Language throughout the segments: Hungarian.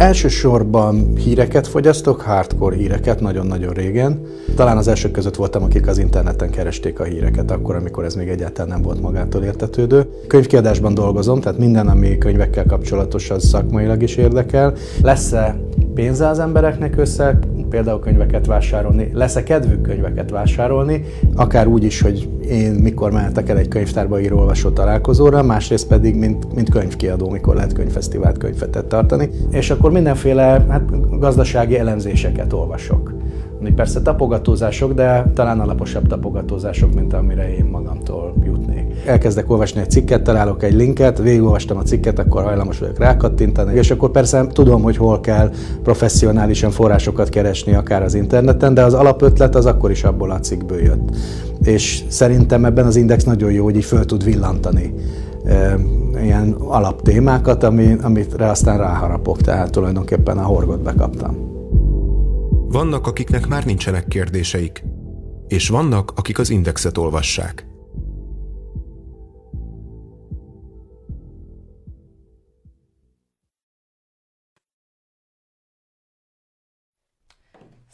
Elsősorban híreket fogyasztok, hardcore híreket, nagyon-nagyon régen. Talán az elsők között voltam, akik az interneten keresték a híreket, akkor, amikor ez még egyáltalán nem volt magától értetődő. Könyvkiadásban dolgozom, tehát minden, ami könyvekkel kapcsolatos, az szakmailag is érdekel. Lesz-e pénze az embereknek össze, például könyveket vásárolni, lesz-e kedvük könyveket vásárolni, akár úgy is, hogy én mikor mehetek el egy könyvtárba író olvasó találkozóra, másrészt pedig, mint, mint könyvkiadó, mikor lehet könyvfesztivált könyvetet tartani, és akkor mindenféle hát, gazdasági elemzéseket olvasok. Persze tapogatózások, de talán alaposabb tapogatózások, mint amire én magamtól jutnék. Elkezdek olvasni egy cikket, találok egy linket, végigolvastam a cikket, akkor hajlamos vagyok rákattintani, és akkor persze tudom, hogy hol kell professzionálisan forrásokat keresni, akár az interneten, de az alapötlet az akkor is abból a cikkből jött. És szerintem ebben az index nagyon jó, hogy így föl tud villantani ilyen alaptémákat, ami, amit aztán ráharapok, tehát tulajdonképpen a horgot bekaptam. Vannak, akiknek már nincsenek kérdéseik, és vannak, akik az indexet olvassák.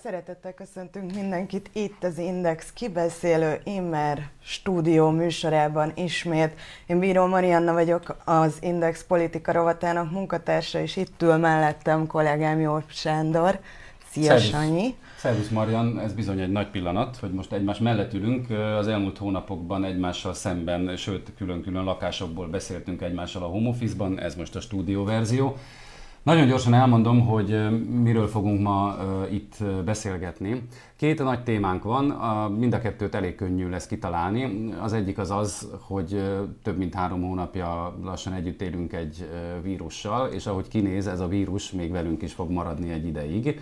Szeretettel köszöntünk mindenkit itt az Index kibeszélő Immer stúdió műsorában ismét. Én Bíró Marianna vagyok, az Index politika rovatának munkatársa, és itt ül mellettem kollégám Jó Sándor. Szia, Szervusz. Sanyi! Szervusz Marian, ez bizony egy nagy pillanat, hogy most egymás mellett ülünk. Az elmúlt hónapokban egymással szemben, sőt külön-külön lakásokból beszéltünk egymással a home office-ban, ez most a stúdió verzió. Nagyon gyorsan elmondom, hogy miről fogunk ma itt beszélgetni. Két nagy témánk van, mind a kettőt elég könnyű lesz kitalálni. Az egyik az az, hogy több mint három hónapja lassan együtt élünk egy vírussal, és ahogy kinéz, ez a vírus még velünk is fog maradni egy ideig.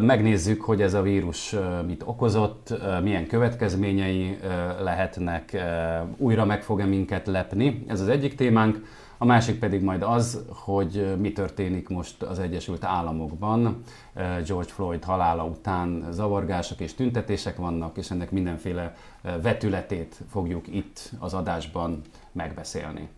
Megnézzük, hogy ez a vírus mit okozott, milyen következményei lehetnek, újra meg fog-e minket lepni. Ez az egyik témánk. A másik pedig majd az, hogy mi történik most az Egyesült Államokban. George Floyd halála után zavargások és tüntetések vannak, és ennek mindenféle vetületét fogjuk itt az adásban megbeszélni.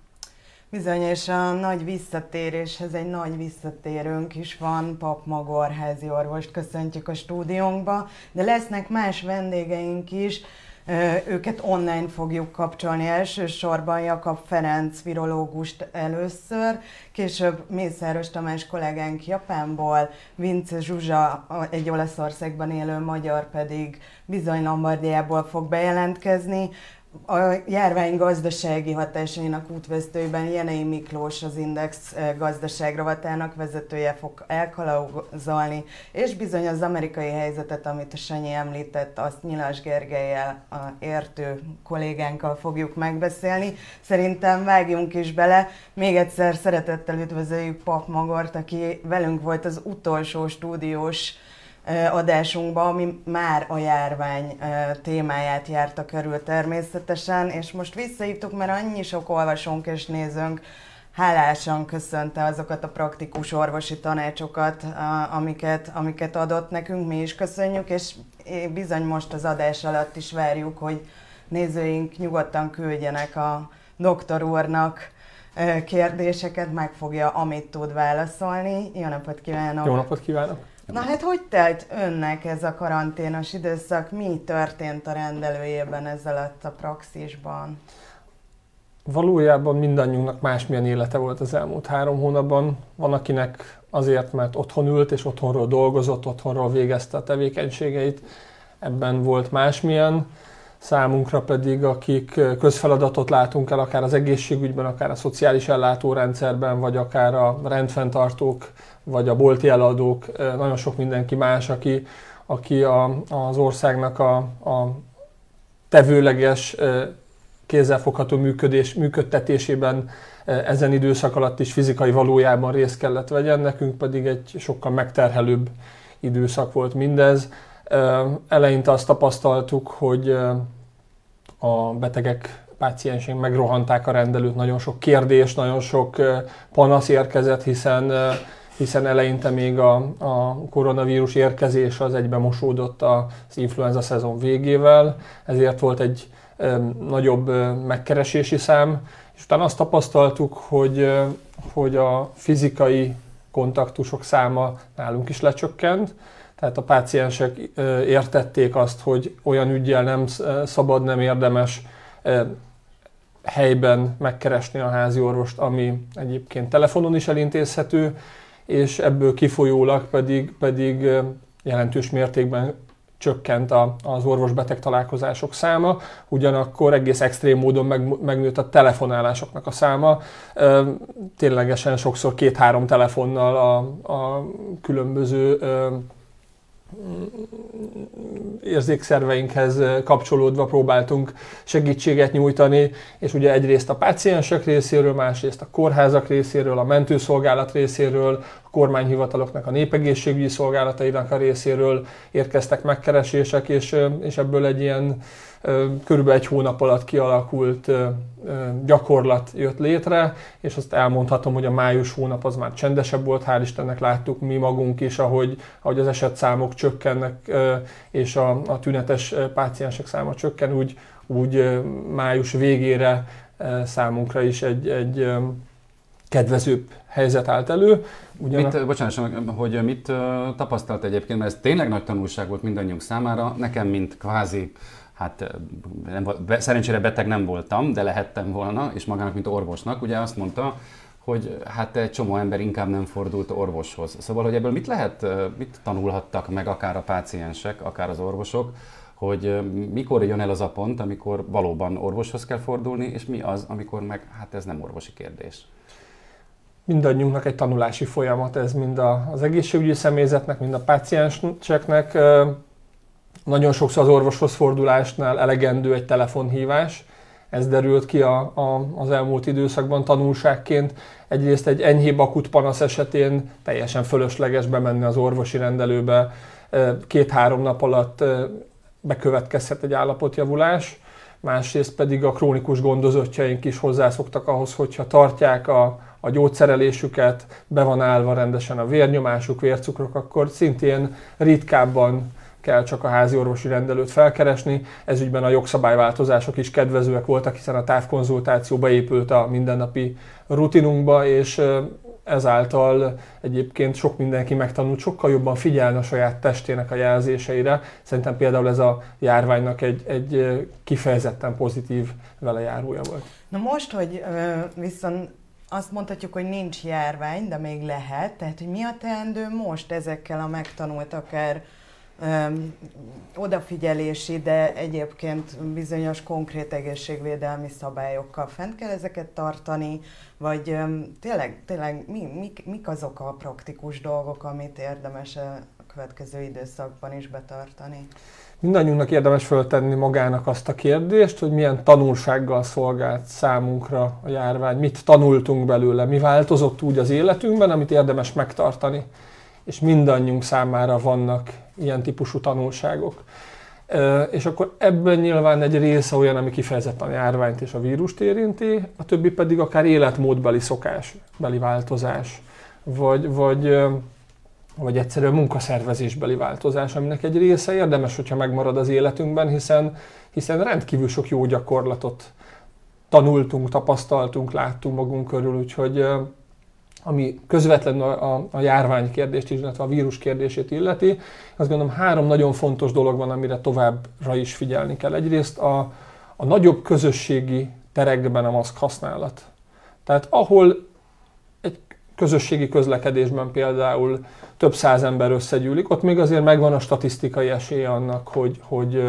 Bizony, és a nagy visszatéréshez egy nagy visszatérőnk is van, Pap Magorházi orvost köszöntjük a stúdiónkba, de lesznek más vendégeink is, őket online fogjuk kapcsolni. Elsősorban Jakab Ferenc virológust először, később Mészáros Tamás kollégánk Japánból, Vince Zsuzsa egy Olaszországban élő magyar pedig bizony Lombardiából fog bejelentkezni a járvány gazdasági hatásainak útvesztőiben Jenei Miklós, az Index eh, gazdaságrovatának vezetője fog elkalauzolni, és bizony az amerikai helyzetet, amit a Sanyi említett, azt Nyilas Gergelyel, a értő kollégánkkal fogjuk megbeszélni. Szerintem vágjunk is bele. Még egyszer szeretettel üdvözöljük Pap Magort, aki velünk volt az utolsó stúdiós adásunkban, ami már a járvány témáját járta körül természetesen, és most visszahívtuk, mert annyi sok olvasónk és nézőnk hálásan köszönte azokat a praktikus orvosi tanácsokat, amiket, amiket adott nekünk, mi is köszönjük, és bizony most az adás alatt is várjuk, hogy nézőink nyugodtan küldjenek a doktor úrnak kérdéseket, meg fogja, amit tud válaszolni. Jó napot kívánok! Jó napot kívánok! Na hát hogy telt önnek ez a karanténos időszak? Mi történt a rendelőjében ezzel a praxisban? Valójában mindannyiunknak másmilyen élete volt az elmúlt három hónapban. Van, akinek azért, mert otthon ült és otthonról dolgozott, otthonról végezte a tevékenységeit. Ebben volt másmilyen. Számunkra pedig, akik közfeladatot látunk el, akár az egészségügyben, akár a szociális ellátórendszerben, vagy akár a rendfenntartók vagy a bolti eladók, nagyon sok mindenki más, aki, aki a, az országnak a, a tevőleges, kézzelfogható működés, működtetésében ezen időszak alatt is fizikai valójában részt kellett vegyen, nekünk pedig egy sokkal megterhelőbb időszak volt mindez. Eleinte azt tapasztaltuk, hogy a betegek páciensünk megrohanták a rendelőt, nagyon sok kérdés, nagyon sok panasz érkezett, hiszen hiszen eleinte még a, a koronavírus érkezés az egybe mosódott az influenza szezon végével, ezért volt egy e, nagyobb e, megkeresési szám, és utána azt tapasztaltuk, hogy, e, hogy a fizikai kontaktusok száma nálunk is lecsökkent, tehát a páciensek értették azt, hogy olyan ügyjel nem szabad, nem érdemes helyben megkeresni a házi orvost, ami egyébként telefonon is elintézhető, és ebből kifolyólag pedig, pedig jelentős mértékben csökkent a, az orvos-beteg találkozások száma, ugyanakkor egész extrém módon meg, megnőtt a telefonálásoknak a száma. Ténylegesen sokszor két-három telefonnal a, a különböző érzékszerveinkhez kapcsolódva próbáltunk segítséget nyújtani, és ugye egyrészt a páciensek részéről, másrészt a kórházak részéről, a mentőszolgálat részéről, a kormányhivataloknak, a népegészségügyi szolgálatainak a részéről érkeztek megkeresések, és, és ebből egy ilyen körülbelül egy hónap alatt kialakult gyakorlat jött létre, és azt elmondhatom, hogy a május hónap az már csendesebb volt, hál' Istennek láttuk mi magunk is, ahogy, ahogy az esetszámok csökkennek, és a, a tünetes páciensek száma csökken, úgy, úgy május végére számunkra is egy, egy kedvezőbb helyzet állt elő. Ugyanak... Mit, bocsánat, hogy mit tapasztalt egyébként, mert ez tényleg nagy tanulság volt mindannyiunk számára, nekem, mint kvázi hát nem, be, szerencsére beteg nem voltam, de lehettem volna, és magának, mint orvosnak, ugye azt mondta, hogy hát egy csomó ember inkább nem fordult orvoshoz. Szóval, hogy ebből mit lehet, mit tanulhattak meg akár a páciensek, akár az orvosok, hogy mikor jön el az a pont, amikor valóban orvoshoz kell fordulni, és mi az, amikor meg hát ez nem orvosi kérdés. Mindannyiunknak egy tanulási folyamat, ez mind az egészségügyi személyzetnek, mind a pácienseknek nagyon sokszor az orvoshoz fordulásnál elegendő egy telefonhívás, ez derült ki a, a, az elmúlt időszakban tanulságként. Egyrészt egy enyhébb akut panasz esetén teljesen fölösleges bemenni az orvosi rendelőbe, két-három nap alatt bekövetkezhet egy állapotjavulás, másrészt pedig a krónikus gondozottjaink is hozzászoktak ahhoz, hogyha tartják a, a gyógyszerelésüket, be van állva rendesen a vérnyomásuk, vércukrok, akkor szintén ritkábban kell csak a házi orvosi rendelőt felkeresni. Ezügyben a jogszabályváltozások is kedvezőek voltak, hiszen a távkonzultáció beépült a mindennapi rutinunkba, és ezáltal egyébként sok mindenki megtanult sokkal jobban figyelni a saját testének a jelzéseire. Szerintem például ez a járványnak egy, egy kifejezetten pozitív velejárója volt. Na most, hogy viszont azt mondhatjuk, hogy nincs járvány, de még lehet, tehát hogy mi a teendő most ezekkel a megtanult akár odafigyelési, de egyébként bizonyos konkrét egészségvédelmi szabályokkal fent kell ezeket tartani, vagy tényleg, tényleg mi, mik, mik azok a praktikus dolgok, amit érdemes a következő időszakban is betartani? Mindannyiunknak érdemes föltenni magának azt a kérdést, hogy milyen tanulsággal szolgált számunkra a járvány, mit tanultunk belőle, mi változott úgy az életünkben, amit érdemes megtartani és mindannyiunk számára vannak ilyen típusú tanulságok. És akkor ebben nyilván egy része olyan, ami kifejezetten a járványt és a vírust érinti, a többi pedig akár életmódbeli szokás, beli változás, vagy, vagy, vagy egyszerűen munkaszervezésbeli változás, aminek egy része érdemes, hogyha megmarad az életünkben, hiszen, hiszen rendkívül sok jó gyakorlatot tanultunk, tapasztaltunk, láttunk magunk körül, úgyhogy ami közvetlenül a, a, a járvány kérdést, illetve a vírus kérdését illeti, azt gondolom három nagyon fontos dolog van, amire továbbra is figyelni kell. Egyrészt a, a nagyobb közösségi terekben a maszk használat. Tehát ahol egy közösségi közlekedésben például több száz ember összegyűlik, ott még azért megvan a statisztikai esélye annak, hogy, hogy,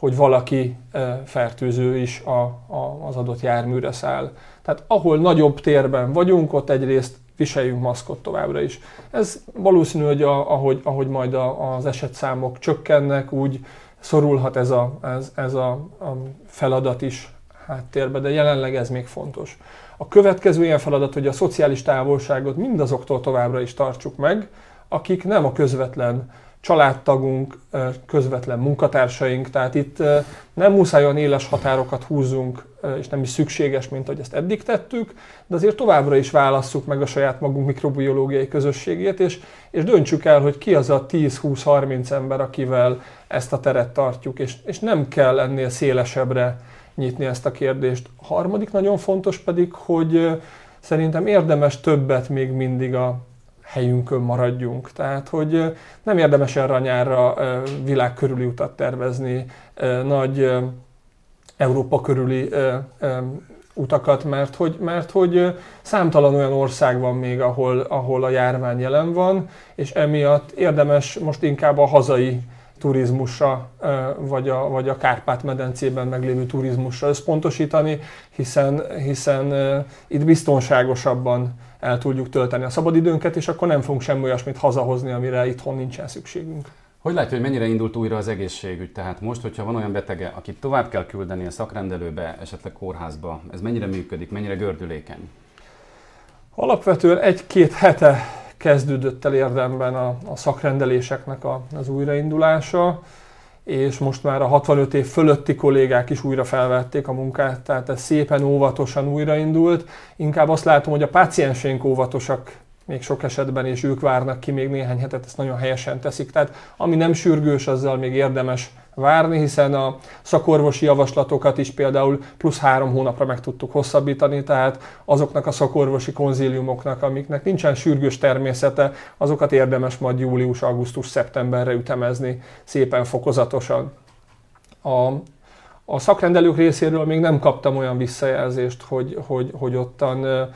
hogy valaki fertőző is a, a, az adott járműre száll. Tehát ahol nagyobb térben vagyunk, ott egyrészt viseljünk maszkot továbbra is. Ez valószínű, hogy a, ahogy, ahogy majd a, az esetszámok csökkennek, úgy szorulhat ez a, ez, ez a, a feladat is háttérbe, de jelenleg ez még fontos. A következő ilyen feladat, hogy a szociális távolságot mindazoktól továbbra is tartsuk meg, akik nem a közvetlen családtagunk, közvetlen munkatársaink, tehát itt nem muszáj olyan éles határokat húzzunk, és nem is szükséges, mint ahogy ezt eddig tettük, de azért továbbra is válasszuk meg a saját magunk mikrobiológiai közösségét, és, és döntsük el, hogy ki az a 10-20-30 ember, akivel ezt a teret tartjuk, és, és nem kell ennél szélesebbre nyitni ezt a kérdést. A harmadik nagyon fontos pedig, hogy szerintem érdemes többet még mindig a helyünkön maradjunk. Tehát, hogy nem érdemes erre a nyárra világ körüli utat tervezni, nagy Európa körüli utakat, mert hogy, mert hogy számtalan olyan ország van még, ahol, ahol a járvány jelen van, és emiatt érdemes most inkább a hazai turizmusra, vagy a, vagy a Kárpát-medencében meglévő turizmusra összpontosítani, hiszen, hiszen itt biztonságosabban el tudjuk tölteni a szabadidőnket, és akkor nem fogunk semmi olyasmit hazahozni, amire itthon nincsen szükségünk. Hogy látja, hogy mennyire indult újra az egészségügy? Tehát most, hogyha van olyan betege, akit tovább kell küldeni a szakrendelőbe, esetleg kórházba, ez mennyire működik, mennyire gördülékeny? Alapvetően egy-két hete kezdődött el érdemben a, a szakrendeléseknek a, az újraindulása, és most már a 65 év fölötti kollégák is újra felvették a munkát, tehát ez szépen óvatosan újraindult. Inkább azt látom, hogy a pácienseink óvatosak még sok esetben, és ők várnak ki még néhány hetet, ezt nagyon helyesen teszik. Tehát ami nem sürgős, azzal még érdemes várni, hiszen a szakorvosi javaslatokat is például plusz három hónapra meg tudtuk hosszabbítani, tehát azoknak a szakorvosi konzíliumoknak, amiknek nincsen sürgős természete, azokat érdemes majd július, augusztus, szeptemberre ütemezni szépen fokozatosan. A, a szakrendelők részéről még nem kaptam olyan visszajelzést, hogy, hogy, hogy ottan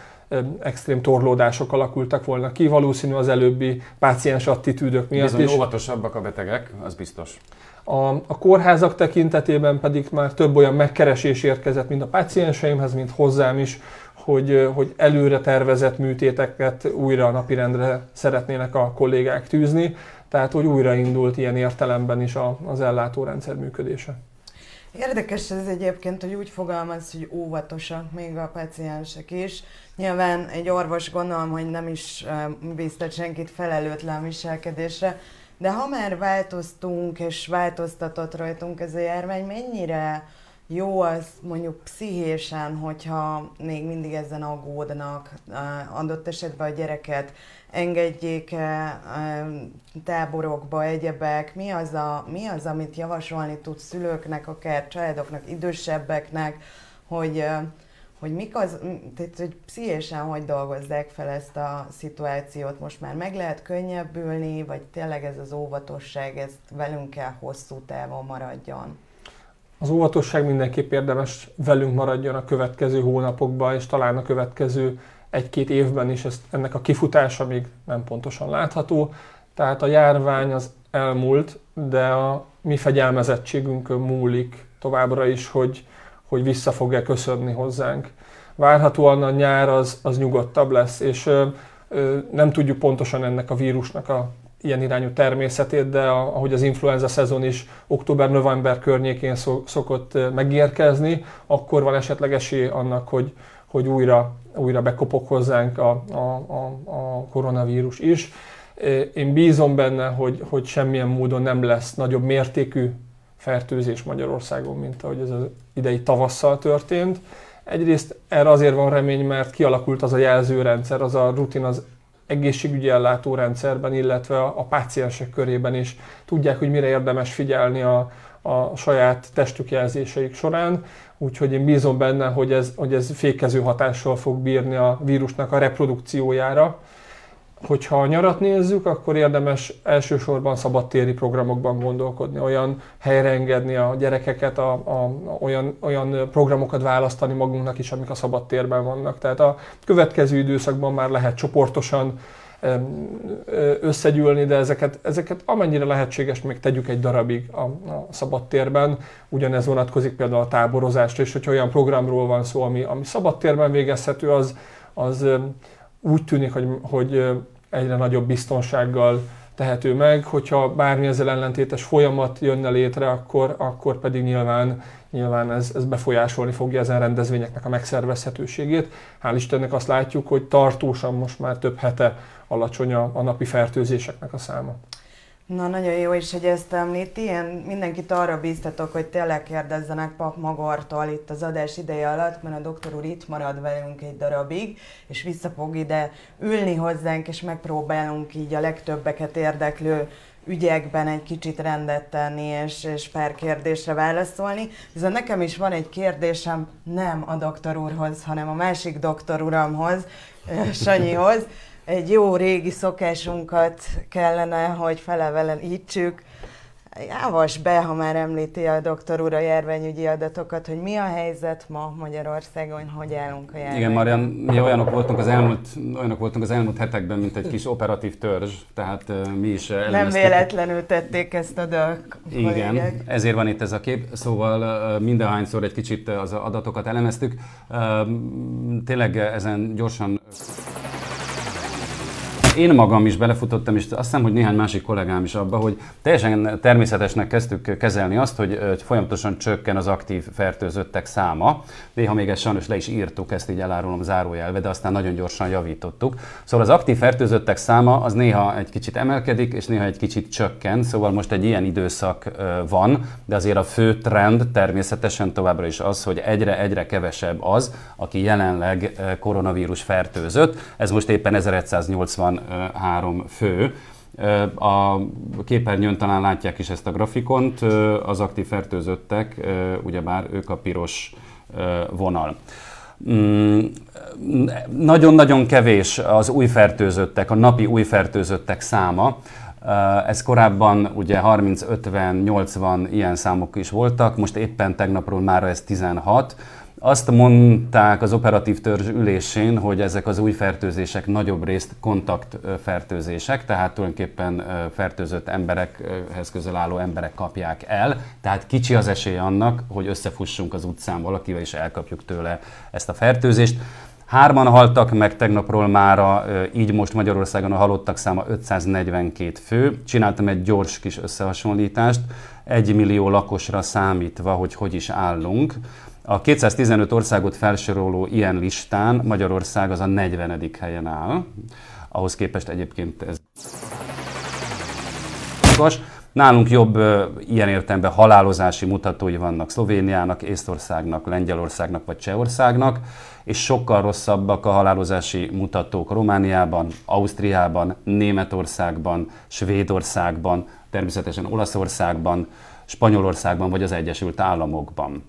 extrém torlódások alakultak volna ki, valószínű az előbbi páciens attitűdök miatt Bizony is. óvatosabbak a betegek, az biztos. A, a kórházak tekintetében pedig már több olyan megkeresés érkezett, mind a pácienseimhez, mint hozzám is, hogy, hogy előre tervezett műtéteket újra a napirendre szeretnének a kollégák tűzni, tehát hogy újraindult ilyen értelemben is a, az ellátórendszer működése. Érdekes ez egyébként, hogy úgy fogalmaz, hogy óvatosak még a paciensek is. Nyilván egy orvos gondolom, hogy nem is biztat senkit felelőtlen viselkedésre, de ha már változtunk és változtatott rajtunk ez a járvány, mennyire jó az mondjuk pszichésen, hogyha még mindig ezen aggódnak, adott esetben a gyereket engedjék táborokba, egyebek, mi az, a, mi az, amit javasolni tud szülőknek, akár családoknak, idősebbeknek, hogy hogy mik az, tehát, hogy pszichésen hogy dolgozzák fel ezt a szituációt, most már meg lehet könnyebbülni, vagy tényleg ez az óvatosság, ez velünk kell hosszú távon maradjon? Az óvatosság mindenképp érdemes velünk maradjon a következő hónapokban, és talán a következő egy-két évben is ezt, ennek a kifutása még nem pontosan látható. Tehát a járvány az elmúlt, de a mi fegyelmezettségünkön múlik továbbra is, hogy, hogy vissza fog-e köszönni hozzánk. Várhatóan a nyár az, az nyugodtabb lesz, és ö, ö, nem tudjuk pontosan ennek a vírusnak a ilyen irányú természetét, de a, ahogy az influenza szezon is október-november környékén szokott megérkezni, akkor van esetleg esély annak, hogy, hogy újra, újra bekopog hozzánk a, a, a, a koronavírus is. Én bízom benne, hogy, hogy semmilyen módon nem lesz nagyobb mértékű fertőzés Magyarországon, mint ahogy ez az idei tavasszal történt. Egyrészt erre azért van remény, mert kialakult az a jelzőrendszer, az a rutin az egészségügyi ellátórendszerben, illetve a, páciensek körében is tudják, hogy mire érdemes figyelni a, a saját testük jelzéseik során, úgyhogy én bízom benne, hogy ez, hogy ez fékező hatással fog bírni a vírusnak a reprodukciójára, Hogyha a nyarat nézzük, akkor érdemes elsősorban szabadtéri programokban gondolkodni, olyan helyre engedni a gyerekeket, a, a, olyan, olyan programokat választani magunknak is, amik a szabadtérben vannak. Tehát a következő időszakban már lehet csoportosan összegyűlni, de ezeket, ezeket amennyire lehetséges, még tegyük egy darabig a, a szabadtérben. Ugyanez vonatkozik például a táborozásra, és hogyha olyan programról van szó, ami, ami szabadtérben végezhető, az, az úgy tűnik, hogy, hogy egyre nagyobb biztonsággal tehető meg. Hogyha bármi ezzel ellentétes folyamat jönne létre, akkor, akkor pedig nyilván, nyilván ez, ez befolyásolni fogja ezen rendezvényeknek a megszervezhetőségét. Hál' Istennek azt látjuk, hogy tartósan most már több hete alacsony a, a napi fertőzéseknek a száma. Na, nagyon jó is, hogy ezt említi. Én mindenkit arra bíztatok, hogy tényleg kérdezzenek Pap Magortól itt az adás ideje alatt, mert a doktor úr itt marad velünk egy darabig, és vissza fog ide ülni hozzánk, és megpróbálunk így a legtöbbeket érdeklő ügyekben egy kicsit rendet tenni, és, és pár kérdésre válaszolni. Viszont nekem is van egy kérdésem, nem a doktor úrhoz, hanem a másik doktor uramhoz, Sanyihoz egy jó régi szokásunkat kellene, hogy ítsük. Javas be, ha már említi a doktor úr a járványügyi adatokat, hogy mi a helyzet ma Magyarországon, hogy állunk a járvány. Igen, Marian, mi olyanok voltunk az elmúlt, olyanok voltunk az elmúlt hetekben, mint egy kis operatív törzs, tehát uh, mi is elemeztük. Nem véletlenül tették ezt a dök. Igen, kollégák. ezért van itt ez a kép, szóval uh, mindenhányszor egy kicsit az adatokat elemeztük. Uh, tényleg ezen gyorsan én magam is belefutottam, és azt hiszem, hogy néhány másik kollégám is abba, hogy teljesen természetesnek kezdtük kezelni azt, hogy folyamatosan csökken az aktív fertőzöttek száma. Néha még ezt sajnos le is írtuk, ezt így elárulom zárójelve, de aztán nagyon gyorsan javítottuk. Szóval az aktív fertőzöttek száma az néha egy kicsit emelkedik, és néha egy kicsit csökken, szóval most egy ilyen időszak van, de azért a fő trend természetesen továbbra is az, hogy egyre-egyre kevesebb az, aki jelenleg koronavírus fertőzött. Ez most éppen 1180 három fő. A képernyőn talán látják is ezt a grafikont, az aktív fertőzöttek, ugyebár ők a piros vonal. Mm, nagyon-nagyon kevés az új fertőzöttek, a napi új fertőzöttek száma. Ez korábban ugye 30-50-80 ilyen számok is voltak, most éppen tegnapról már ez 16. Azt mondták az operatív törzs ülésén, hogy ezek az új fertőzések nagyobb részt kontaktfertőzések, tehát tulajdonképpen fertőzött emberekhez közel álló emberek kapják el, tehát kicsi az esély annak, hogy összefussunk az utcán valakivel és elkapjuk tőle ezt a fertőzést. Hárman haltak meg tegnapról mára, így most Magyarországon a halottak száma 542 fő. Csináltam egy gyors kis összehasonlítást, egy millió lakosra számítva, hogy hogy is állunk. A 215 országot felsoroló ilyen listán Magyarország az a 40. helyen áll. Ahhoz képest egyébként ez Nálunk jobb ilyen értelemben halálozási mutatói vannak Szlovéniának, Észtországnak, Lengyelországnak vagy Csehországnak, és sokkal rosszabbak a halálozási mutatók Romániában, Ausztriában, Németországban, Svédországban, természetesen Olaszországban, Spanyolországban vagy az Egyesült Államokban.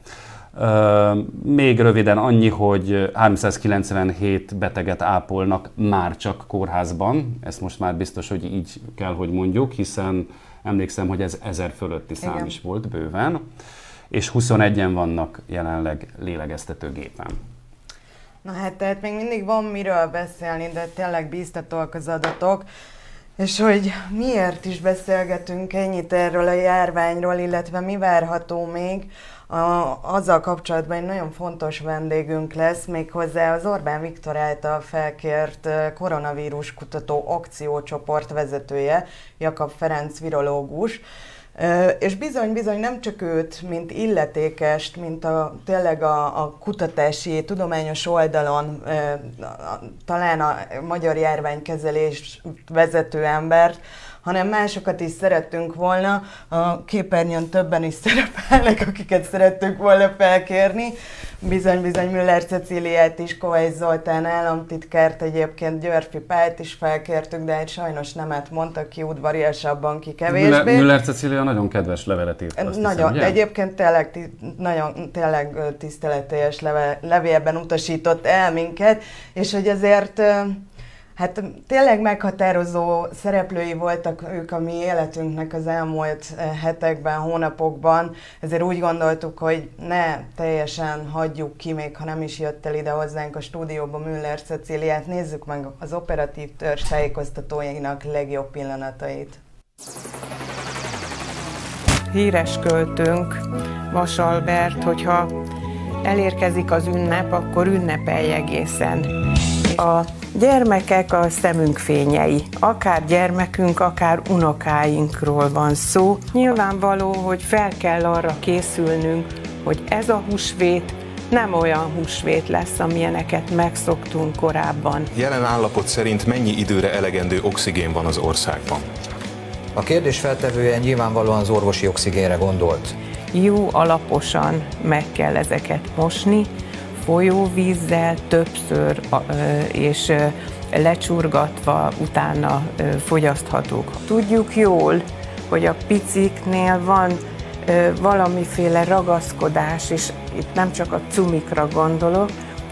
Még röviden annyi, hogy 397 beteget ápolnak már csak kórházban, ezt most már biztos, hogy így kell, hogy mondjuk, hiszen emlékszem, hogy ez ezer fölötti szám Igen. is volt bőven, és 21-en vannak jelenleg lélegeztetőgépen. Na hát tehát még mindig van miről beszélni, de tényleg bíztatóak az adatok. És hogy miért is beszélgetünk ennyit erről a járványról, illetve mi várható még, a, azzal kapcsolatban egy nagyon fontos vendégünk lesz, méghozzá az Orbán Viktor által felkért koronavírus kutató akciócsoport vezetője, Jakab Ferenc virológus. És bizony-bizony nem csak őt, mint illetékest, mint a, tényleg a, a kutatási, tudományos oldalon talán a magyar járványkezelés vezető embert, hanem másokat is szerettünk volna. A képernyőn többen is szerepelnek, akiket szerettünk volna felkérni. Bizony-bizony Müller Ceciliát is, Kovács Zoltán államtitkárt, egyébként Györfi Pált is felkértük, de egy sajnos nemet mondta ki udvariasabban, ki kevésbé. Müller, Müller Cecilia nagyon kedves levelet írt. Azt nagyon, hiszem, egyébként tényleg, nagyon, tényleg tiszteletélyes leve, levélben utasított el minket, és hogy ezért Hát tényleg meghatározó szereplői voltak ők a mi életünknek az elmúlt eh, hetekben, hónapokban, ezért úgy gondoltuk, hogy ne teljesen hagyjuk ki, még ha nem is jött el ide hozzánk a stúdióba Müller Ceciliát, nézzük meg az operatív törzs tájékoztatóinak legjobb pillanatait. Híres költőnk, Vas Albert, hogyha elérkezik az ünnep, akkor ünnepelj egészen. A gyermekek a szemünk fényei. Akár gyermekünk, akár unokáinkról van szó. Nyilvánvaló, hogy fel kell arra készülnünk, hogy ez a húsvét nem olyan húsvét lesz, amilyeneket megszoktunk korábban. Jelen állapot szerint mennyi időre elegendő oxigén van az országban? A kérdés feltevője nyilvánvalóan az orvosi oxigénre gondolt. Jó alaposan meg kell ezeket mosni, folyóvízzel többször és lecsurgatva utána fogyaszthatók. Tudjuk jól, hogy a piciknél van valamiféle ragaszkodás, és itt nem csak a cumikra gondolok,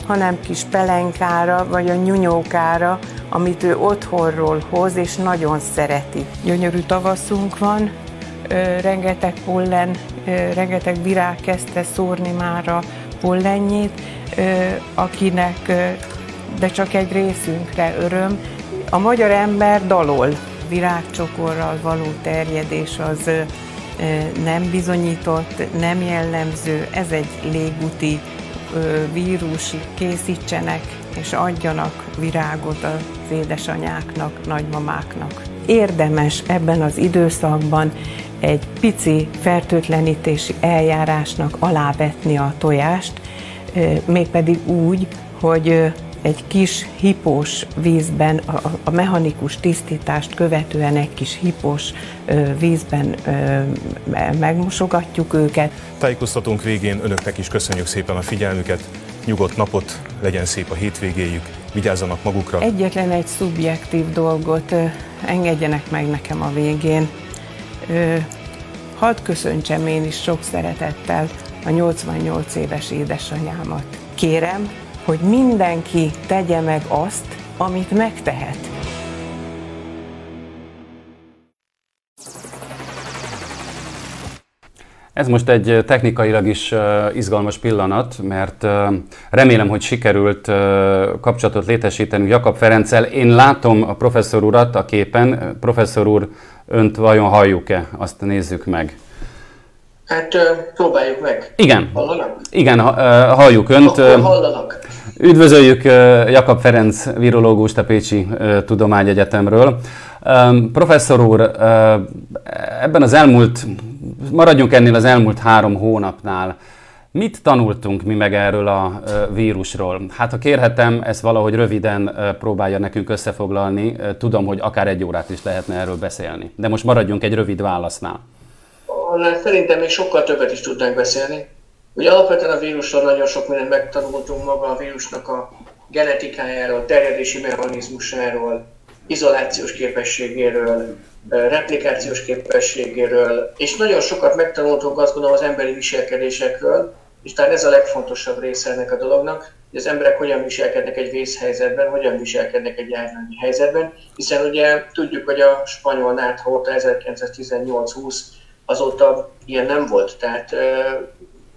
hanem kis pelenkára, vagy a nyunyókára, amit ő otthonról hoz, és nagyon szereti. Gyönyörű tavaszunk van, rengeteg pollen, rengeteg virág kezdte szórni már a pollenjét, akinek, de csak egy részünkre öröm. A magyar ember dalol, virágcsokorral való terjedés az nem bizonyított, nem jellemző, ez egy légúti vírus, készítsenek és adjanak virágot az édesanyáknak, nagymamáknak. Érdemes ebben az időszakban egy pici fertőtlenítési eljárásnak alávetni a tojást, mégpedig úgy, hogy egy kis hipós vízben, a, a mechanikus tisztítást követően egy kis hipós ö, vízben ö, megmosogatjuk őket. Tájékoztatónk végén önöknek is köszönjük szépen a figyelmüket, nyugodt napot, legyen szép a hétvégéjük, vigyázzanak magukra. Egyetlen egy szubjektív dolgot ö, engedjenek meg nekem a végén. Hadd köszöntsem én is sok szeretettel a 88 éves édesanyámat. Kérem, hogy mindenki tegye meg azt, amit megtehet. Ez most egy technikailag is izgalmas pillanat, mert remélem, hogy sikerült kapcsolatot létesíteni Jakab Ferenccel. Én látom a professzor urat a képen. Professzor úr, önt vajon halljuk-e? Azt nézzük meg. Hát próbáljuk meg. Igen. Hallanak? Igen, halljuk önt. Akkor hallanak. Üdvözöljük Jakab Ferenc virológust a Pécsi Tudományegyetemről. Professzor úr, ebben az elmúlt, maradjunk ennél az elmúlt három hónapnál. Mit tanultunk mi meg erről a vírusról? Hát ha kérhetem, ezt valahogy röviden próbálja nekünk összefoglalni. Tudom, hogy akár egy órát is lehetne erről beszélni. De most maradjunk egy rövid válasznál. Szerintem még sokkal többet is tudnánk beszélni. Ugye alapvetően a vírusról nagyon sok mindent megtanultunk maga a vírusnak a genetikájáról, terjedési mechanizmusáról, izolációs képességéről, replikációs képességéről, és nagyon sokat megtanultunk azt gondolom az emberi viselkedésekről, és talán ez a legfontosabb része ennek a dolognak, hogy az emberek hogyan viselkednek egy vészhelyzetben, hogyan viselkednek egy járványi helyzetben, hiszen ugye tudjuk, hogy a spanyol nátha óta 1918-20 azóta ilyen nem volt, tehát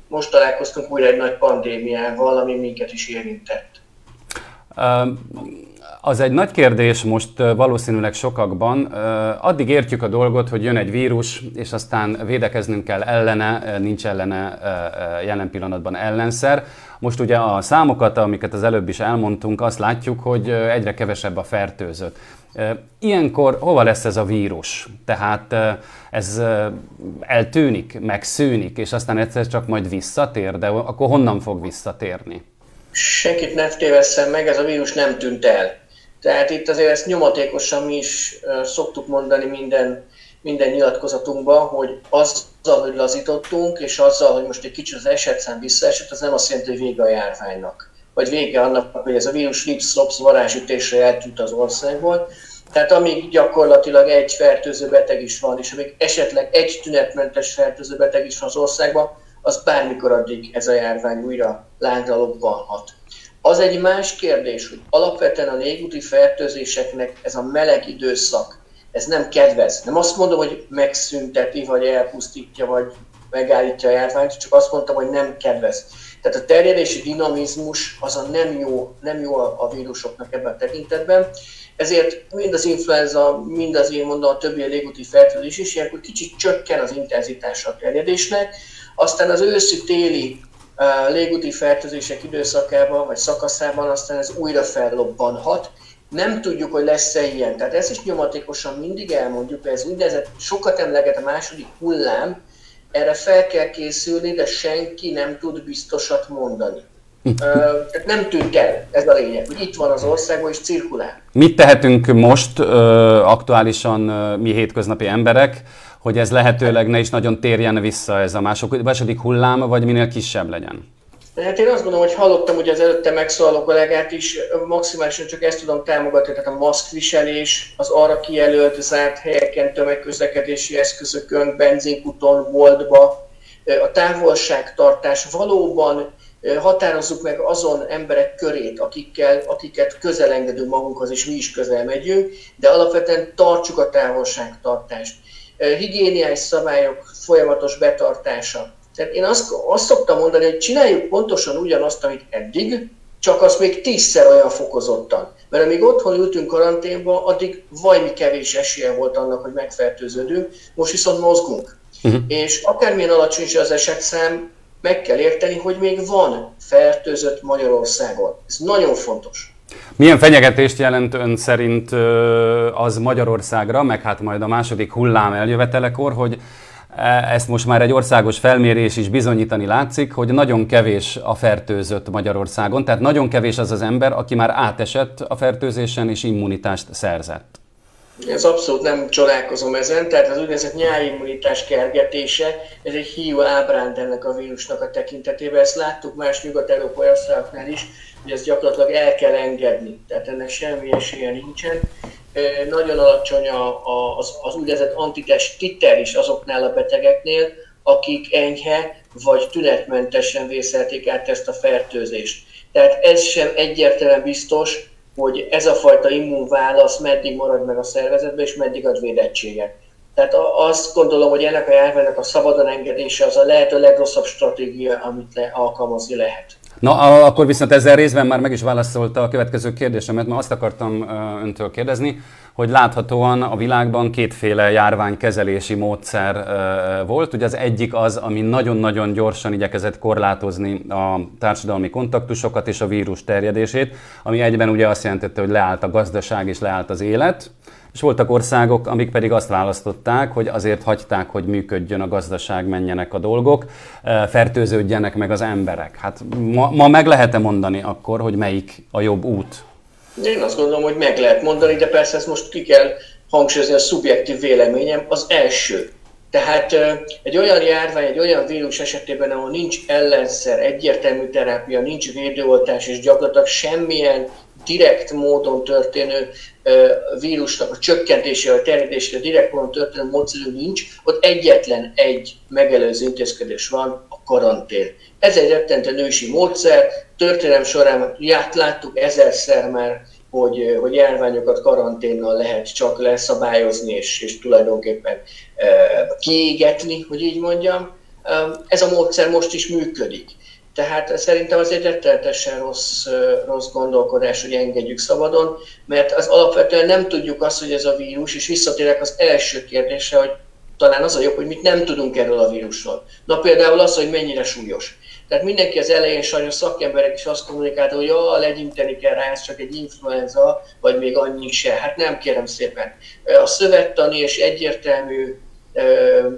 most találkoztunk újra egy nagy pandémiával, ami minket is érintett. Az egy nagy kérdés most valószínűleg sokakban. Addig értjük a dolgot, hogy jön egy vírus, és aztán védekeznünk kell ellene, nincs ellene jelen pillanatban ellenszer. Most ugye a számokat, amiket az előbb is elmondtunk, azt látjuk, hogy egyre kevesebb a fertőzött. Ilyenkor hova lesz ez a vírus? Tehát ez eltűnik, megszűnik, és aztán egyszer csak majd visszatér, de akkor honnan fog visszatérni? Senkit ne tévesszem meg, ez a vírus nem tűnt el. Tehát itt azért ezt nyomatékosan mi is szoktuk mondani minden, minden nyilatkozatunkban, hogy azzal, hogy lazítottunk, és azzal, hogy most egy kicsit az esetszám visszaesett, az nem azt jelenti, hogy vége a járványnak. Vagy vége annak, hogy ez a vírus lips-lops varázsütésre eltűnt az országból. Tehát amíg gyakorlatilag egy fertőző beteg is van, és amíg esetleg egy tünetmentes fertőző beteg is van az országban, az bármikor addig ez a járvány újra láncra lobbanhat. Az egy más kérdés, hogy alapvetően a légúti fertőzéseknek ez a meleg időszak, ez nem kedvez. Nem azt mondom, hogy megszünteti, vagy elpusztítja, vagy megállítja a járványt, csak azt mondtam, hogy nem kedvez. Tehát a terjedési dinamizmus az a nem jó, nem jó a vírusoknak ebben a tekintetben. Ezért mind az influenza, mind az én mondom a többi a légúti fertőzés is, ilyenkor kicsit csökken az intenzitása a terjedésnek, aztán az őszi-téli légúti fertőzések időszakában vagy szakaszában aztán ez újra fellobbanhat. Nem tudjuk, hogy lesz-e ilyen. Tehát ezt is nyomatékosan mindig elmondjuk, hogy ez úgynevezett sokat emleget a második hullám, erre fel kell készülni, de senki nem tud biztosat mondani. Tehát nem tűnt el, ez a lényeg, hogy itt van az országban és cirkulál. Mit tehetünk most aktuálisan mi hétköznapi emberek, hogy ez lehetőleg ne is nagyon térjen vissza ez a második hullám, vagy minél kisebb legyen? Hát én azt gondolom, hogy hallottam hogy az előtte megszólaló kollégát is, maximálisan csak ezt tudom támogatni, tehát a maszkviselés, az arra kijelölt zárt helyeken, tömegközlekedési eszközökön, benzinkuton, boltba, a távolságtartás valóban határozzuk meg azon emberek körét, akikkel, akiket közel engedünk magunkhoz, és mi is közel megyünk, de alapvetően tartsuk a távolságtartást. Higiéniás szabályok folyamatos betartása. Tehát én azt, azt szoktam mondani, hogy csináljuk pontosan ugyanazt, amit eddig, csak az még tízszer olyan fokozottan. Mert amíg otthon ültünk karanténba, addig vajmi kevés esélye volt annak, hogy megfertőződünk, most viszont mozgunk. Uh-huh. És akármilyen alacsony is az esetszám, meg kell érteni, hogy még van fertőzött Magyarországon. Ez nagyon fontos. Milyen fenyegetést jelent ön szerint az Magyarországra, meg hát majd a második hullám eljövetelekor, hogy e, ezt most már egy országos felmérés is bizonyítani látszik, hogy nagyon kevés a fertőzött Magyarországon, tehát nagyon kevés az az ember, aki már átesett a fertőzésen és immunitást szerzett. Ez abszolút nem csodálkozom ezen, tehát az úgynevezett nyári immunitás kergetése, ez egy hiú ábránd ennek a vírusnak a tekintetében. Ezt láttuk más nyugat-európai országoknál is, hogy ezt gyakorlatilag el kell engedni, tehát ennek semmi esélye nincsen. Nagyon alacsony az, az úgynevezett antitest titter is azoknál a betegeknél, akik enyhe vagy tünetmentesen vészelték át ezt a fertőzést. Tehát ez sem egyértelműen biztos, hogy ez a fajta immunválasz meddig marad meg a szervezetben, és meddig ad védettséget. Tehát azt gondolom, hogy ennek a járványnak a szabadon engedése az a lehető legrosszabb stratégia, amit le, alkalmazni lehet. Na, akkor viszont ezzel részben már meg is válaszolta a következő kérdésemet, mert azt akartam öntől kérdezni, hogy láthatóan a világban kétféle járványkezelési módszer volt. Ugye az egyik az, ami nagyon-nagyon gyorsan igyekezett korlátozni a társadalmi kontaktusokat és a vírus terjedését, ami egyben ugye azt jelentette, hogy leállt a gazdaság és leállt az élet, és voltak országok, amik pedig azt választották, hogy azért hagyták, hogy működjön a gazdaság, menjenek a dolgok, fertőződjenek meg az emberek. Hát ma, ma meg lehet-e mondani akkor, hogy melyik a jobb út? Én azt gondolom, hogy meg lehet mondani, de persze ezt most ki kell hangsúlyozni a szubjektív véleményem. Az első. Tehát egy olyan járvány, egy olyan vírus esetében, ahol nincs ellenszer, egyértelmű terápia, nincs védőoltás, és gyakorlatilag semmilyen direkt módon történő vírusnak a csökkentésére, a terjedésére direkt módon történő módszerű nincs, ott egyetlen egy megelőző intézkedés van, a karantén. Ez egy rettentő nősi módszer, történelem során ját, láttuk ezerszer már, hogy, hogy járványokat karanténnal lehet csak leszabályozni, és, és tulajdonképpen e, kiégetni, hogy így mondjam. Ez a módszer most is működik. Tehát szerintem az egy rettenetesen rossz, rossz gondolkodás, hogy engedjük szabadon, mert az alapvetően nem tudjuk azt, hogy ez a vírus, és visszatérek az első kérdésre, hogy talán az a jobb, hogy mit nem tudunk erről a vírusról. Na például az, hogy mennyire súlyos. Tehát mindenki az elején sajnos szakemberek is azt kommunikálta, hogy ja, legyinteni kell rá, ez csak egy influenza, vagy még annyi se. Hát nem kérem szépen. A szövettani és egyértelmű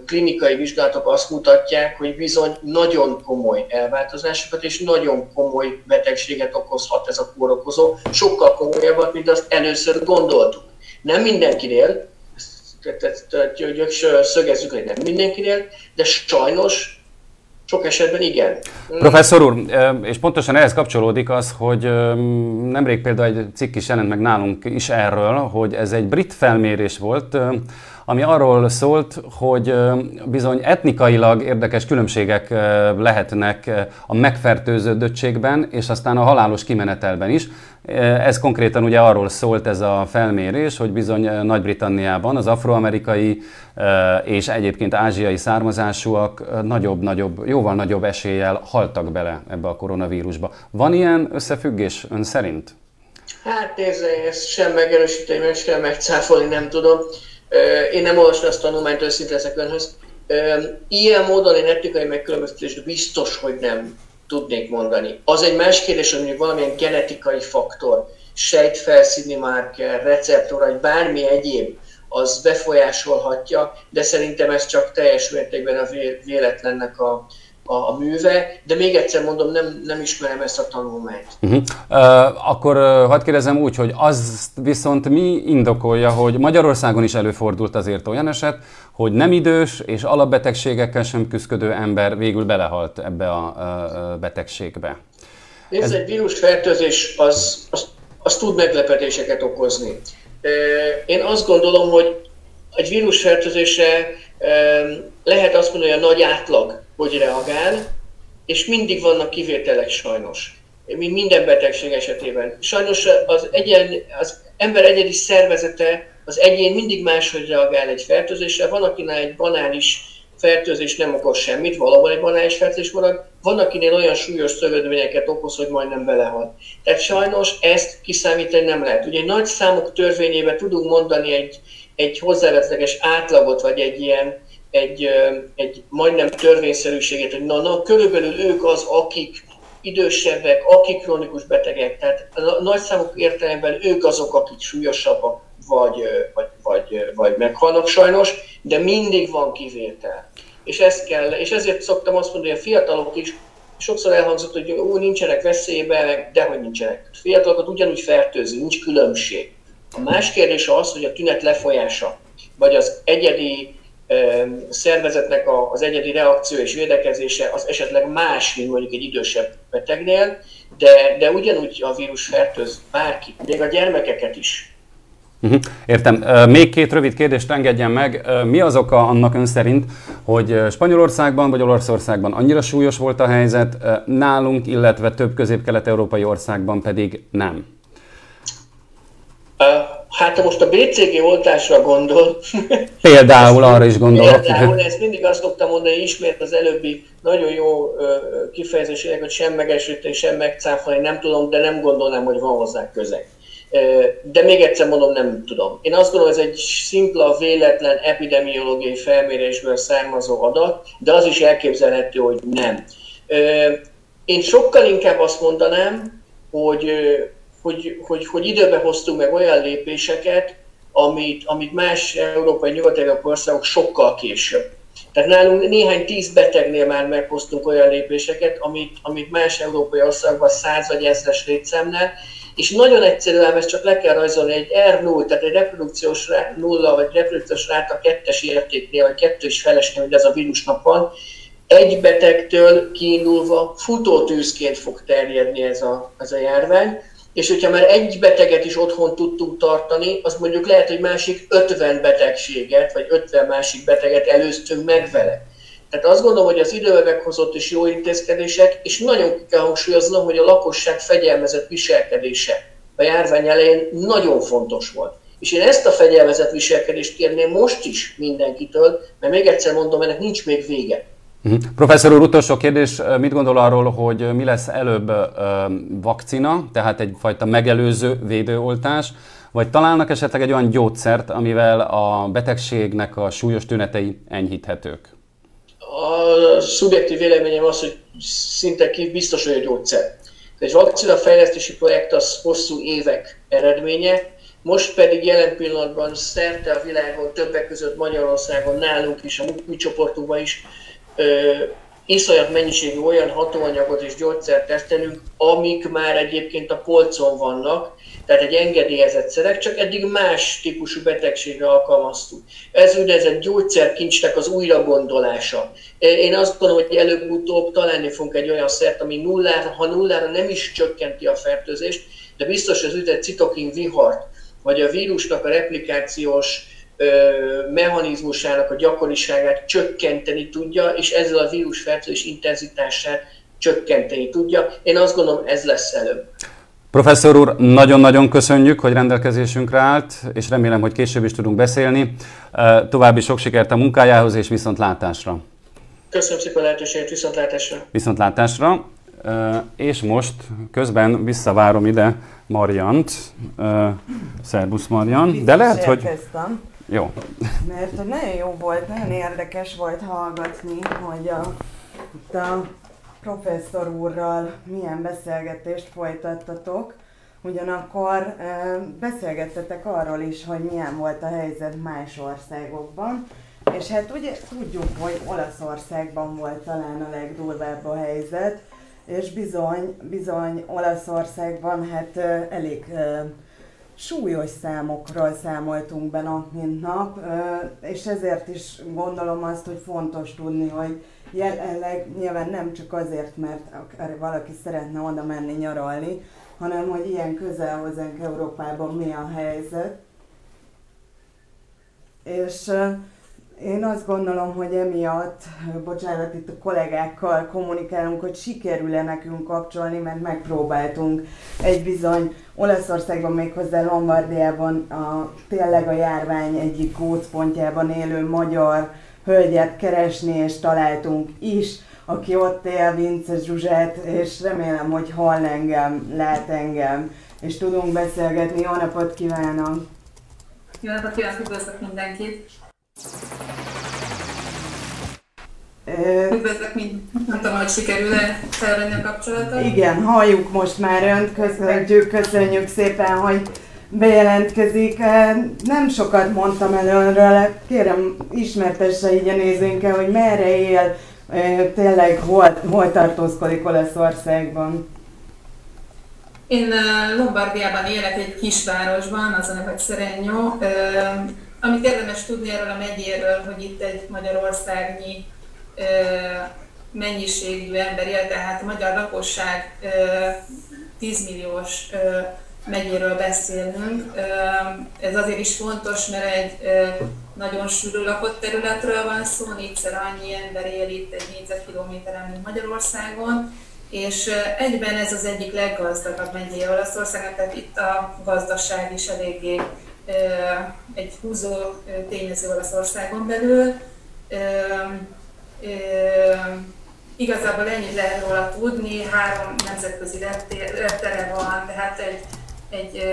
klinikai vizsgálatok azt mutatják, hogy bizony nagyon komoly elváltozásokat és nagyon komoly betegséget okozhat ez a kórokozó, sokkal komolyabbat, mint azt először gondoltuk. Nem mindenkinél, szögezzük, hogy nem mindenkinél, de sajnos sok esetben igen. Professzor úr, és pontosan ehhez kapcsolódik az, hogy nemrég például egy cikk is jelent meg nálunk is erről, hogy ez egy brit felmérés volt, ami arról szólt, hogy bizony etnikailag érdekes különbségek lehetnek a megfertőződöttségben, és aztán a halálos kimenetelben is. Ez konkrétan ugye arról szólt ez a felmérés, hogy bizony Nagy-Britanniában az afroamerikai és egyébként ázsiai származásúak nagyobb-nagyobb, jóval nagyobb eséllyel haltak bele ebbe a koronavírusba. Van ilyen összefüggés ön szerint? Hát nézze, ezt sem megerősíteni, sem megcáfolni nem tudom. Én nem olvastam azt a tanulmányt, őszinte leszek önhöz. Ilyen módon én etikai megkülönböztetést biztos, hogy nem tudnék mondani. Az egy más kérdés, hogy mondjuk valamilyen genetikai faktor, sejtfelszíni márker, receptor, vagy bármi egyéb, az befolyásolhatja, de szerintem ez csak teljes mértékben a véletlennek a, a, a műve, de még egyszer mondom, nem, nem ismerem ezt a tanulmányt. Uh-huh. Uh, akkor uh, hadd kérdezem úgy, hogy az viszont mi indokolja, hogy Magyarországon is előfordult azért olyan eset, hogy nem idős és alapbetegségekkel sem küzdő ember végül belehalt ebbe a uh, betegségbe. Nézd, Ez... egy vírusfertőzés az, az, az tud meglepetéseket okozni. Uh, én azt gondolom, hogy egy vírusfertőzésre lehet azt mondani, hogy a nagy átlag hogy reagál, és mindig vannak kivételek sajnos, mint minden betegség esetében. Sajnos az, egyen, az ember egyedi szervezete, az egyén mindig máshogy reagál egy fertőzésre. Van, akinek egy banális fertőzés nem okoz semmit, valahol egy banális fertőzés marad, van, akinél olyan súlyos szövődményeket okoz, hogy majdnem belehal. Tehát sajnos ezt kiszámítani nem lehet. Ugye nagy számok törvényében tudunk mondani egy, egy hozzávetleges átlagot, vagy egy ilyen egy, egy majdnem törvényszerűséget, hogy na, na, körülbelül ők az, akik idősebbek, akik krónikus betegek, tehát a nagy számok értelemben ők azok, akik súlyosabbak, vagy, vagy, vagy, vagy meghalnak sajnos, de mindig van kivétel. És, ezt kell, és ezért szoktam azt mondani, hogy a fiatalok is, sokszor elhangzott, hogy ó, nincsenek veszélyben, de hogy nincsenek. A fiatalokat ugyanúgy fertőzi, nincs különbség. A más kérdés az, hogy a tünet lefolyása, vagy az egyedi szervezetnek az egyedi reakció és védekezése az esetleg más, mint mondjuk egy idősebb betegnél, de, de ugyanúgy a vírus fertőz bárki, még a gyermekeket is. Mhm. Értem. Még két rövid kérdést engedjen meg. Mi az oka annak ön szerint, hogy Spanyolországban vagy Olaszországban annyira súlyos volt a helyzet, nálunk, illetve több közép-kelet-európai országban pedig nem? Hát most a BCG oltásra gondol. Például arra is gondolok. Például ezt mindig azt szoktam mondani, ismét az előbbi nagyon jó kifejezésének, hogy sem megesíteni, sem megcáfolni, nem tudom, de nem gondolnám, hogy van hozzá közeg. De még egyszer mondom, nem tudom. Én azt gondolom, ez egy szimpla, véletlen epidemiológiai felmérésből származó adat, de az is elképzelhető, hogy nem. Én sokkal inkább azt mondanám, hogy hogy, hogy, hogy időbe hoztunk meg olyan lépéseket, amit, amit más európai nyugat országok sokkal később. Tehát nálunk néhány tíz betegnél már meghoztunk olyan lépéseket, amit, amit más európai országban száz vagy ezres létszámnál, és nagyon egyszerű, ám ezt csak le kell rajzolni, egy R0, tehát egy reprodukciós nulla, vagy reprodukciós ráta kettes értéknél, vagy kettős felesnél, hogy ez a vírusnak van, egy betegtől kiindulva futótűzként fog terjedni ez a, ez a járvány, és hogyha már egy beteget is otthon tudtunk tartani, az mondjuk lehet, hogy másik 50 betegséget, vagy 50 másik beteget előztünk meg vele. Tehát azt gondolom, hogy az időben meghozott is jó intézkedések, és nagyon ki kell hangsúlyoznom, hogy a lakosság fegyelmezett viselkedése a járvány elején nagyon fontos volt. És én ezt a fegyelmezett viselkedést kérném most is mindenkitől, mert még egyszer mondom, ennek nincs még vége. Uh-huh. Professzor úr, utolsó kérdés, mit gondol arról, hogy mi lesz előbb vakcina, tehát egyfajta megelőző védőoltás, vagy találnak esetleg egy olyan gyógyszert, amivel a betegségnek a súlyos tünetei enyhíthetők? A szubjektív véleményem az, hogy szinte biztos, hogy a gyógyszer. Egy vakcina fejlesztési projekt az hosszú évek eredménye, most pedig jelen pillanatban szerte a világon, többek között Magyarországon, nálunk is, a mi csoportunkban is iszonyat mennyiségű olyan hatóanyagot és gyógyszert tesztelünk, amik már egyébként a polcon vannak, tehát egy engedélyezett szerek, csak eddig más típusú betegségre alkalmaztuk. Ez úgynevezett gyógyszerkincsnek az újragondolása. Én azt gondolom, hogy előbb-utóbb találni fogunk egy olyan szert, ami nullára, ha nullára nem is csökkenti a fertőzést, de biztos az úgynevezett citokin vihart, vagy a vírusnak a replikációs mechanizmusának a gyakoriságát csökkenteni tudja, és ezzel a vírusfertőzés intenzitását csökkenteni tudja. Én azt gondolom, ez lesz előbb. Professzor úr, nagyon-nagyon köszönjük, hogy rendelkezésünkre állt, és remélem, hogy később is tudunk beszélni. További sok sikert a munkájához, és viszontlátásra. Köszönöm szépen a lehetőséget, viszontlátásra. Viszontlátásra. És most közben visszavárom ide Mariant. Szerbusz Marian. De lehet, hogy... Jó. Mert hogy nagyon jó volt, nagyon érdekes volt hallgatni, hogy a, a professzor úrral milyen beszélgetést folytattatok. Ugyanakkor e, beszélgettetek arról is, hogy milyen volt a helyzet más országokban. És hát ugye tudjuk, hogy Olaszországban volt talán a legdurvább a helyzet, és bizony, bizony Olaszországban hát elég súlyos számokról számoltunk be nap mint nap, és ezért is gondolom azt, hogy fontos tudni, hogy jelenleg nyilván nem csak azért, mert valaki szeretne oda menni nyaralni, hanem hogy ilyen közel hozzánk Európában mi a helyzet. És Én azt gondolom, hogy emiatt, bocsánat, itt a kollégákkal kommunikálunk, hogy sikerül-e nekünk kapcsolni, mert megpróbáltunk egy bizony Olaszországban, méghozzá Lombardiában a, tényleg a járvány egyik gócpontjában élő magyar hölgyet keresni, és találtunk is, aki ott él, Vince Zsuzsát, és remélem, hogy hall engem, lát engem, és tudunk beszélgetni. Jó napot kívánok! Jó napot kívánok, üdvözlök mindenkit! Üdvözlök, mint nem tudom, hogy sikerül-e felvenni a kapcsolatot. Igen, halljuk most már önt, köszönjük, köszönjük szépen, hogy bejelentkezik. Nem sokat mondtam el önről, kérem ismertesse így a nézőnkkel, hogy merre él, tényleg hol, hol tartózkodik Olaszországban. Én Lombardiában élek egy kisvárosban, az a neve Szerenyó. Amit érdemes tudni erről a megyéről, hogy itt egy Magyarországnyi mennyiségű ember él, tehát a magyar lakosság 10 milliós megyéről beszélünk. Ez azért is fontos, mert egy nagyon sűrű lakott területről van szó, négyszer annyi ember él itt egy négyzetkilométeren, mint Magyarországon, és egyben ez az egyik leggazdagabb megyéje Olaszországnak, tehát itt a gazdaság is eléggé egy húzó tényező Olaszországon belül. Igazából ennyit lehet róla tudni, három nemzetközi reptere van, tehát egy, egy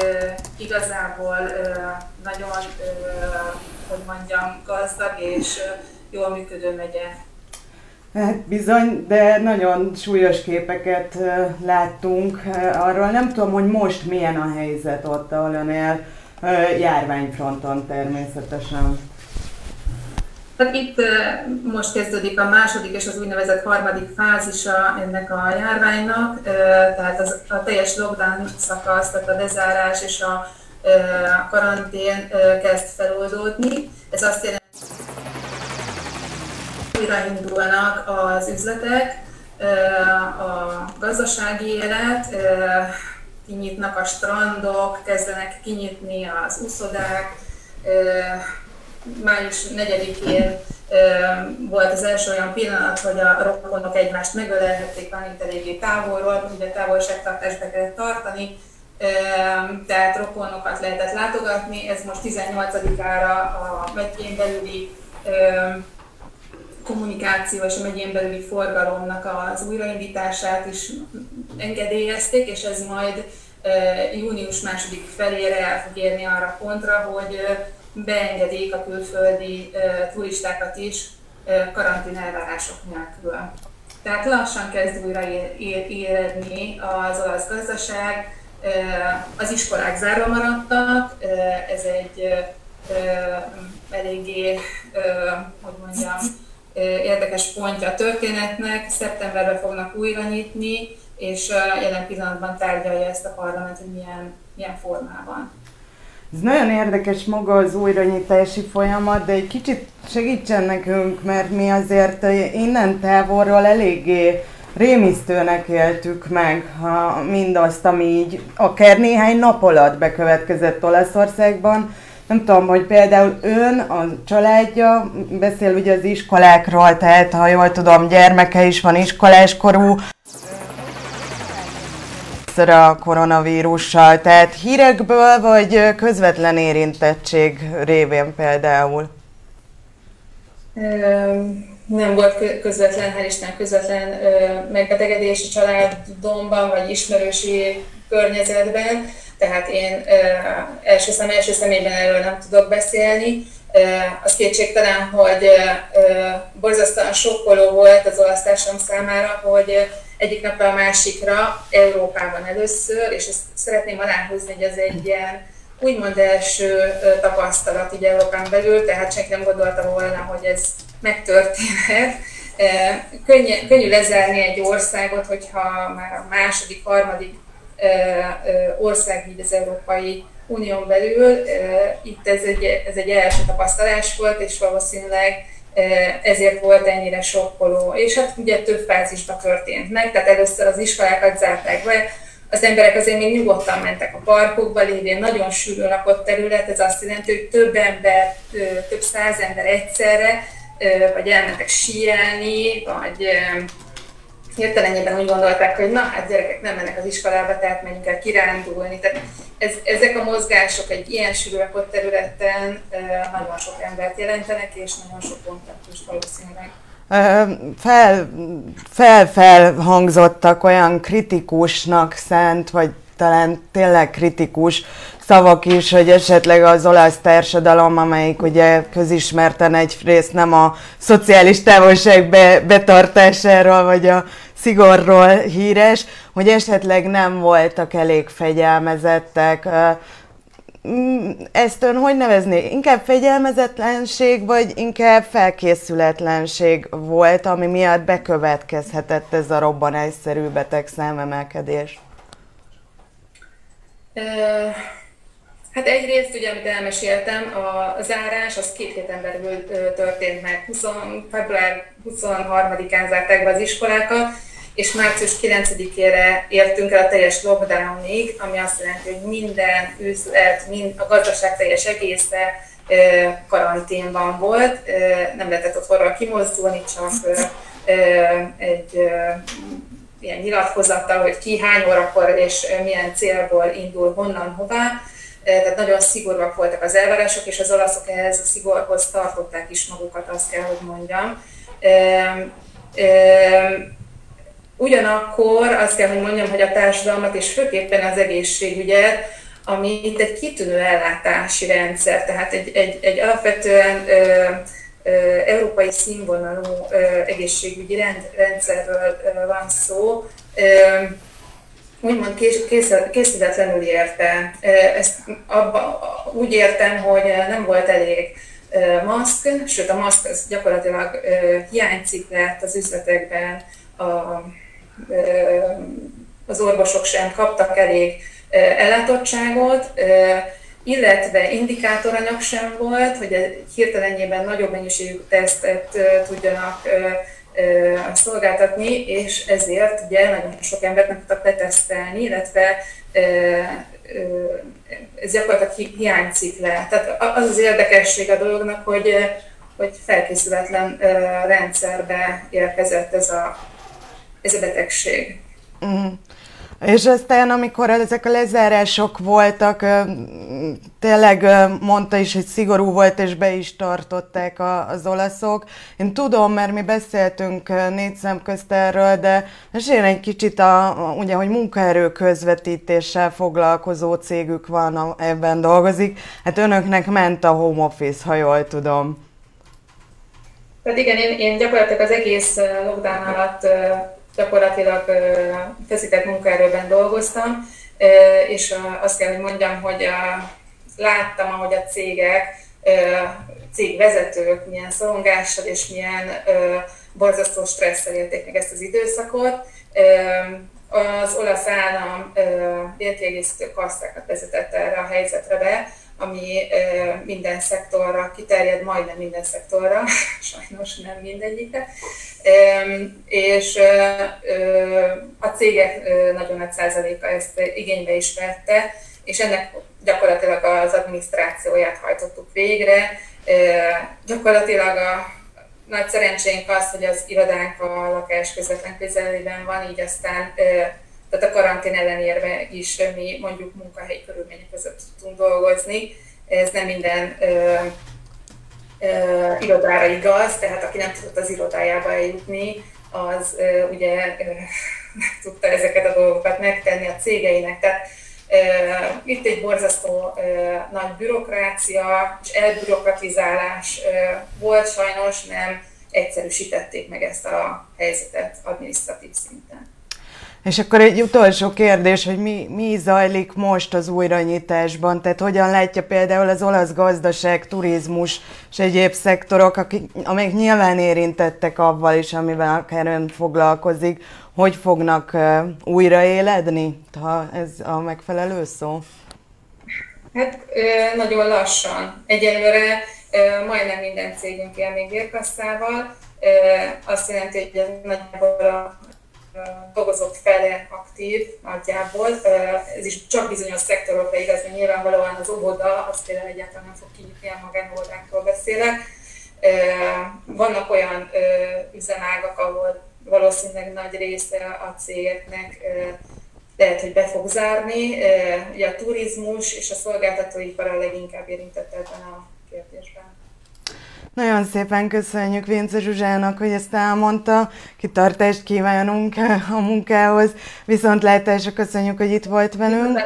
igazából nagyon, hogy mondjam, gazdag és jól működő megye. Hát bizony, de nagyon súlyos képeket láttunk arról. Nem tudom, hogy most milyen a helyzet ott, ahol ön él, járványfronton természetesen. Hát itt most kezdődik a második és az úgynevezett harmadik fázisa ennek a járványnak, tehát az, a teljes lockdown szakasz, tehát a lezárás és a karantén kezd feloldódni. Ez azt jelenti, újraindulnak az üzletek, a gazdasági élet, kinyitnak a strandok, kezdenek kinyitni az úszodák. Május 4-én volt az első olyan pillanat, hogy a rokonok egymást megölelhették valamint eléggé távolról, ugye távolságtartást be kellett tartani, tehát rokonokat lehetett látogatni. Ez most 18-ára a megyén belüli kommunikáció és a megyén belüli forgalomnak az újraindítását is engedélyezték, és ez majd június második felére el fog érni arra pontra, hogy beengedik a külföldi turistákat is karantén elvárások nélkül. Tehát lassan kezd újra éredni az olasz gazdaság, az iskolák zárva maradtak, ez egy eléggé, hogy mondjam, érdekes pontja a történetnek. Szeptemberben fognak újra nyitni, és jelen pillanatban tárgyalja ezt a parlament, hogy milyen, milyen formában. Ez nagyon érdekes maga az újranyitási folyamat, de egy kicsit segítsen nekünk, mert mi azért innen távolról eléggé rémisztőnek éltük meg ha mindazt, ami így akár néhány nap alatt bekövetkezett Olaszországban. Nem tudom, hogy például ön, a családja beszél ugye az iskolákról, tehát ha jól tudom, gyermeke is van iskoláskorú, a koronavírussal, tehát hírekből vagy közvetlen érintettség révén például? Nem volt közvetlen, hál' Isten, közvetlen megbetegedés a családomban, vagy ismerősi környezetben, tehát én első szem első személyben erről nem tudok beszélni. Az kétségtelen, hogy borzasztóan sokkoló volt az olasz számára, hogy egyik napra a másikra Európában először, és ezt szeretném aláhúzni, hogy ez egy ilyen úgymond első tapasztalat így Európán belül, tehát senki nem gondolta volna, hogy ez megtörténhet. Könnyű, könnyű lezárni egy országot, hogyha már a második, harmadik ország így az Európai Unión belül. Itt ez egy, ez egy első tapasztalás volt, és valószínűleg ezért volt ennyire sokkoló. És hát ugye több fázisban történt meg, tehát először az iskolákat zárták be, az emberek azért még nyugodtan mentek a parkokba, lévén nagyon sűrű lakott terület, ez azt jelenti, hogy több ember, több száz ember egyszerre, vagy elmentek síelni, vagy hirtelenjében úgy gondolták, hogy na hát gyerekek nem mennek az iskolába, tehát menjünk el kirándulni. Tehát ez, ezek a mozgások egy ilyen sűrű területen nagyon sok embert jelentenek, és nagyon sok kontaktus valószínűleg. Fel, fel, felhangzottak olyan kritikusnak szent, vagy talán tényleg kritikus szavak is, hogy esetleg az olasz társadalom, amelyik ugye közismerten egyrészt nem a szociális távolság be, betartásáról, vagy a szigorról híres, hogy esetleg nem voltak elég fegyelmezettek. Mm, ezt ön hogy nevezni? Inkább fegyelmezetlenség, vagy inkább felkészületlenség volt, ami miatt bekövetkezhetett ez a robbanásszerű beteg számemelkedés? Hát egyrészt, ugye, amit elmeséltem, a zárás az két héten belül történt meg. 20, február 23-án zárták be az iskolákat, és március 9-ére értünk el a teljes lockdownig, ami azt jelenti, hogy minden üzlet, mind, a gazdaság teljes egésze karanténban volt, nem lehetett otthonról kimozdulni, csak egy ilyen nyilatkozattal, hogy ki hány órakor és milyen célból indul, honnan, hová. Tehát nagyon szigorúak voltak az elvárások, és az olaszok ehhez a szigorhoz tartották is magukat, azt kell, hogy mondjam. Ugyanakkor azt kell, hogy mondjam, hogy a társadalmat és főképpen az egészségügyet, ami itt egy kitűnő ellátási rendszer, tehát egy, egy, egy alapvetően ö, európai színvonalú egészségügyi rend, rendszerről van szó, úgymond kész, készítetlenül érte. Ezt abba, úgy értem, hogy nem volt elég maszk, sőt a maszk az gyakorlatilag hiányzik lett az üzletekben, a az orvosok sem kaptak elég ellátottságot, illetve indikátoranyag sem volt, hogy hirtelenjében nagyobb mennyiségű tesztet tudjanak szolgáltatni, és ezért ugye nagyon sok embert nem tudtak letesztelni, illetve ez gyakorlatilag hiányzik le. Tehát az az érdekesség a dolognak, hogy, hogy felkészületlen rendszerbe érkezett ez a ez a betegség. Uh-huh. És aztán, amikor ezek a lezárások voltak, tényleg mondta is, hogy szigorú volt, és be is tartották az olaszok. Én tudom, mert mi beszéltünk négy szem közt erről, de meséljen egy kicsit, a, ugye, hogy munkaerő közvetítéssel foglalkozó cégük van, ebben dolgozik. Hát önöknek ment a home office, ha jól tudom. Hát igen, én, én gyakorlatilag az egész lockdown alatt gyakorlatilag feszített munkaerőben dolgoztam, és azt kell, hogy mondjam, hogy láttam, ahogy a cégek, cégvezetők milyen szorongással és milyen borzasztó stresszel élték meg ezt az időszakot. Az olasz állam bérkiegészítő kasszákat vezetett erre a helyzetre be, ami minden szektorra kiterjed, majdnem minden szektorra, sajnos nem mindegyikre, és a cégek nagyon nagy százaléka ezt igénybe is vette, és ennek gyakorlatilag az adminisztrációját hajtottuk végre. Gyakorlatilag a nagy szerencsénk az, hogy az irodánk a lakás közvetlen közelében van, így aztán tehát a karantén ellenérve is mi mondjuk munkahelyi körülmények között tudunk dolgozni. Ez nem minden ö, ö, irodára igaz, tehát aki nem tudott az irodájába eljutni, az ö, ugye ö, tudta ezeket a dolgokat megtenni a cégeinek. Tehát itt egy borzasztó nagy bürokrácia és elbürokratizálás volt, sajnos nem egyszerűsítették meg ezt a helyzetet adminisztratív szinten. És akkor egy utolsó kérdés, hogy mi, mi zajlik most az újranyitásban? Tehát hogyan látja például az olasz gazdaság, turizmus és egyéb szektorok, akik, amelyek nyilván érintettek avval is, amivel akár ön foglalkozik, hogy fognak uh, újraéledni, ha ez a megfelelő szó? Hát nagyon lassan. Egyelőre majdnem minden cégünk él még vérkasszával. Azt jelenti, hogy ez nagyjából a dolgozók fele aktív nagyjából. Ez is csak bizonyos szektorokra igaz, mert nyilvánvalóan az óvoda, az például egyáltalán nem fog kinyitni, a magánóvodákról beszélek. Vannak olyan üzemágak, ahol valószínűleg nagy része a cégeknek lehet, hogy be fog zárni. Ugye a turizmus és a szolgáltatóipar a leginkább érintett ebben a kérdésben. Nagyon szépen köszönjük Vince Zsuzsának, hogy ezt elmondta. Kitartást kívánunk a munkához. Viszont látásra köszönjük, hogy itt volt velünk.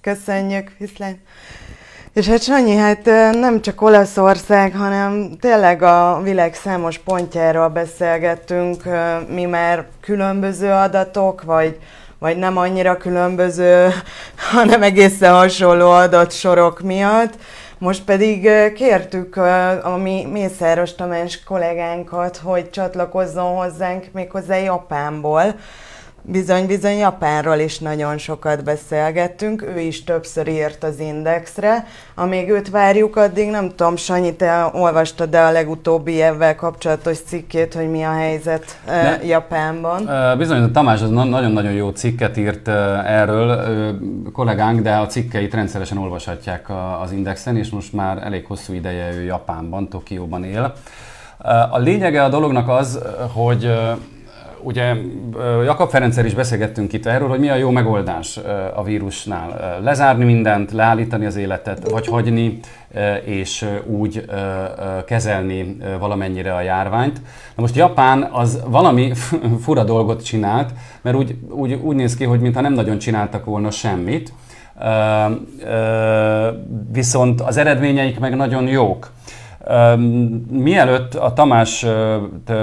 Köszönjük, viszlát. És hát Sanyi, hát nem csak Olaszország, hanem tényleg a világ számos pontjáról beszélgettünk, mi már különböző adatok, vagy, vagy nem annyira különböző, hanem egészen hasonló adatsorok miatt. Most pedig kértük a mi Mészáros Tamás kollégánkat, hogy csatlakozzon hozzánk méghozzá Japánból. Bizony, bizony Japánról is nagyon sokat beszélgettünk, ő is többször írt az Indexre. Amíg őt várjuk, addig nem tudom, Sanyi, te olvastad e a legutóbbi évvel kapcsolatos cikkét, hogy mi a helyzet ne. Japánban? Bizony, a Tamás az nagyon-nagyon jó cikket írt erről, kollégánk, de a cikkeit rendszeresen olvashatják az Indexen, és most már elég hosszú ideje ő Japánban, Tokióban él. A lényege a dolognak az, hogy Ugye Jakab Ferencer is beszélgettünk itt erről, hogy mi a jó megoldás a vírusnál. Lezárni mindent, leállítani az életet, vagy hagyni, és úgy kezelni valamennyire a járványt. Na most Japán az valami fura dolgot csinált, mert úgy, úgy, úgy néz ki, hogy mintha nem nagyon csináltak volna semmit, viszont az eredményeik meg nagyon jók. Mielőtt a Tamás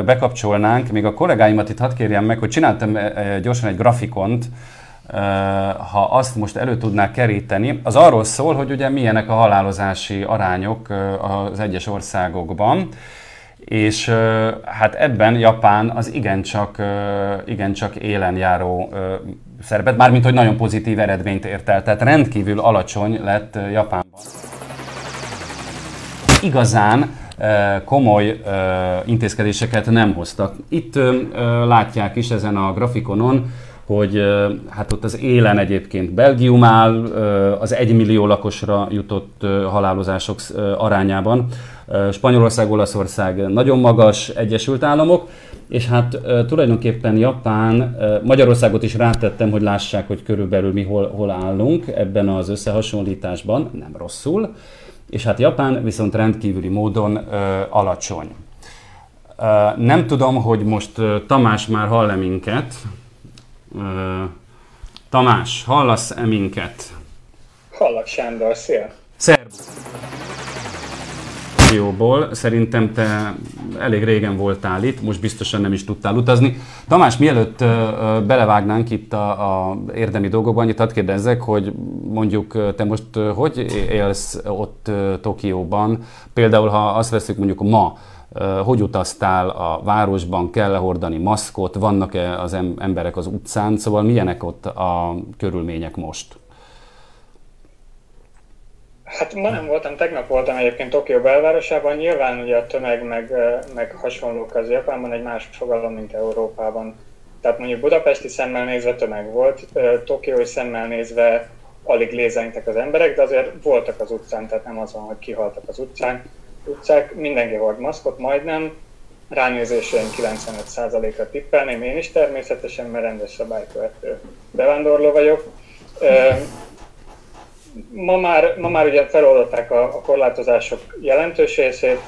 bekapcsolnánk, még a kollégáimat itt hadd kérjem meg, hogy csináltam gyorsan egy grafikont, ha azt most elő tudnák keríteni, az arról szól, hogy ugye milyenek a halálozási arányok az egyes országokban, és hát ebben Japán az igencsak, igencsak élen járó szerepet, mármint hogy nagyon pozitív eredményt ért el, tehát rendkívül alacsony lett Japánban igazán komoly intézkedéseket nem hoztak. Itt látják is ezen a grafikonon, hogy hát ott az élen egyébként Belgium áll, az 1 millió lakosra jutott halálozások arányában. Spanyolország, Olaszország nagyon magas, Egyesült Államok, és hát tulajdonképpen Japán, Magyarországot is rátettem, hogy lássák, hogy körülbelül mi hol, hol állunk ebben az összehasonlításban, nem rosszul és hát Japán viszont rendkívüli módon ö, alacsony. Ö, nem tudom, hogy most ö, Tamás már hall-e minket. Ö, Tamás, hallasz-e minket? Hallak Sándor, szia! Szervusz! Jóból. Szerintem te elég régen voltál itt, most biztosan nem is tudtál utazni. Tamás, mielőtt belevágnánk itt a, a érdemi dolgokban, annyit hadd kérdezzek, hogy mondjuk te most hogy élsz ott Tokióban? Például, ha azt veszük mondjuk ma, hogy utaztál a városban, kell hordani maszkot, vannak-e az emberek az utcán, szóval milyenek ott a körülmények most? Hát ma nem voltam, tegnap voltam egyébként Tokió belvárosában, nyilván ugye a tömeg meg, meg hasonlók az Japánban egy más fogalom, mint Európában. Tehát mondjuk budapesti szemmel nézve tömeg volt, Tokiói szemmel nézve alig lézengtek az emberek, de azért voltak az utcán, tehát nem az van, hogy kihaltak az utcán. Utcák, mindenki hord maszkot, majdnem, ránézésre 95%-ra tippelném én is természetesen, mert rendes szabálykövető bevándorló vagyok ma már, ma már ugye feloldották a, a korlátozások jelentős részét,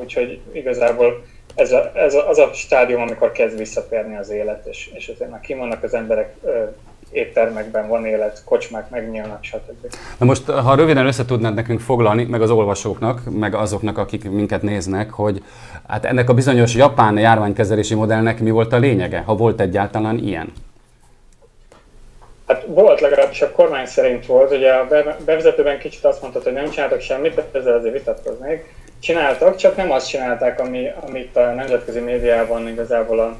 úgyhogy igazából ez, a, ez a, az a stádium, amikor kezd visszatérni az élet, és, és azért már kimonnak az emberek, éttermekben van élet, kocsmák megnyílnak, stb. Na most, ha röviden össze nekünk foglalni, meg az olvasóknak, meg azoknak, akik minket néznek, hogy hát ennek a bizonyos japán járványkezelési modellnek mi volt a lényege, ha volt egyáltalán ilyen? Hát volt legalábbis a kormány szerint volt, ugye a bevezetőben kicsit azt mondtad, hogy nem csináltak semmit, de ezzel azért vitatkoznék. Csináltak, csak nem azt csinálták, ami, amit a nemzetközi médiában igazából a,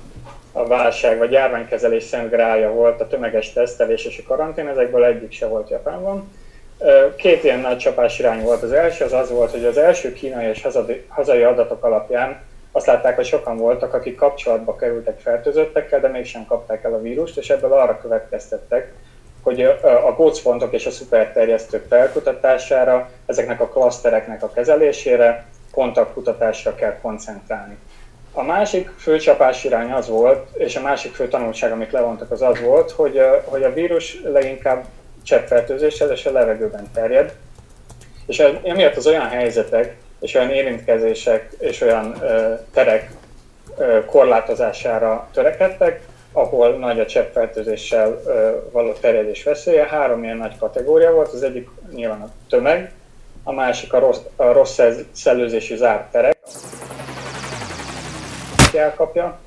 a válság vagy járványkezelés szent grája volt, a tömeges tesztelés és a karantén, ezekből egyik se volt Japánban. Két ilyen nagy csapás irány volt. Az első az az volt, hogy az első kínai és hazai adatok alapján azt látták, hogy sokan voltak, akik kapcsolatba kerültek fertőzöttekkel, de mégsem kapták el a vírust, és ebből arra következtettek, hogy a gócpontok és a szuperterjesztők felkutatására, ezeknek a klasztereknek a kezelésére, kontaktkutatásra kell koncentrálni. A másik fő csapás irány az volt, és a másik fő tanulság, amit levontak, az az volt, hogy, hogy a vírus leginkább cseppfertőzéssel és a levegőben terjed, és emiatt az olyan helyzetek, és olyan érintkezések, és olyan ö, terek ö, korlátozására törekedtek, ahol nagy a cseppfertőzéssel való terjedés veszélye. Három ilyen nagy kategória volt, az egyik nyilván a tömeg, a másik a rossz, a rossz szellőzési zárt terek, elkapja,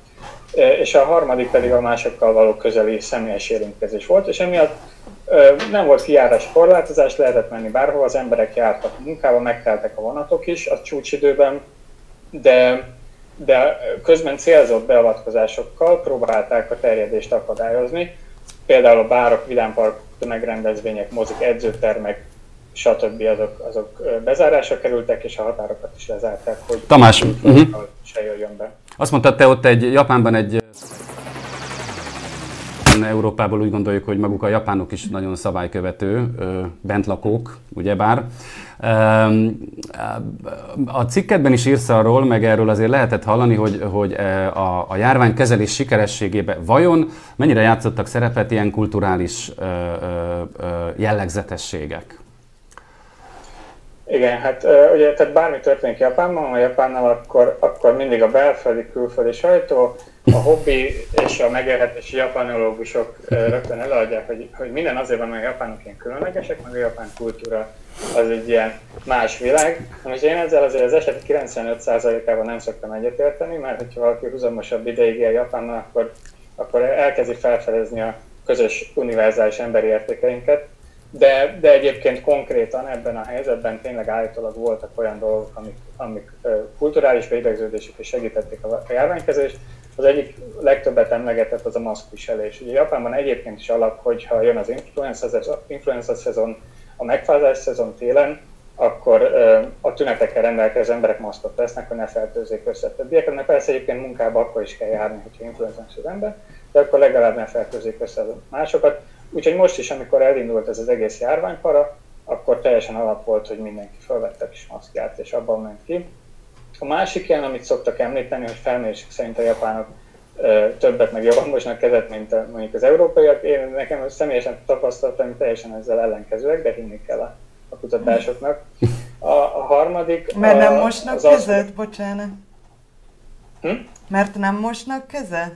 és a harmadik pedig a másokkal való közeli személyes érintkezés volt, és emiatt nem volt kijárás korlátozás, lehetett menni bárhol, az emberek jártak munkába, megteltek a vonatok is a csúcsidőben, de, de közben célzott beavatkozásokkal próbálták a terjedést akadályozni. Például a bárok, vidámpark, tömegrendezvények, mozik, edzőtermek, stb. azok, azok bezárásra kerültek, és a határokat is lezárták, hogy Tamás, uh-huh. se jöjjön be. Azt mondtad, te ott egy Japánban egy Európából úgy gondoljuk, hogy maguk a japánok is nagyon szabálykövető, bentlakók, ugyebár. A cikketben is írsz arról, meg erről azért lehetett hallani, hogy, hogy a, a járvány kezelés sikerességében vajon mennyire játszottak szerepet ilyen kulturális jellegzetességek? Igen, hát ugye tehát bármi történik Japánban, a Japánnal, akkor, akkor mindig a belföldi, külföldi sajtó, a hobbi és a megélhetési japánológusok rögtön előadják, hogy, hogy minden azért van, mert a japánok ilyen különlegesek, meg a japán kultúra az egy ilyen más világ. Most én ezzel azért az eset 95%-ában nem szoktam egyetérteni, mert hogyha valaki húzamosabb ideig él Japánnal, akkor, akkor elkezdi felfedezni a közös univerzális emberi értékeinket, de, de egyébként konkrétan ebben a helyzetben tényleg állítólag voltak olyan dolgok, amik, amik kulturális beidegződések is segítették a járványkezést. Az egyik legtöbbet emlegetett az a maszkviselés. Ugye Japánban egyébként is alap, hogyha jön az influenza, influenza szezon, a megfázás szezon télen, akkor a tünetekkel rendelkező emberek maszkot tesznek, hogy ne fertőzzék össze többieket. persze egyébként munkába akkor is kell járni, hogyha influenzás az ember, de akkor legalább ne fertőzzék össze másokat. Úgyhogy most is, amikor elindult ez az egész járványpara, akkor teljesen alap volt, hogy mindenki felvette a kis maszkját, és abban ment ki. A másik ilyen, amit szoktak említeni, hogy felmérések szerint a japánok többet meg jobban mosnak kezet, mint a, mondjuk az európaiak. Én nekem személyesen tapasztalatom teljesen ezzel ellenkezőek, de hinni kell a, a kutatásoknak. A, a harmadik... Mert nem a, mosnak az kezet, az... bocsánat. Hm? Mert nem mosnak kezet?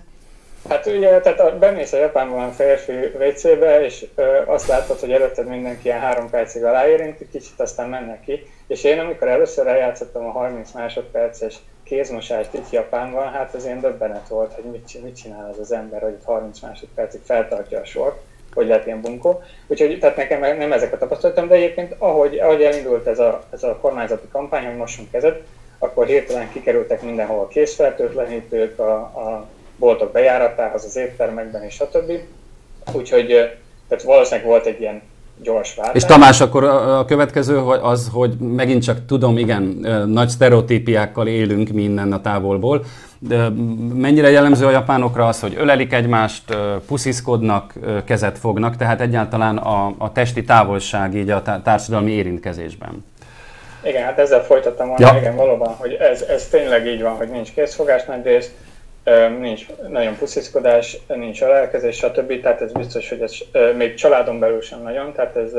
Hát ugye, tehát a, bemész a Japánban a férfi WC-be, és ö, azt látod, hogy előtted mindenki ilyen három percig aláérint, kicsit aztán mennek ki. És én amikor először eljátszottam a 30 másodperces kézmosást itt Japánban, hát az én döbbenet volt, hogy mit, mit csinál az az ember, hogy itt 30 másodpercig feltartja a sort, hogy lehet ilyen bunkó. Úgyhogy tehát nekem nem ezeket tapasztaltam, de egyébként ahogy, ahogy elindult ez a, ez a kormányzati kampány, hogy mossunk kezet, akkor hirtelen kikerültek mindenhol a készfertőtlenítők, a, a boltok bejáratához, az éttermekben és stb. Úgyhogy tehát valószínűleg volt egy ilyen gyors váltás. És Tamás, akkor a következő az, hogy megint csak tudom, igen, nagy sztereotípiákkal élünk minden a távolból, de mennyire jellemző a japánokra az, hogy ölelik egymást, pusziszkodnak, kezet fognak, tehát egyáltalán a, a testi távolság így a társadalmi érintkezésben. Igen, hát ezzel folytattam volna, ja. igen, valóban, hogy ez, ez tényleg így van, hogy nincs készfogás nagy rész, nincs nagyon pusziszkodás, nincs alelkezés, stb. Tehát ez biztos, hogy ez még családon belül sem nagyon, tehát ez,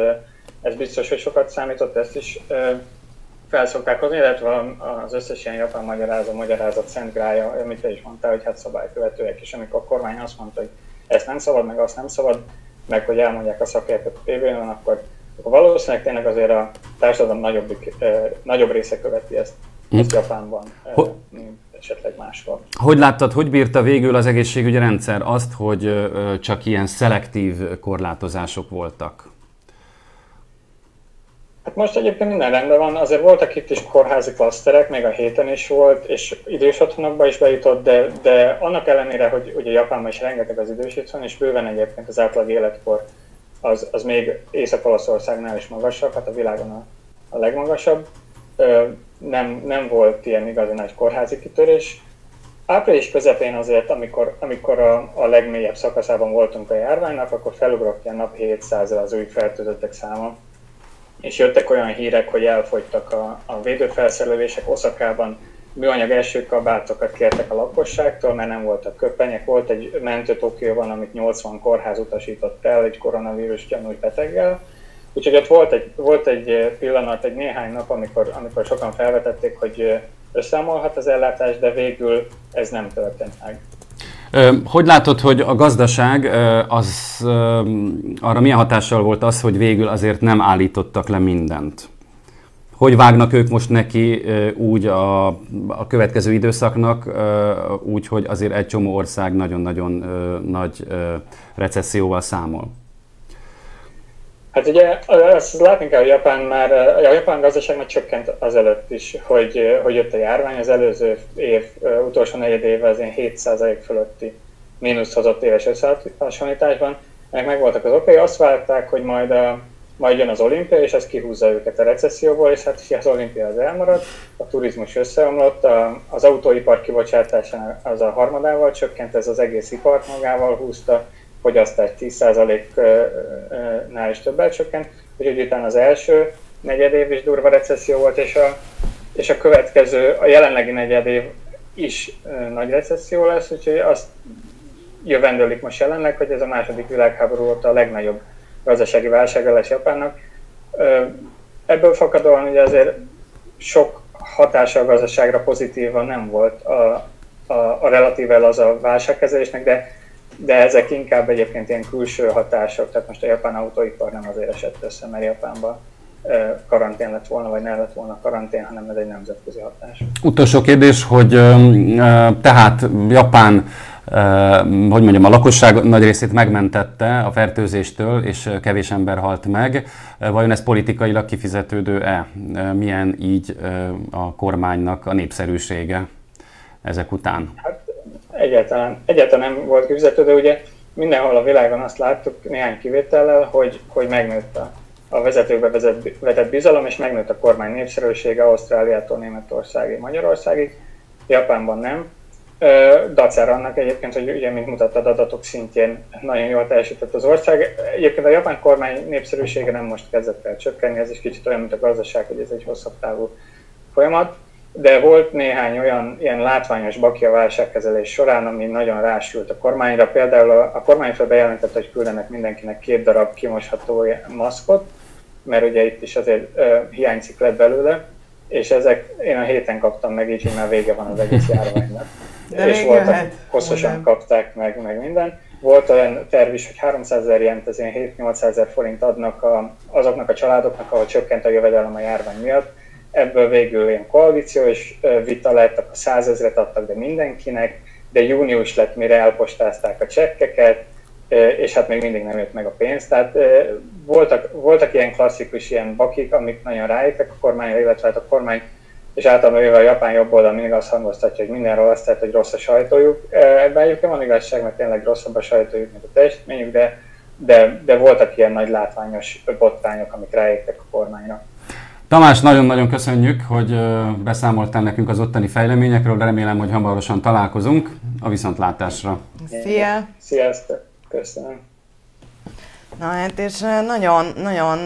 ez biztos, hogy sokat számított, ezt is felszokták hozni, illetve az összes ilyen japán magyarázó, magyarázat szent grája, amit te is mondtál, hogy hát szabálykövetőek, és amikor a kormány azt mondta, hogy ezt nem szabad, meg azt nem szabad, meg hogy elmondják a szakértők a tévén, akkor, akkor valószínűleg tényleg azért a társadalom nagyobb, nagyobb része követi ezt, ezt hm. Japánban. Ho- esetleg máshol. Hogy láttad, hogy bírta végül az egészségügyi rendszer azt, hogy csak ilyen szelektív korlátozások voltak? Hát most egyébként minden rendben van, azért voltak itt is kórházi klaszterek, még a héten is volt, és idős otthonokba is bejutott, de, de annak ellenére, hogy ugye Japánban is rengeteg az idős otthon, és bőven egyébként az átlag életkor az, az még Észak-Olaszországnál is magasabb, hát a világon a, a legmagasabb nem, nem volt ilyen igazi nagy kórházi kitörés. Április közepén azért, amikor, amikor a, a legmélyebb szakaszában voltunk a járványnak, akkor felugrott ilyen nap 700 az új fertőzöttek száma, és jöttek olyan hírek, hogy elfogytak a, a védőfelszerelések Oszakában, műanyag első kabátokat kértek a lakosságtól, mert nem voltak köpenyek. Volt egy mentő Tokióban, amit 80 kórház utasított el egy koronavírus gyanús beteggel. Úgyhogy ott volt egy, volt egy pillanat, egy néhány nap, amikor, amikor sokan felvetették, hogy összeomolhat az ellátás, de végül ez nem történt meg. Hogy látod, hogy a gazdaság az arra milyen hatással volt az, hogy végül azért nem állítottak le mindent? Hogy vágnak ők most neki úgy a, a következő időszaknak, úgy, hogy azért egy csomó ország nagyon-nagyon nagy recesszióval számol? Hát ugye azt látni kell, hogy Japán már, a japán gazdaságnak csökkent azelőtt is, hogy, hogy jött a járvány, az előző év utolsó negyed éve az ilyen 7% fölötti mínusz hozott éves összehasonlításban. Meg megvoltak az okai, azt várták, hogy majd, a, majd jön az olimpia, és ez kihúzza őket a recesszióból, és hát az olimpia az elmaradt, a turizmus összeomlott, a, az autóipar kibocsátása az a harmadával csökkent, ez az egész ipart magával húzta, fogyasztás 10%-nál is többel csökkent, úgyhogy utána az első negyed év is durva recesszió volt, és a, és a következő, a jelenlegi negyed év is nagy recesszió lesz, úgyhogy azt jövendőlik most jelenleg, hogy ez a második világháború óta a legnagyobb gazdasági válsága lesz Japánnak. Ebből fakadóan ugye azért sok hatása a gazdaságra pozitívan nem volt a, a, a relatíve az a válságkezelésnek, de de ezek inkább egyébként ilyen külső hatások, tehát most a japán autóipar nem azért esett össze, mert Japánban karantén lett volna, vagy nem lett volna karantén, hanem ez egy nemzetközi hatás. Utolsó kérdés, hogy tehát Japán hogy mondjam, a lakosság nagy részét megmentette a fertőzéstől, és kevés ember halt meg. Vajon ez politikailag kifizetődő-e? Milyen így a kormánynak a népszerűsége ezek után? Hát egyáltalán, egyáltalán nem volt kifizető, de ugye mindenhol a világon azt láttuk néhány kivétellel, hogy, hogy megnőtt a, a vezetőkbe vezet, vetett bizalom, és megnőtt a kormány népszerűsége Ausztráliától Németországig, Magyarországig, Japánban nem. Dacára annak egyébként, hogy ugye, mint mutattad, adatok szintjén nagyon jól teljesített az ország. Egyébként a japán kormány népszerűsége nem most kezdett el csökkenni, ez is kicsit olyan, mint a gazdaság, hogy ez egy hosszabb távú folyamat de volt néhány olyan ilyen látványos baki a válságkezelés során, ami nagyon rásült a kormányra. Például a, a kormányfő bejelentette, hogy küldenek mindenkinek két darab kimosható maszkot, mert ugye itt is azért uh, hiányzik lett belőle, és ezek én a héten kaptam meg, így, már vége van az egész járványnak. De és voltak, hosszasan kapták meg, meg minden. Volt olyan terv is, hogy 300 ezer ez ilyen 7-800 ezer forint adnak a, azoknak a családoknak, ahol csökkent a jövedelem a járvány miatt ebből végül ilyen koalíciós vita lett, akkor százezret adtak, de mindenkinek, de június lett, mire elpostázták a csekkeket, és hát még mindig nem jött meg a pénz. Tehát voltak, voltak ilyen klasszikus ilyen bakik, amik nagyon rájöttek a kormányra, illetve hát a kormány és általában a japán jobb oldal mindig azt hangoztatja, hogy mindenről azt tehet, hogy rossz a sajtójuk. Ebben egyébként van igazság, mert tényleg rosszabb a sajtójuk, mint a teljesítményük, de, de, de voltak ilyen nagy látványos botrányok, amik rájöttek a kormányra. Tamás, nagyon-nagyon köszönjük, hogy beszámoltál nekünk az ottani fejleményekről, de remélem, hogy hamarosan találkozunk a viszontlátásra. Szia! Sziasztok! Köszönöm! Na hát és nagyon, nagyon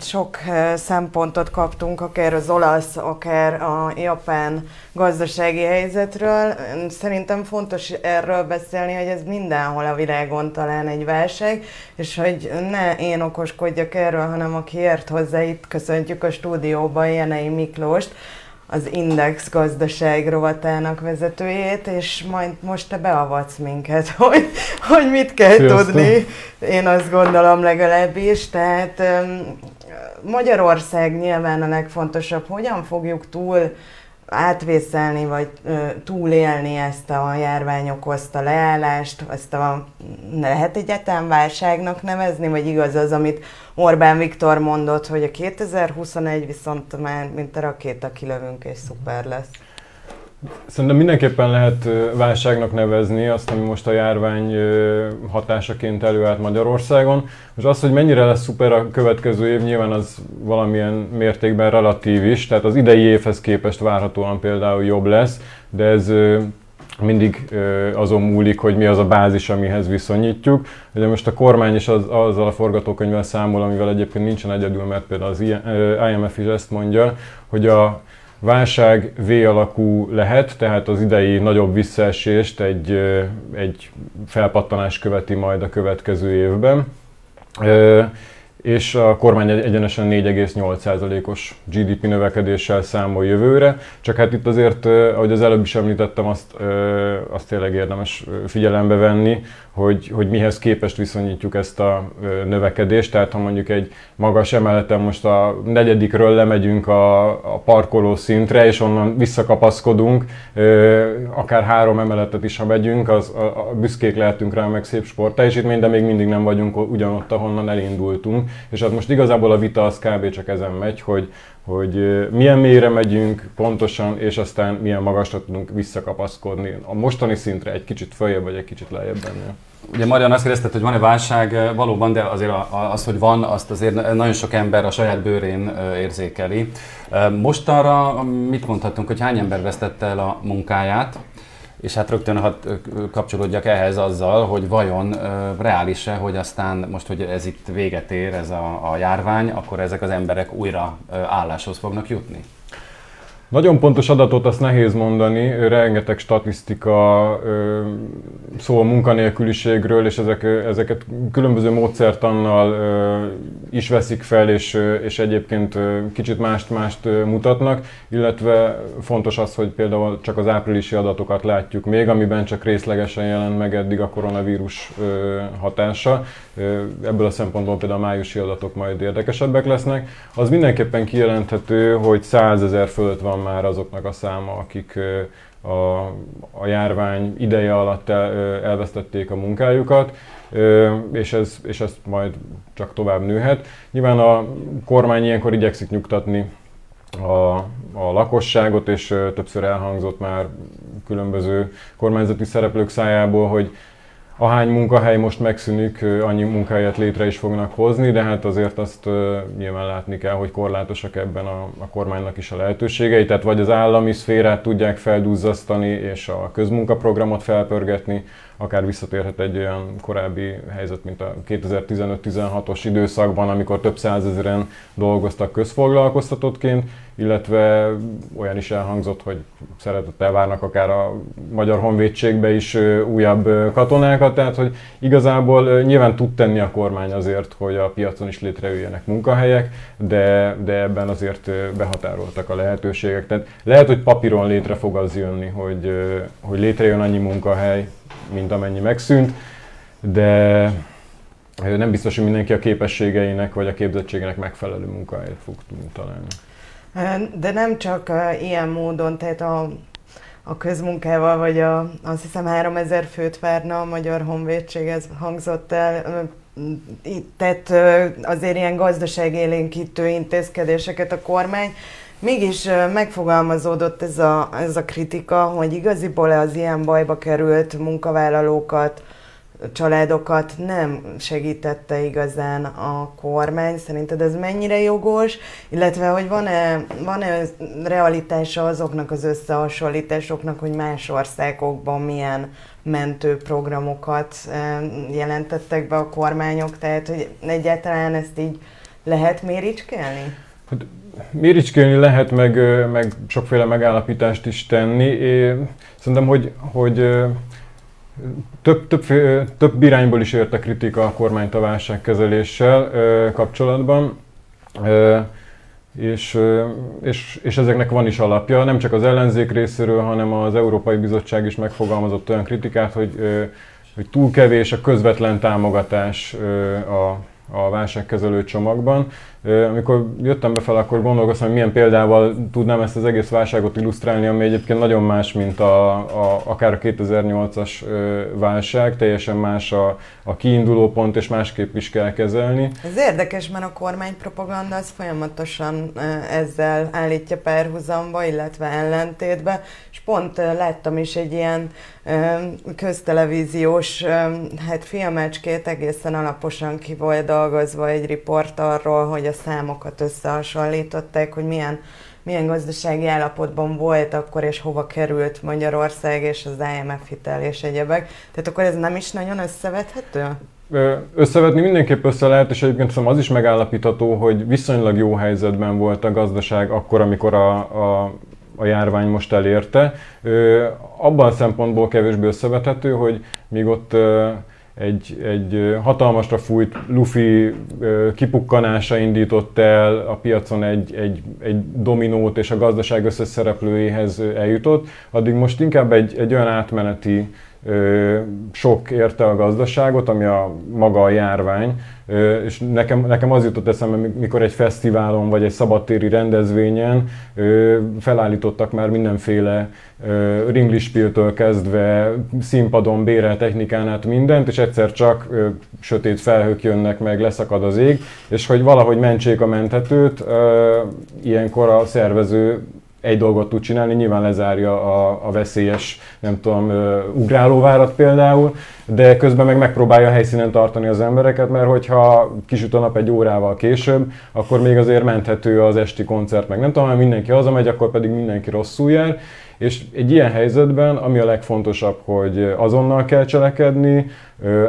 sok szempontot kaptunk, akár az olasz, akár a japán gazdasági helyzetről. Szerintem fontos erről beszélni, hogy ez mindenhol a világon talán egy válság, és hogy ne én okoskodjak erről, hanem aki ért hozzá, itt köszöntjük a stúdióban Jenei Miklóst, az Index gazdaság rovatának vezetőjét, és majd most te beavatsz minket, hogy, hogy mit kell Sziasztok. tudni. Én azt gondolom legalábbis. Tehát Magyarország nyilván a legfontosabb, hogyan fogjuk túl átvészelni, vagy túlélni ezt a járvány okozta leállást, ezt a lehet egyetlen válságnak nevezni, vagy igaz az, amit Orbán Viktor mondott, hogy a 2021 viszont már mint a rakéta kilövünk és szuper lesz. Szerintem mindenképpen lehet válságnak nevezni azt, ami most a járvány hatásaként előállt Magyarországon. Most az, hogy mennyire lesz szuper a következő év, nyilván az valamilyen mértékben relatív is, tehát az idei évhez képest várhatóan például jobb lesz, de ez mindig azon múlik, hogy mi az a bázis, amihez viszonyítjuk. Ugye most a kormány is az, azzal a forgatókönyvvel számol, amivel egyébként nincsen egyedül, mert például az IMF is ezt mondja, hogy a válság V alakú lehet, tehát az idei nagyobb visszaesést egy, egy felpattanás követi majd a következő évben és a kormány egyenesen 4,8%-os GDP növekedéssel számol jövőre, csak hát itt azért, ahogy az előbb is említettem, azt, azt tényleg érdemes figyelembe venni, hogy, hogy mihez képest viszonyítjuk ezt a növekedést. Tehát ha mondjuk egy magas emeleten most a negyedikről lemegyünk a, a parkoló szintre, és onnan visszakapaszkodunk, akár három emeletet is, ha megyünk, az a, a büszkék lehetünk rá, meg szép sportteljesítmény, de még mindig nem vagyunk ugyanott, ahonnan elindultunk. És hát most igazából a vita az kb. csak ezen megy, hogy, hogy milyen mélyre megyünk pontosan, és aztán milyen magasra tudunk visszakapaszkodni a mostani szintre, egy kicsit följebb vagy egy kicsit lejjebb ennél. Ugye Marian azt kérdezted, hogy van-e válság, valóban, de azért az, hogy van, azt azért nagyon sok ember a saját bőrén érzékeli. Mostanra mit mondhatunk, hogy hány ember vesztette el a munkáját? És hát rögtön hadd kapcsolódjak ehhez azzal, hogy vajon reális-e, hogy aztán most, hogy ez itt véget ér, ez a, a járvány, akkor ezek az emberek újra álláshoz fognak jutni? Nagyon pontos adatot azt nehéz mondani, rengeteg statisztika szól a munkanélküliségről, és ezek, ezeket különböző módszertannal is veszik fel, és, és egyébként kicsit mást-mást mutatnak, illetve fontos az, hogy például csak az áprilisi adatokat látjuk még, amiben csak részlegesen jelent meg eddig a koronavírus hatása. Ebből a szempontból például a májusi adatok majd érdekesebbek lesznek. Az mindenképpen kijelenthető, hogy 100 ezer fölött van már azoknak a száma, akik a, a járvány ideje alatt el, elvesztették a munkájukat, és ez, és ez majd csak tovább nőhet. Nyilván a kormány ilyenkor igyekszik nyugtatni a, a lakosságot, és többször elhangzott már különböző kormányzati szereplők szájából, hogy ahány munkahely most megszűnik, annyi munkahelyet létre is fognak hozni, de hát azért azt nyilván látni kell, hogy korlátosak ebben a, a kormánynak is a lehetőségei, tehát vagy az állami szférát tudják feldúzzasztani és a közmunkaprogramot felpörgetni, akár visszatérhet egy olyan korábbi helyzet, mint a 2015-16-os időszakban, amikor több százezeren dolgoztak közfoglalkoztatottként, illetve olyan is elhangzott, hogy szeretettel várnak akár a Magyar Honvédségbe is újabb katonákat, tehát hogy igazából nyilván tud tenni a kormány azért, hogy a piacon is létrejöjjenek munkahelyek, de, de ebben azért behatároltak a lehetőségek. Tehát lehet, hogy papíron létre fog az jönni, hogy, hogy létrejön annyi munkahely, mint amennyi megszűnt, de nem biztos, hogy mindenki a képességeinek vagy a képzettségének megfelelő munkahelyet fog tudni találni. De nem csak ilyen módon, tehát a, a közmunkával, vagy a, azt hiszem 3000 főt várna a Magyar Honvédség, ez hangzott el, tehát azért ilyen gazdaságélénkítő intézkedéseket a kormány, Mégis megfogalmazódott ez a, ez a kritika, hogy igaziból az ilyen bajba került munkavállalókat, családokat nem segítette igazán a kormány. Szerinted ez mennyire jogos? Illetve, hogy van-e, van-e realitása azoknak az összehasonlításoknak, hogy más országokban milyen mentőprogramokat jelentettek be a kormányok? Tehát, hogy egyáltalán ezt így lehet méricskélni? Hát méricskélni lehet, meg, meg sokféle megállapítást is tenni. Én szerintem, hogy, hogy több, több, több irányból is érte kritika a kormányt a válságkezeléssel kapcsolatban. És, és, és ezeknek van is alapja, nem csak az ellenzék részéről, hanem az Európai Bizottság is megfogalmazott olyan kritikát, hogy, hogy túl kevés a közvetlen támogatás a, a válságkezelő csomagban. Amikor jöttem befelé, akkor gondolkoztam, hogy milyen példával tudnám ezt az egész válságot illusztrálni, ami egyébként nagyon más, mint a, a, akár a 2008-as válság, teljesen más a, a kiinduló pont, és másképp is kell kezelni. Ez érdekes, mert a kormánypropaganda az folyamatosan ezzel állítja párhuzamba, illetve ellentétbe, és pont láttam is egy ilyen köztelevíziós hát filmecskét egészen alaposan ki volt dolgozva egy riport arról, hogy a számokat összehasonlították, hogy milyen milyen gazdasági állapotban volt akkor, és hova került Magyarország, és az IMF hitel és egyebek. Tehát akkor ez nem is nagyon összevethető? Összevetni mindenképp össze lehet, és egyébként szerintem az is megállapítható, hogy viszonylag jó helyzetben volt a gazdaság akkor, amikor a, a, a járvány most elérte. Abban a szempontból kevésbé összevethető, hogy míg ott egy, egy hatalmasra fújt lufi kipukkanása indított el a piacon egy, egy, egy dominót, és a gazdaság összes szereplőjéhez eljutott, addig most inkább egy, egy olyan átmeneti sok érte a gazdaságot, ami a maga a járvány, és nekem, nekem az jutott eszembe, mikor egy fesztiválon vagy egy szabadtéri rendezvényen felállítottak már mindenféle ringlispiltől kezdve színpadon, bérel technikán át mindent, és egyszer csak sötét felhők jönnek meg, leszakad az ég, és hogy valahogy mentsék a mentetőt, ilyenkor a szervező egy dolgot tud csinálni, nyilván lezárja a, a veszélyes, nem tudom, ugrálóvárat például, de közben meg megpróbálja helyszínen tartani az embereket, mert hogyha kisüt a nap egy órával később, akkor még azért menthető az esti koncert, meg nem tudom, ha mindenki hazamegy, akkor pedig mindenki rosszul jár, és egy ilyen helyzetben, ami a legfontosabb, hogy azonnal kell cselekedni,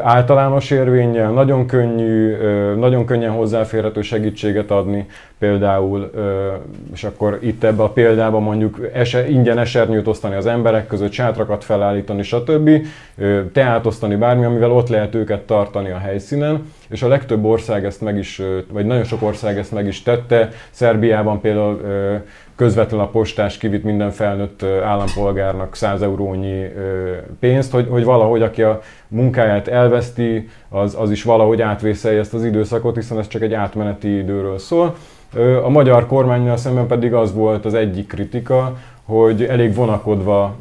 általános érvényel, nagyon könnyű, nagyon könnyen hozzáférhető segítséget adni, például, és akkor itt ebbe a példában mondjuk ese, ingyen esernyőt osztani az emberek között, sátrakat felállítani, stb. Teát osztani bármi, amivel ott lehet őket tartani a helyszínen, és a legtöbb ország ezt meg is, vagy nagyon sok ország ezt meg is tette. Szerbiában például közvetlen a postás kivitt minden felnőtt állampolgárnak 100 eurónyi pénzt, hogy, hogy valahogy aki a munkáját elveszti, az, az is valahogy átvészelje ezt az időszakot, hiszen ez csak egy átmeneti időről szól. A magyar kormánynál szemben pedig az volt az egyik kritika, hogy elég vonakodva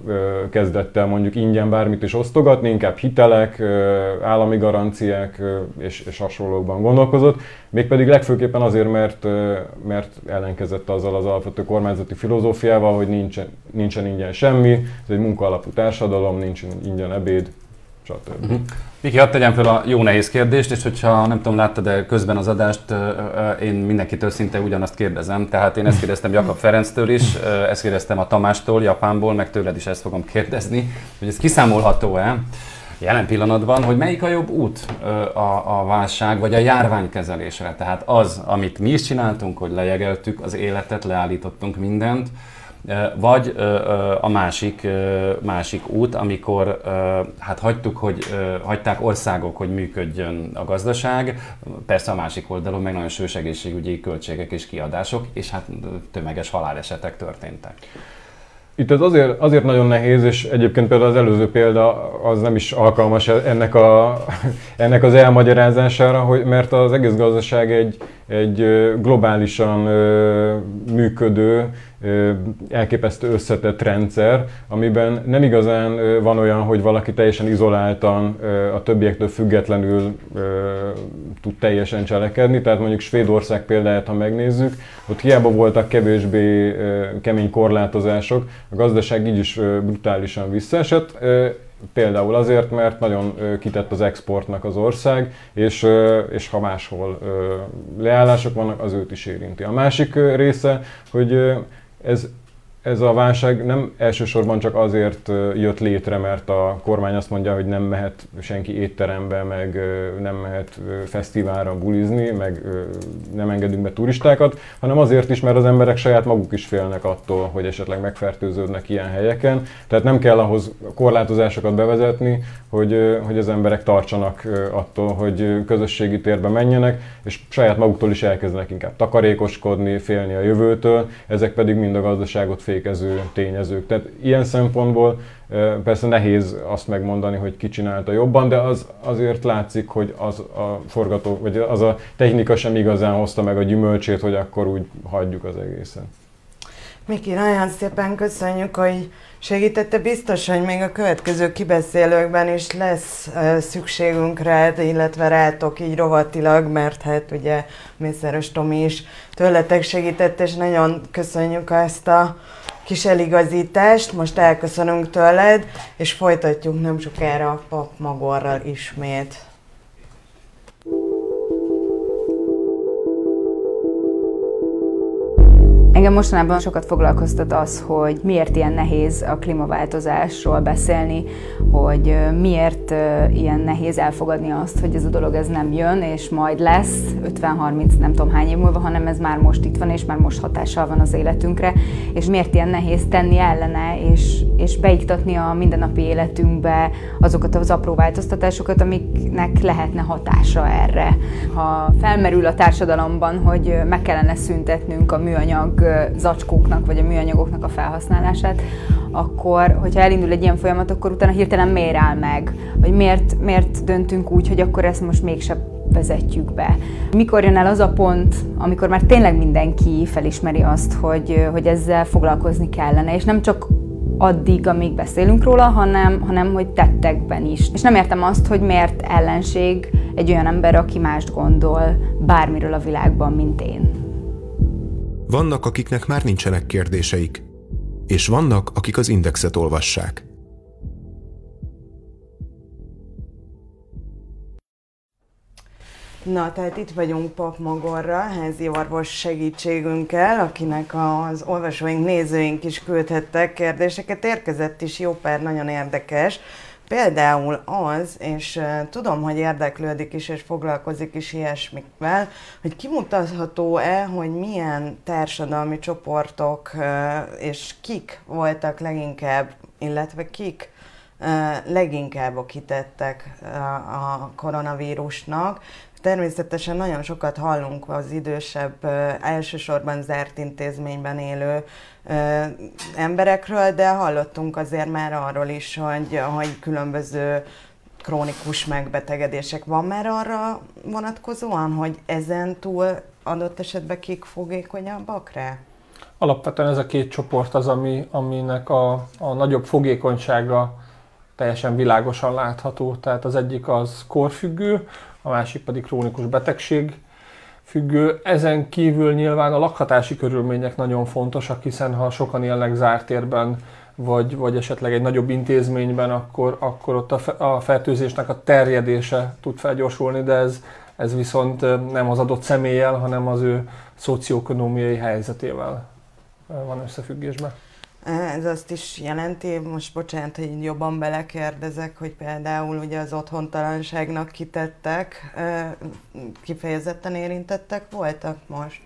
kezdett el mondjuk ingyen bármit is osztogatni, inkább hitelek, állami garanciák és, és hasonlókban gondolkozott, mégpedig legfőképpen azért, mert, mert ellenkezett azzal az alapvető kormányzati filozófiával, hogy nincsen, nincsen ingyen semmi, ez egy munkaalapú társadalom, nincsen ingyen ebéd, stb. Uh-huh. Viki, hadd tegyem fel a jó nehéz kérdést, és hogyha nem tudom, láttad de közben az adást, én mindenkitől szinte ugyanazt kérdezem. Tehát én ezt kérdeztem Jakab Ferenctől is, ezt kérdeztem a Tamástól, Japánból, meg tőled is ezt fogom kérdezni, hogy ez kiszámolható-e jelen pillanatban, hogy melyik a jobb út a, a válság vagy a járványkezelésre. Tehát az, amit mi is csináltunk, hogy lejegeltük az életet, leállítottunk mindent, vagy a másik, másik út, amikor hát hagytuk, hogy hagyták országok, hogy működjön a gazdaság, persze a másik oldalon meg nagyon sős egészségügyi költségek és kiadások, és hát tömeges halálesetek történtek. Itt ez azért, azért nagyon nehéz, és egyébként például az előző példa az nem is alkalmas ennek, a, ennek az elmagyarázására, hogy, mert az egész gazdaság egy, egy globálisan működő, elképesztő összetett rendszer, amiben nem igazán van olyan, hogy valaki teljesen izoláltan, a többiektől függetlenül tud teljesen cselekedni. Tehát mondjuk Svédország példáját, ha megnézzük, ott hiába voltak kevésbé kemény korlátozások, a gazdaság így is brutálisan visszaesett, Például azért, mert nagyon kitett az exportnak az ország, és, és ha máshol leállások vannak, az őt is érinti. A másik része, hogy ez ez a válság nem elsősorban csak azért jött létre, mert a kormány azt mondja, hogy nem mehet senki étterembe, meg nem mehet fesztiválra bulizni, meg nem engedünk be turistákat, hanem azért is, mert az emberek saját maguk is félnek attól, hogy esetleg megfertőződnek ilyen helyeken. Tehát nem kell ahhoz korlátozásokat bevezetni, hogy, hogy az emberek tartsanak attól, hogy közösségi térbe menjenek, és saját maguktól is elkezdenek inkább takarékoskodni, félni a jövőtől, ezek pedig mind a gazdaságot fél értékező tényezők. Tehát ilyen szempontból persze nehéz azt megmondani, hogy ki csinálta jobban, de az azért látszik, hogy az a forgató, vagy az a technika sem igazán hozta meg a gyümölcsét, hogy akkor úgy hagyjuk az egészen. Miki, nagyon szépen köszönjük, hogy segítette. Biztos, hogy még a következő kibeszélőkben is lesz szükségünk rád, illetve rátok így rovatilag, mert hát ugye Mészáros Tomi is tőletek segített, és nagyon köszönjük ezt a kis eligazítást. Most elköszönünk tőled, és folytatjuk nem sokára a pap Magorral ismét. Engem mostanában sokat foglalkoztat az, hogy miért ilyen nehéz a klímaváltozásról beszélni, hogy miért ilyen nehéz elfogadni azt, hogy ez a dolog ez nem jön, és majd lesz 50-30 nem tudom hány év múlva, hanem ez már most itt van, és már most hatással van az életünkre, és miért ilyen nehéz tenni ellene, és, és beiktatni a mindennapi életünkbe azokat az apró változtatásokat, amiknek lehetne hatása erre. Ha felmerül a társadalomban, hogy meg kellene szüntetnünk a műanyag zacskóknak vagy a műanyagoknak a felhasználását, akkor, hogyha elindul egy ilyen folyamat, akkor utána hirtelen miért áll meg? Vagy miért, miért döntünk úgy, hogy akkor ezt most mégsem vezetjük be. Mikor jön el az a pont, amikor már tényleg mindenki felismeri azt, hogy, hogy ezzel foglalkozni kellene, és nem csak addig, amíg beszélünk róla, hanem, hanem hogy tettekben is. És nem értem azt, hogy miért ellenség egy olyan ember, aki mást gondol bármiről a világban, mint én. Vannak, akiknek már nincsenek kérdéseik, és vannak, akik az indexet olvassák. Na, tehát itt vagyunk Pap Magorra, házi orvos segítségünkkel, akinek az olvasóink, nézőink is küldhettek kérdéseket. Érkezett is jó pár nagyon érdekes. Például az, és tudom, hogy érdeklődik is és foglalkozik is ilyesmikvel, hogy kimutatható-e, hogy milyen társadalmi csoportok és kik voltak leginkább, illetve kik leginkább kitettek a koronavírusnak, Természetesen nagyon sokat hallunk az idősebb, elsősorban zárt intézményben élő emberekről, de hallottunk azért már arról is, hogy, hogy különböző krónikus megbetegedések. Van már arra vonatkozóan, hogy ezen túl adott esetben kik fogékonyabbak rá? Alapvetően ez a két csoport az, ami, aminek a, a nagyobb fogékonysága teljesen világosan látható. Tehát az egyik az korfüggő, a másik pedig krónikus betegség függő. Ezen kívül nyilván a lakhatási körülmények nagyon fontosak, hiszen ha sokan élnek zárt térben, vagy, vagy esetleg egy nagyobb intézményben, akkor, akkor ott a, a fertőzésnek a terjedése tud felgyorsulni, de ez, ez viszont nem az adott személlyel, hanem az ő szocioekonomiai helyzetével van összefüggésben. Ez azt is jelenti, most bocsánat, hogy jobban belekérdezek, hogy például ugye az otthontalanságnak kitettek, kifejezetten érintettek voltak most?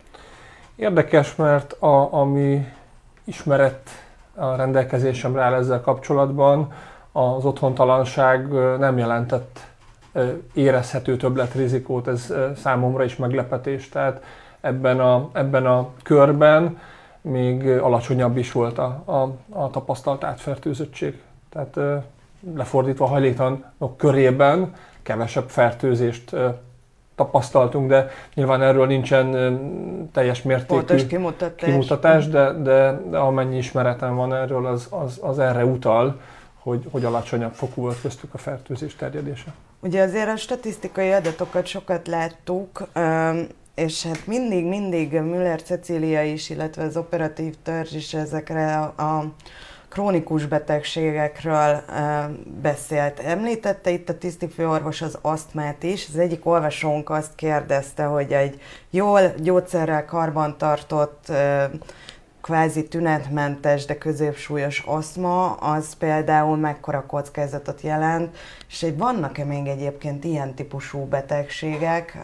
Érdekes, mert a, ami ismeret a rendelkezésemre áll ezzel kapcsolatban, az otthontalanság nem jelentett érezhető többletrizikót, ez számomra is meglepetés. Tehát ebben a, ebben a körben még alacsonyabb is volt a, a, a tapasztalt átfertőzöttség. Tehát lefordítva hajléktalanok körében kevesebb fertőzést tapasztaltunk, de nyilván erről nincsen teljes mértékű kimutatás, kimutatás de, de, de amennyi ismeretem van erről, az, az, az erre utal, hogy, hogy alacsonyabb fokú volt köztük a fertőzés terjedése. Ugye azért a statisztikai adatokat sokat láttuk, és hát mindig, mindig Müller Cecília is, illetve az operatív törzs is ezekre a, a krónikus betegségekről e, beszélt. Említette itt a tisztifőorvos az asztmát is. Az egyik olvasónk azt kérdezte, hogy egy jól gyógyszerrel karbantartott e, kvázi tünetmentes, de középsúlyos aszma, az például mekkora kockázatot jelent, és vannak-e még egyébként ilyen típusú betegségek,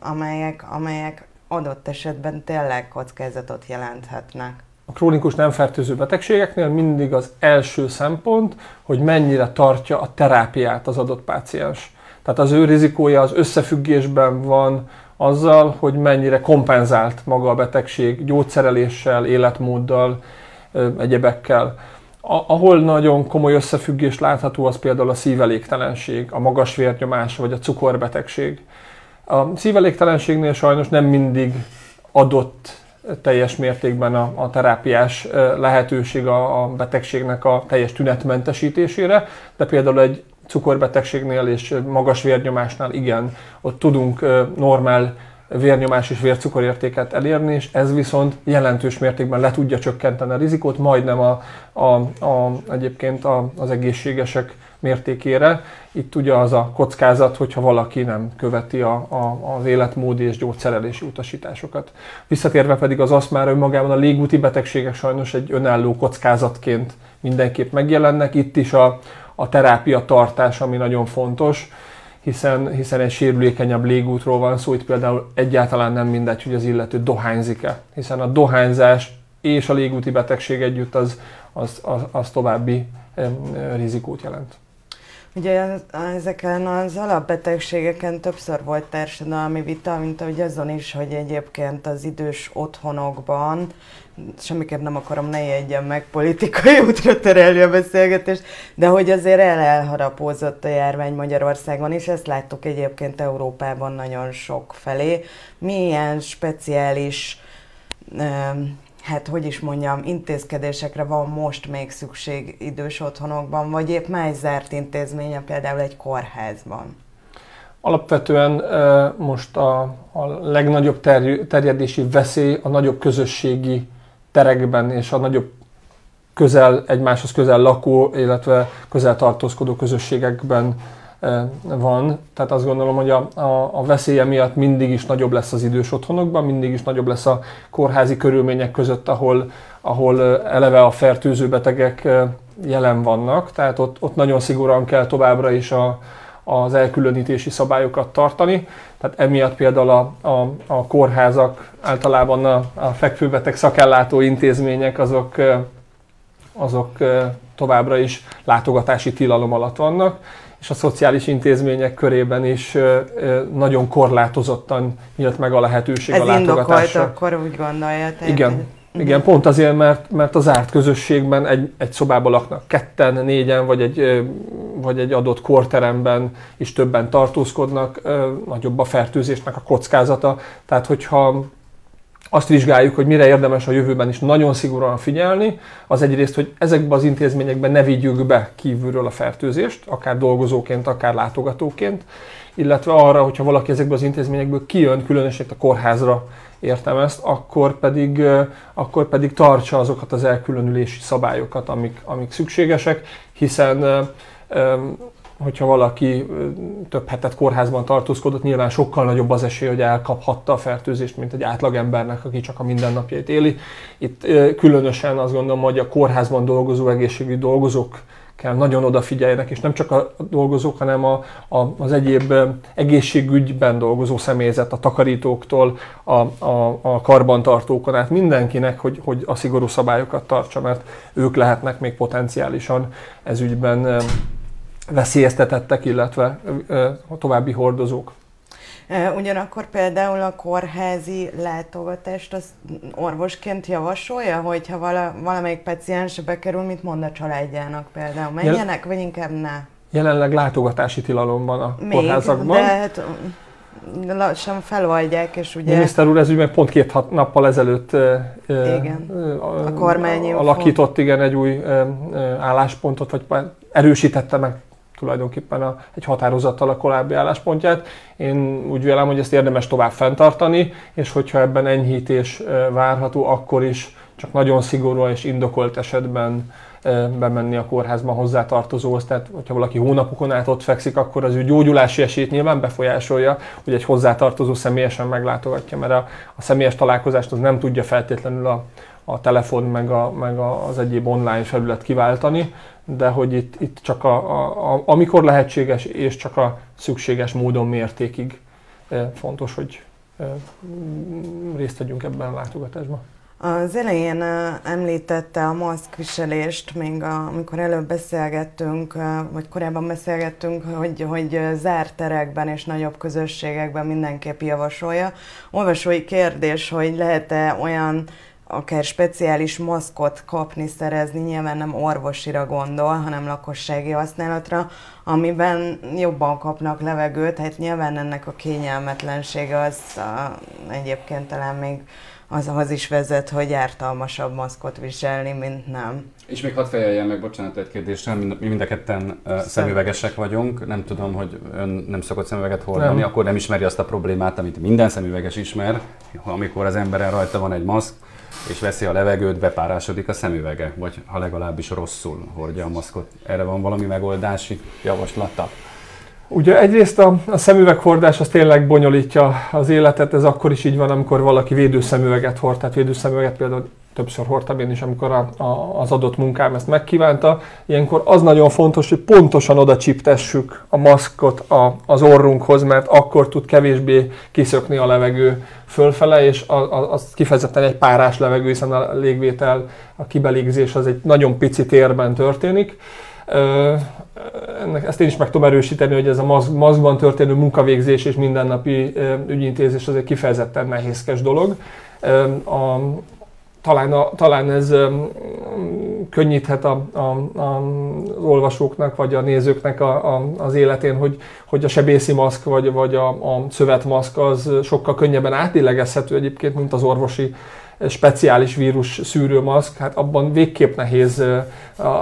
amelyek, amelyek adott esetben tényleg kockázatot jelenthetnek? A krónikus nem fertőző betegségeknél mindig az első szempont, hogy mennyire tartja a terápiát az adott páciens. Tehát az ő rizikója az összefüggésben van azzal, hogy mennyire kompenzált maga a betegség gyógyszereléssel, életmóddal, egyebekkel. A, ahol nagyon komoly összefüggés látható, az például a szívelégtelenség, a magas vérnyomás vagy a cukorbetegség. A szívelégtelenségnél sajnos nem mindig adott teljes mértékben a, a terápiás lehetőség a, a betegségnek a teljes tünetmentesítésére, de például egy cukorbetegségnél és magas vérnyomásnál igen, ott tudunk normál vérnyomás és vércukorértéket elérni, és ez viszont jelentős mértékben le tudja csökkenteni a rizikót, majdnem a, a, a, egyébként a, az egészségesek mértékére. Itt ugye az a kockázat, hogyha valaki nem követi a, a, az életmódi és gyógyszerelési utasításokat. Visszatérve pedig az aszmára önmagában a légúti betegségek sajnos egy önálló kockázatként mindenképp megjelennek. Itt is a, a terápia tartás, ami nagyon fontos, hiszen, hiszen egy sérülékenyebb légútról van szó, itt például egyáltalán nem mindegy, hogy az illető dohányzik-e, hiszen a dohányzás és a légúti betegség együtt az, az, az, az további rizikót jelent. Ugye ezeken az alapbetegségeken többször volt társadalmi vita, mint ahogy azon is, hogy egyébként az idős otthonokban, semmiképp nem akarom ne jegyen meg politikai útra terelni a beszélgetést, de hogy azért el elharapózott a járvány Magyarországon, és ezt láttuk egyébként Európában nagyon sok felé. Milyen speciális hát hogy is mondjam, intézkedésekre van most még szükség idős otthonokban, vagy épp más zárt intézménye, például egy kórházban? Alapvetően most a, a legnagyobb terjedési veszély a nagyobb közösségi terekben és a nagyobb közel, egymáshoz közel lakó, illetve közel tartózkodó közösségekben van. Tehát azt gondolom, hogy a, a, a veszélye miatt mindig is nagyobb lesz az idős otthonokban, mindig is nagyobb lesz a kórházi körülmények között, ahol, ahol eleve a fertőző betegek jelen vannak. Tehát ott, ott nagyon szigorúan kell továbbra is a, az elkülönítési szabályokat tartani. Tehát emiatt például a, a, a kórházak, általában a, a fekvőbeteg szakellátó intézmények azok, azok továbbra is látogatási tilalom alatt vannak és a szociális intézmények körében is nagyon korlátozottan nyílt meg a lehetőség Ez a látogatásra. Ez akkor úgy gondolja? Tehát Igen, igen, pont azért, mert, mert az zárt közösségben egy, egy szobában laknak ketten, négyen, vagy egy, vagy egy adott korteremben is többen tartózkodnak, nagyobb a fertőzésnek a kockázata. Tehát, hogyha azt vizsgáljuk, hogy mire érdemes a jövőben is nagyon szigorúan figyelni, az egyrészt, hogy ezekben az intézményekben ne vigyük be kívülről a fertőzést, akár dolgozóként, akár látogatóként, illetve arra, hogyha valaki ezekből az intézményekből kijön, különösen a kórházra értem ezt, akkor pedig, akkor pedig tartsa azokat az elkülönülési szabályokat, amik, amik szükségesek, hiszen hogyha valaki több hetet kórházban tartózkodott, nyilván sokkal nagyobb az esély, hogy elkaphatta a fertőzést, mint egy átlagembernek, aki csak a mindennapjait éli. Itt különösen azt gondolom, hogy a kórházban dolgozó egészségügyi dolgozók kell nagyon odafigyeljenek, és nem csak a dolgozók, hanem a, a, az egyéb egészségügyben dolgozó személyzet, a takarítóktól, a, a, a karbantartókon át mindenkinek, hogy, hogy a szigorú szabályokat tartsa, mert ők lehetnek még potenciálisan ez ügyben veszélyeztetettek, illetve a további hordozók. Ugyanakkor például a kórházi látogatást az orvosként javasolja, hogyha vala, valamelyik paciens bekerül, mit mond a családjának például? Menjenek, Jel- vagy inkább ne? Jelenleg látogatási tilalom van a Még, kórházakban. de hát lassan feloldják, és ugye... Miniszter úr, ez ugye pont két hat nappal ezelőtt igen. a kormány alakított igen, egy új álláspontot, vagy erősítette meg tulajdonképpen a, egy határozattal a korábbi álláspontját. Én úgy vélem, hogy ezt érdemes tovább fenntartani, és hogyha ebben enyhítés várható, akkor is csak nagyon szigorúan és indokolt esetben bemenni a kórházba hozzátartozóhoz. Tehát, hogyha valaki hónapokon át ott fekszik, akkor az ő gyógyulási esélyt nyilván befolyásolja, hogy egy hozzátartozó személyesen meglátogatja, mert a, a személyes találkozást az nem tudja feltétlenül a, a telefon meg, a, meg az egyéb online felület kiváltani, de hogy itt, itt csak a, a, a, amikor lehetséges és csak a szükséges módon mértékig fontos, hogy részt vegyünk ebben a látogatásban. Az elején említette a maszkviselést, még a, amikor előbb beszélgettünk, vagy korábban beszélgettünk, hogy, hogy zárt terekben és nagyobb közösségekben mindenképp javasolja. Olvasói kérdés, hogy lehet-e olyan akár speciális maszkot kapni, szerezni, nyilván nem orvosira gondol, hanem lakossági használatra, amiben jobban kapnak levegőt, hát nyilván ennek a kényelmetlensége az a, egyébként talán még az ahhoz is vezet, hogy ártalmasabb maszkot viselni, mint nem. És még hadd fejeljen meg, bocsánat, egy kérdésre, mi mind a ketten uh, szemüvegesek vagyunk, nem tudom, hogy ön nem szokott szemüveget hordani, nem. akkor nem ismeri azt a problémát, amit minden szemüveges ismer, amikor az emberen rajta van egy maszk, és veszi a levegőt, bepárásodik a szemüvege, vagy ha legalábbis rosszul hordja a maszkot. Erre van valami megoldási javaslata? Ugye egyrészt a, a szemüveghordás az tényleg bonyolítja az életet, ez akkor is így van, amikor valaki védőszemüveget hord, tehát védőszemüveget például többször hordtam én is, amikor a, a, az adott munkám ezt megkívánta. Ilyenkor az nagyon fontos, hogy pontosan oda csiptessük a maszkot a, az orrunkhoz, mert akkor tud kevésbé kiszökni a levegő fölfele, és az, az kifejezetten egy párás levegő, hiszen a légvétel, a kibelégzés az egy nagyon pici térben történik. Ennek, ezt én is meg tudom erősíteni, hogy ez a maszkban történő munkavégzés és mindennapi ügyintézés az egy kifejezetten nehézkes dolog. A, talán, a, talán ez könnyíthet a, a, a, az olvasóknak vagy a nézőknek a, a, az életén, hogy, hogy a sebészi maszk vagy, vagy a, a szövetmaszk az sokkal könnyebben átillegezhető egyébként, mint az orvosi speciális vírus szűrőmaszk, hát abban végképp nehéz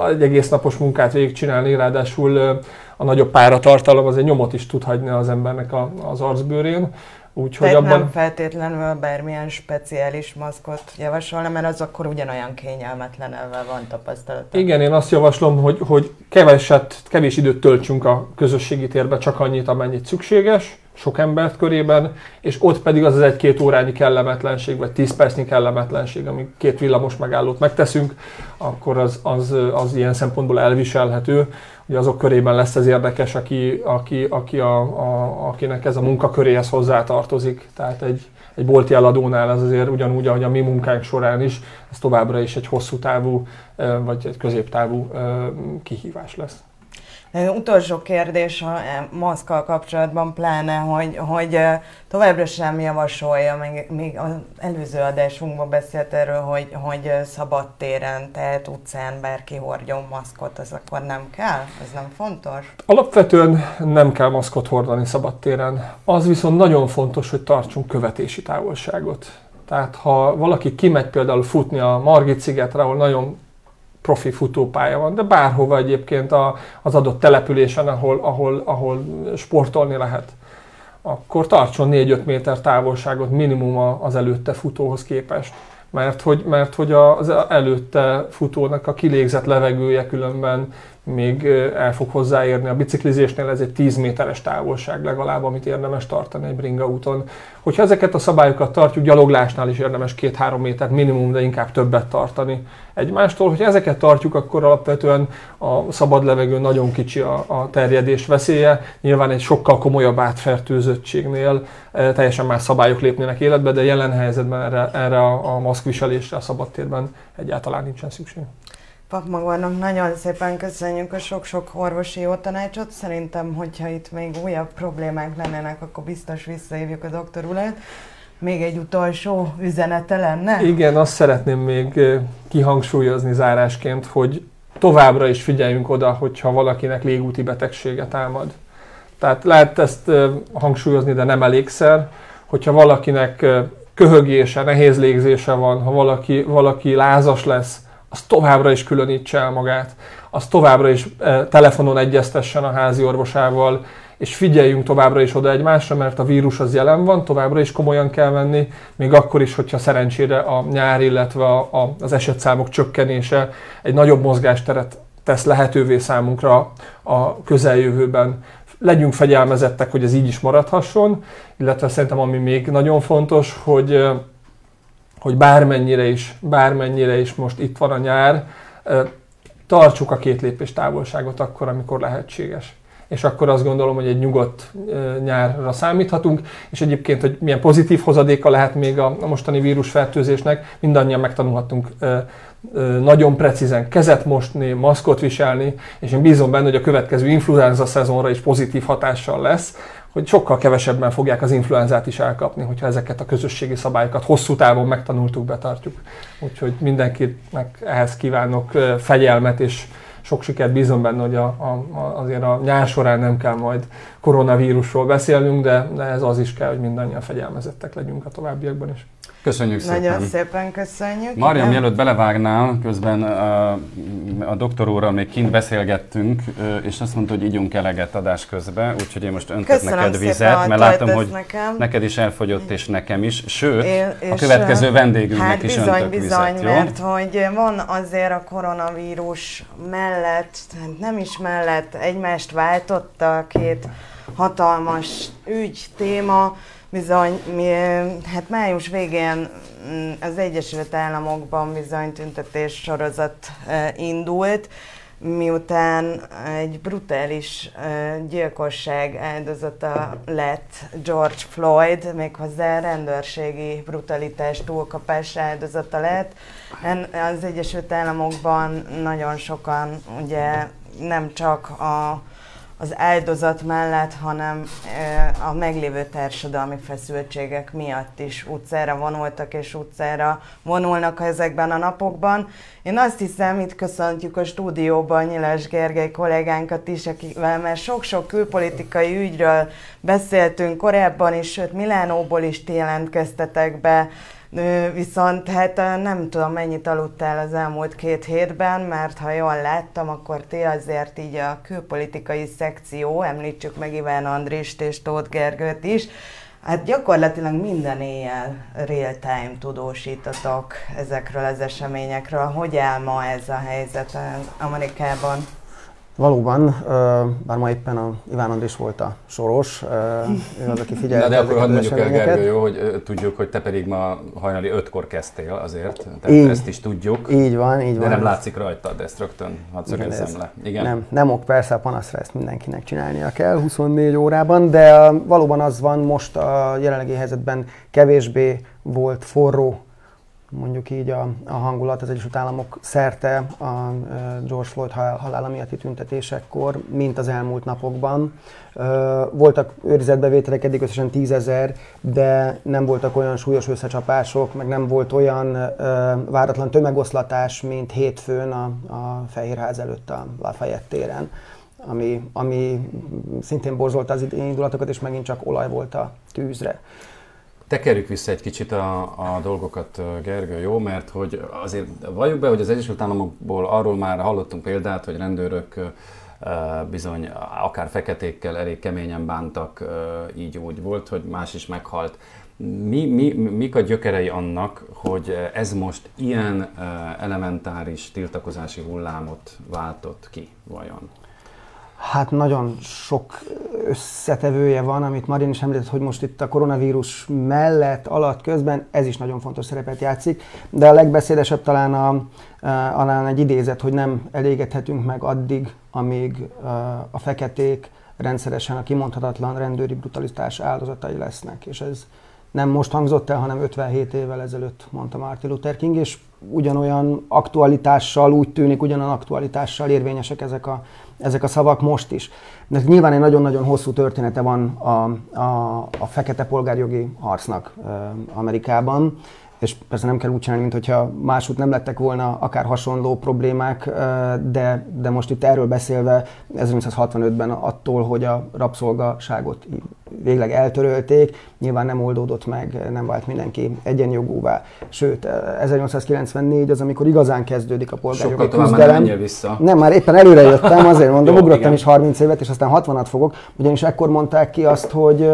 egy egész napos munkát végigcsinálni, ráadásul a nagyobb páratartalom az egy nyomot is tud hagyni az embernek az arcbőrén. Úgyhogy Tehát abban... nem feltétlenül bármilyen speciális maszkot javasolna, mert az akkor ugyanolyan kényelmetlen elvel van tapasztalata. Igen, én azt javaslom, hogy, hogy keveset, kevés időt töltsünk a közösségi térbe, csak annyit, amennyit szükséges, sok embert körében, és ott pedig az az egy-két órányi kellemetlenség, vagy tíz percnyi kellemetlenség, amíg két villamos megállót megteszünk, akkor az, az, az ilyen szempontból elviselhető. Ugye azok körében lesz ez érdekes, aki, aki, aki a, a, akinek ez a munkaköréhez hozzátartozik. Tehát egy, egy bolti eladónál ez azért ugyanúgy, ahogy a mi munkánk során is, ez továbbra is egy hosszú távú, vagy egy középtávú kihívás lesz. Utolsó kérdés a maszkkal kapcsolatban pláne, hogy, hogy továbbra sem javasolja, még, még az előző adásunkban beszélt erről, hogy, hogy szabad téren, tehát utcán bárki hordjon maszkot, az akkor nem kell? Ez nem fontos? Alapvetően nem kell maszkot hordani szabad téren. Az viszont nagyon fontos, hogy tartsunk követési távolságot. Tehát ha valaki kimegy például futni a Margit szigetre, ahol nagyon profi futópálya van, de bárhova egyébként a, az adott településen, ahol, ahol, ahol sportolni lehet, akkor tartson 4-5 méter távolságot minimum az előtte futóhoz képest. Mert hogy, mert hogy az előtte futónak a kilégzett levegője különben még el fog hozzáérni. A biciklizésnél ez egy 10 méteres távolság legalább, amit érdemes tartani egy bringa úton. Hogyha ezeket a szabályokat tartjuk, gyaloglásnál is érdemes 2-3 métert minimum, de inkább többet tartani egymástól. Hogyha ezeket tartjuk, akkor alapvetően a szabad levegő nagyon kicsi a, a terjedés veszélye. Nyilván egy sokkal komolyabb átfertőzöttségnél teljesen más szabályok lépnének életbe, de jelen helyzetben erre, erre a, a maszkviselésre a szabadtérben egyáltalán nincsen szükség. Papmagornak nagyon szépen köszönjük a sok-sok orvosi jó tanácsot. Szerintem, hogyha itt még újabb problémák lennének, akkor biztos visszahívjuk a doktor urat. Még egy utolsó üzenete lenne? Igen, azt szeretném még kihangsúlyozni zárásként, hogy továbbra is figyeljünk oda, hogyha valakinek légúti betegsége támad. Tehát lehet ezt hangsúlyozni, de nem elégszer. Hogyha valakinek köhögése, nehéz légzése van, ha valaki, valaki lázas lesz, az továbbra is különítse el magát, az továbbra is e, telefonon egyeztessen a házi orvosával, és figyeljünk továbbra is oda egymásra, mert a vírus az jelen van, továbbra is komolyan kell venni, még akkor is, hogyha szerencsére a nyár, illetve a, a, az esetszámok csökkenése egy nagyobb mozgásteret tesz lehetővé számunkra a közeljövőben. Legyünk fegyelmezettek, hogy ez így is maradhasson, illetve szerintem ami még nagyon fontos, hogy hogy bármennyire is, bármennyire is most itt van a nyár, tartsuk a két lépés távolságot akkor, amikor lehetséges. És akkor azt gondolom, hogy egy nyugodt nyárra számíthatunk, és egyébként, hogy milyen pozitív hozadéka lehet még a mostani vírusfertőzésnek, mindannyian megtanulhatunk nagyon precízen kezet mosni, maszkot viselni, és én bízom benne, hogy a következő influenza szezonra is pozitív hatással lesz, hogy sokkal kevesebben fogják az influenzát is elkapni, hogyha ezeket a közösségi szabályokat hosszú távon megtanultuk, betartjuk. Úgyhogy mindenkinek ehhez kívánok fegyelmet és sok sikert bízom benne, hogy a, a, azért a nyár során nem kell majd koronavírusról beszélnünk, de, de ez az is kell, hogy mindannyian fegyelmezettek legyünk a továbbiakban is. Köszönjük szépen. Nagyon szépen köszönjük. Mariam, mielőtt belevágnál, közben a, a doktor úrral még kint beszélgettünk, és azt mondta, hogy ígyunk eleget adás közben, úgyhogy én most öntek Köszönöm neked vizet, mert látom, hogy nekem. neked is elfogyott, és nekem is. Sőt, én, a következő vendégünknek hát is bizony, öntök bizony, vizet, mert jó? hogy van azért a koronavírus mellett, nem is mellett, egymást váltotta a két hatalmas ügy, téma, Bizony, mi, hát május végén mm, az Egyesült Államokban bizony tüntetés sorozat indult, miután egy brutális gyilkosság áldozata lett George Floyd, méghozzá rendőrségi brutalitás túlkapás áldozata lett. Az Egyesült Államokban nagyon sokan ugye nem csak a az áldozat mellett, hanem a meglévő társadalmi feszültségek miatt is utcára vonultak és utcára vonulnak ezekben a napokban. Én azt hiszem, itt köszöntjük a stúdióban Nyilas Gergely kollégánkat is, akivel már sok-sok külpolitikai ügyről beszéltünk korábban is, sőt Milánóból is ti jelentkeztetek be Viszont hát nem tudom, mennyit aludtál az elmúlt két hétben, mert ha jól láttam, akkor ti azért így a külpolitikai szekció, említsük meg Iván Andrist és Tóth Gergőt is, Hát gyakorlatilag minden éjjel real-time tudósítatok ezekről az eseményekről. Hogy áll ma ez a helyzet Amerikában? Valóban, bár ma éppen a Iván Andris volt a soros, ő az, aki figyelte de akkor hadd mondjuk el, Gergő, jó, hogy tudjuk, hogy te pedig ma hajnali ötkor kezdtél azért, tehát így, ezt is tudjuk. Így van, így de van. De nem látszik rajta, de ezt rögtön hadd szögezzem le. Igen. Nem, nem ok, persze a panaszra ezt mindenkinek csinálnia kell 24 órában, de valóban az van most a jelenlegi helyzetben kevésbé volt forró mondjuk így a, a hangulat az Egyesült Államok szerte a George Floyd halála miatti tüntetésekkor, mint az elmúlt napokban. Voltak őrizetbevételek, eddig összesen tízezer, de nem voltak olyan súlyos összecsapások, meg nem volt olyan váratlan tömegoszlatás, mint hétfőn a, a Fehérház előtt a Lafayette téren ami, ami szintén borzolta az indulatokat, és megint csak olaj volt a tűzre. Tekerjük vissza egy kicsit a, a dolgokat, Gergő, jó? Mert hogy azért valljuk be, hogy az Egyesült Államokból arról már hallottunk példát, hogy rendőrök bizony akár feketékkel elég keményen bántak, így úgy volt, hogy más is meghalt. Mi, mi, mik a gyökerei annak, hogy ez most ilyen elementáris tiltakozási hullámot váltott ki vajon? Hát nagyon sok összetevője van, amit Marin is említett, hogy most itt a koronavírus mellett, alatt, közben ez is nagyon fontos szerepet játszik, de a legbeszédesebb talán, a, talán egy idézet, hogy nem elégedhetünk meg addig, amíg a feketék rendszeresen a kimondhatatlan rendőri brutalitás áldozatai lesznek. És ez nem most hangzott el, hanem 57 évvel ezelőtt mondta Martin Luther King, és ugyanolyan aktualitással, úgy tűnik, ugyanan aktualitással érvényesek ezek a ezek a szavak most is. De nyilván egy nagyon-nagyon hosszú története van a, a, a fekete polgárjogi harcnak Amerikában, és persze nem kell úgy csinálni, mintha máshogy nem lettek volna akár hasonló problémák, de, de most itt erről beszélve 1965-ben attól, hogy a rabszolgaságot végleg eltörölték, nyilván nem oldódott meg, nem vált mindenki egyenjogúvá. Sőt, 1894 az, amikor igazán kezdődik a polgárjogi küzdelem. Már vissza. Nem, már éppen előre jöttem, azért mondom, Jó, ugrottam igen. is 30 évet, és aztán 60-at fogok, ugyanis ekkor mondták ki azt, hogy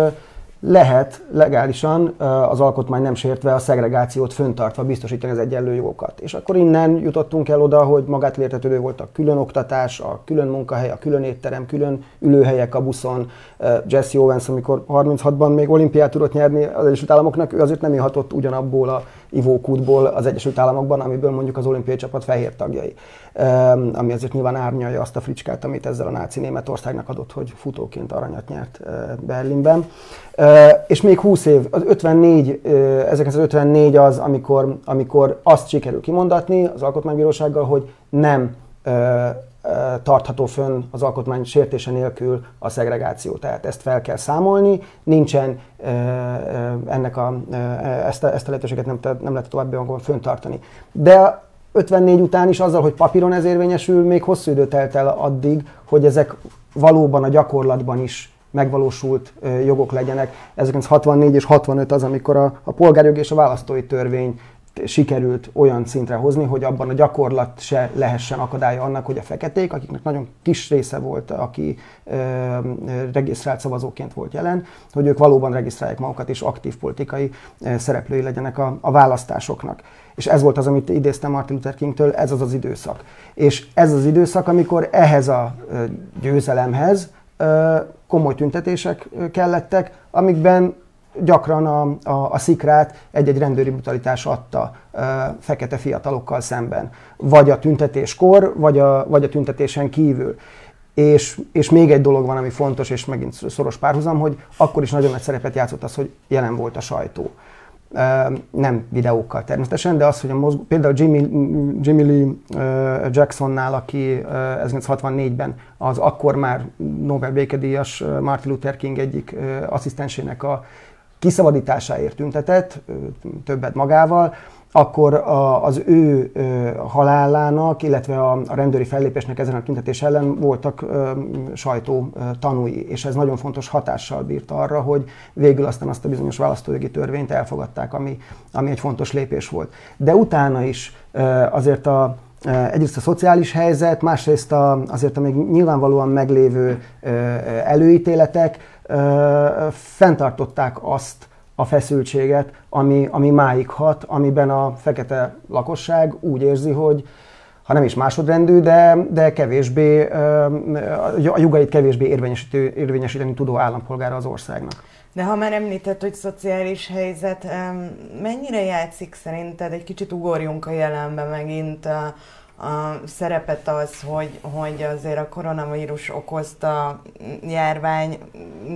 lehet legálisan az alkotmány nem sértve a szegregációt föntartva biztosítani az egyenlő jogokat. És akkor innen jutottunk el oda, hogy magát értetődő volt a külön oktatás, a külön munkahely, a külön étterem, külön ülőhelyek a buszon. Jesse Owens, amikor 36-ban még olimpiát tudott nyerni az Egyesült Államoknak, ő azért nem jöhatott ugyanabból a ivókútból az Egyesült Államokban, amiből mondjuk az olimpiai csapat fehér tagjai. Ami azért nyilván árnyalja azt a fricskát, amit ezzel a náci Németországnak adott, hogy futóként aranyat nyert Berlinben. És még 20 év, az 54, 1954 az, amikor, amikor azt sikerül kimondatni az alkotmánybírósággal, hogy nem tartható fönn az alkotmány sértése nélkül a szegregáció. Tehát ezt fel kell számolni, nincsen ennek a, ezt, a, ezt a lehetőséget nem, nem lehet további hangon föntartani. De 54 után is azzal, hogy papíron ez érvényesül, még hosszú idő telt el addig, hogy ezek valóban a gyakorlatban is megvalósult jogok legyenek. 1964 és 65 az, amikor a, a polgárjog és a választói törvény sikerült olyan szintre hozni, hogy abban a gyakorlat se lehessen akadálya annak, hogy a feketék, akiknek nagyon kis része volt, aki ö, regisztrált szavazóként volt jelen, hogy ők valóban regisztrálják magukat és aktív politikai ö, szereplői legyenek a, a választásoknak. És ez volt az, amit idéztem Martin Luther Kingtől, ez az az időszak. És ez az időszak, amikor ehhez a győzelemhez komoly tüntetések kellettek, amikben gyakran a, a, a szikrát egy-egy rendőri brutalitás adta ö, fekete fiatalokkal szemben. Vagy a tüntetéskor, vagy a, vagy a tüntetésen kívül. És, és még egy dolog van, ami fontos, és megint szoros párhuzam, hogy akkor is nagyon nagy szerepet játszott az, hogy jelen volt a sajtó. Nem videókkal természetesen, de az, hogy a mozgó, például Jimmy, Jimmy Lee Jacksonnál, aki 1964-ben az akkor már Nobel békedíjas Martin Luther King egyik asszisztensének a kiszabadításáért tüntetett, többet magával, akkor az ő halálának, illetve a, rendőri fellépésnek ezen a tüntetés ellen voltak ö, sajtó tanúi, és ez nagyon fontos hatással bírt arra, hogy végül aztán azt a bizonyos választójogi törvényt elfogadták, ami, ami egy fontos lépés volt. De utána is azért a, egyrészt a szociális helyzet, másrészt a, azért a még nyilvánvalóan meglévő előítéletek fenntartották azt a feszültséget, ami, ami máig hat, amiben a fekete lakosság úgy érzi, hogy ha nem is másodrendű, de, de kevésbé, a jogait kevésbé érvényesítő, érvényesíteni tudó állampolgára az országnak. De ha már említett, hogy szociális helyzet, mennyire játszik szerinted, egy kicsit ugorjunk a jelenbe megint, a, a szerepet az, hogy, hogy azért a koronavírus okozta járvány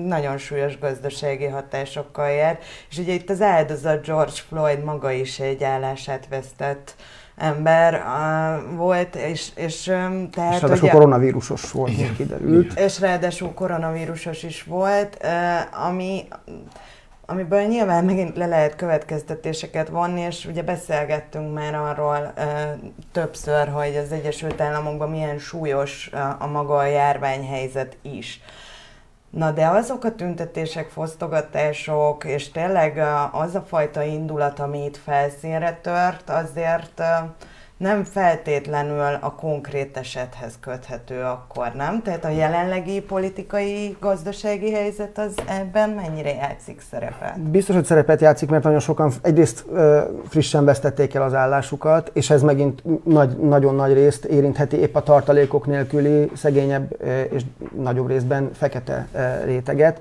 nagyon súlyos gazdasági hatásokkal jár, és ugye itt az áldozat George Floyd maga is egy állását vesztett ember uh, volt, és, és um, tehát... És ráadásul ugye, koronavírusos volt, igen, kiderült. És ráadásul koronavírusos is volt, uh, ami amiből nyilván megint le lehet következtetéseket vonni, és ugye beszélgettünk már arról ö, többször, hogy az Egyesült Államokban milyen súlyos a, a maga a járványhelyzet is. Na de azok a tüntetések, fosztogatások, és tényleg az a fajta indulat, ami itt felszínre tört, azért nem feltétlenül a konkrét esethez köthető akkor, nem? Tehát a jelenlegi politikai, gazdasági helyzet az ebben mennyire játszik szerepet? Biztos, hogy szerepet játszik, mert nagyon sokan egyrészt frissen vesztették el az állásukat, és ez megint nagy, nagyon nagy részt érintheti épp a tartalékok nélküli, szegényebb és nagyobb részben fekete réteget.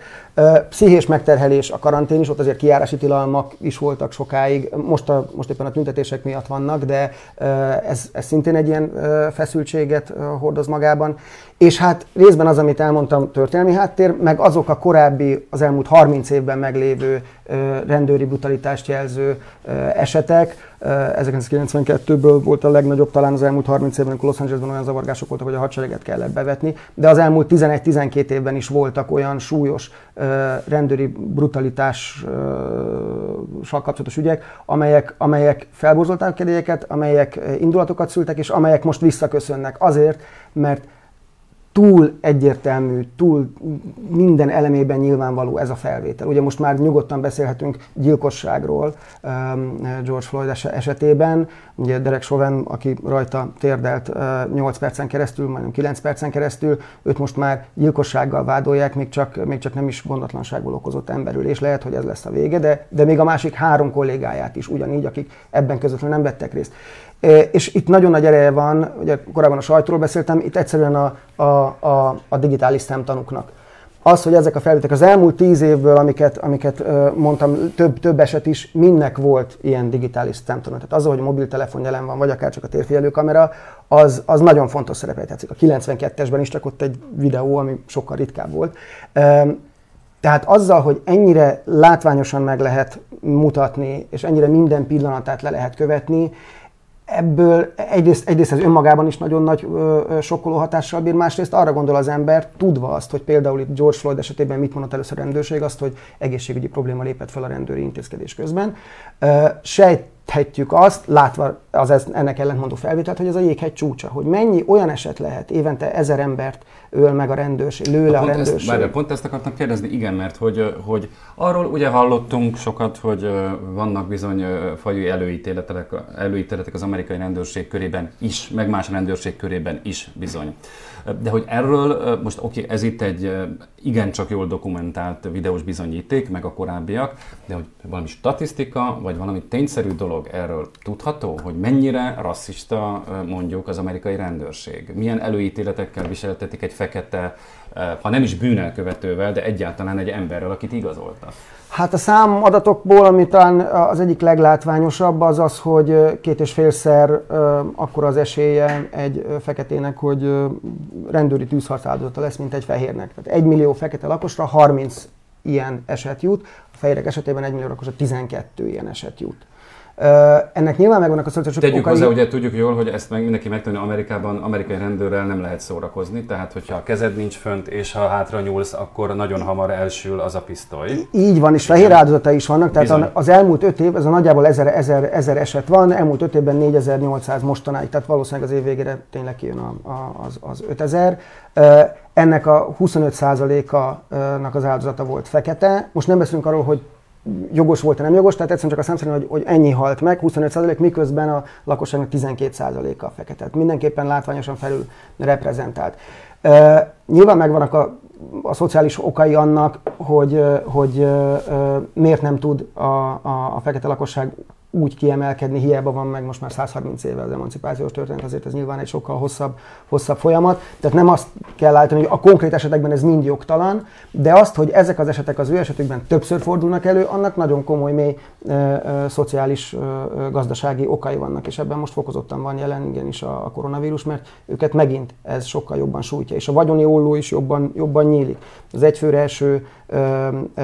Pszichés megterhelés a karantén is, ott azért kiárási tilalmak is voltak sokáig, most, a, most éppen a tüntetések miatt vannak, de ez, ez szintén egy ilyen feszültséget hordoz magában. És hát részben az, amit elmondtam, történelmi háttér, meg azok a korábbi, az elmúlt 30 évben meglévő rendőri brutalitást jelző esetek. 1992-ből volt a legnagyobb talán az elmúlt 30 évben, amikor Los Angelesben olyan zavargások voltak, hogy a hadsereget kellett bevetni, de az elmúlt 11-12 évben is voltak olyan súlyos rendőri brutalitással kapcsolatos ügyek, amelyek, amelyek felborzolták kedélyeket, amelyek indulatokat szültek, és amelyek most visszaköszönnek azért, mert túl egyértelmű, túl minden elemében nyilvánvaló ez a felvétel. Ugye most már nyugodtan beszélhetünk gyilkosságról um, George Floyd esetében. Ugye Derek Chauvin, aki rajta térdelt 8 uh, percen keresztül, majdnem 9 percen keresztül, őt most már gyilkossággal vádolják, még csak, még csak nem is gondatlanságból okozott emberül, és lehet, hogy ez lesz a vége, de, de még a másik három kollégáját is ugyanígy, akik ebben közvetlenül nem vettek részt. És itt nagyon nagy ereje van, ugye korábban a sajtóról beszéltem, itt egyszerűen a, a, a, a digitális szemtanúknak. Az, hogy ezek a felvételek az elmúlt tíz évből, amiket, amiket mondtam, több, több eset is, mindnek volt ilyen digitális szemtanú. Tehát az, hogy a mobiltelefon jelen van, vagy akár csak a térfigyelő kamera, az, az nagyon fontos szerepet játszik. A 92-esben is csak ott egy videó, ami sokkal ritkább volt. Tehát azzal, hogy ennyire látványosan meg lehet mutatni, és ennyire minden pillanatát le lehet követni, ebből egyrészt, egyrészt ez önmagában is nagyon nagy ö, sokkoló hatással bír, másrészt arra gondol az ember, tudva azt, hogy például itt George Floyd esetében mit mondott először a rendőrség, azt, hogy egészségügyi probléma lépett fel a rendőri intézkedés közben. Ö, sejthetjük azt, látva az ez, ennek ellentmondó felvételt, hogy ez a jéghegy csúcsa, hogy mennyi olyan eset lehet, évente ezer embert öl meg a rendőrség, lő le a, a rendőrség. Ezt, bárja, pont ezt akartam kérdezni, igen, mert hogy, hogy arról ugye hallottunk sokat, hogy vannak bizony faji előítéletek, előítéletek az amerikai rendőrség körében is, meg más rendőrség körében is bizony. De hogy erről, most oké, okay, ez itt egy igencsak jól dokumentált videós bizonyíték, meg a korábbiak, de hogy valami statisztika, vagy valami tényszerű dolog erről tudható, hogy mennyire rasszista mondjuk az amerikai rendőrség? Milyen előítéletekkel viseltetik egy fekete, ha nem is bűnelkövetővel, de egyáltalán egy emberrel, akit igazoltak? Hát a számadatokból, ami talán az egyik leglátványosabb, az az, hogy két és félszer akkor az esélye egy feketének, hogy rendőri tűzharc áldozata lesz, mint egy fehérnek. Tehát egy millió fekete lakosra 30 ilyen eset jut, a fehérek esetében egy millió lakosra 12 ilyen eset jut. Ennek nyilván megvannak a szociális Tegyük okai. hozzá, ugye tudjuk jól, hogy ezt meg mindenki megtanulja Amerikában, amerikai rendőrrel nem lehet szórakozni, tehát hogyha a kezed nincs fönt, és ha hátra nyúlsz, akkor nagyon hamar elsül az a pisztoly. Így van, és fehér áldozatai is vannak, tehát Bizony. az elmúlt öt év, ez a nagyjából ezer, ezer, ezer eset van, elmúlt öt évben 4800 mostanáig, tehát valószínűleg az év végére tényleg kijön a, a, az, az 5000. Ennek a 25%-nak az áldozata volt fekete. Most nem beszélünk arról, hogy jogos volt, nem jogos, tehát egyszerűen csak a számszerűen, hogy, hogy ennyi halt meg, 25%, miközben a lakosságnak 12%-a fekete. Tehát mindenképpen látványosan felül reprezentált. Uh, nyilván megvannak a, a szociális okai annak, hogy, hogy uh, miért nem tud a, a, a fekete lakosság úgy kiemelkedni, hiába van meg most már 130 éve az emancipációs történet, azért ez nyilván egy sokkal hosszabb, hosszabb folyamat. Tehát nem azt kell állítani, hogy a konkrét esetekben ez mind jogtalan, de azt, hogy ezek az esetek az ő esetükben többször fordulnak elő, annak nagyon komoly, mély ö, ö, szociális, ö, gazdasági okai vannak, és ebben most fokozottan van jelen igenis a, a koronavírus, mert őket megint ez sokkal jobban sújtja, és a vagyoni olló is jobban, jobban nyílik. Az egyfőre első ö, ö,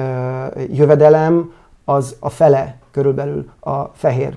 jövedelem az a fele körülbelül a fehér,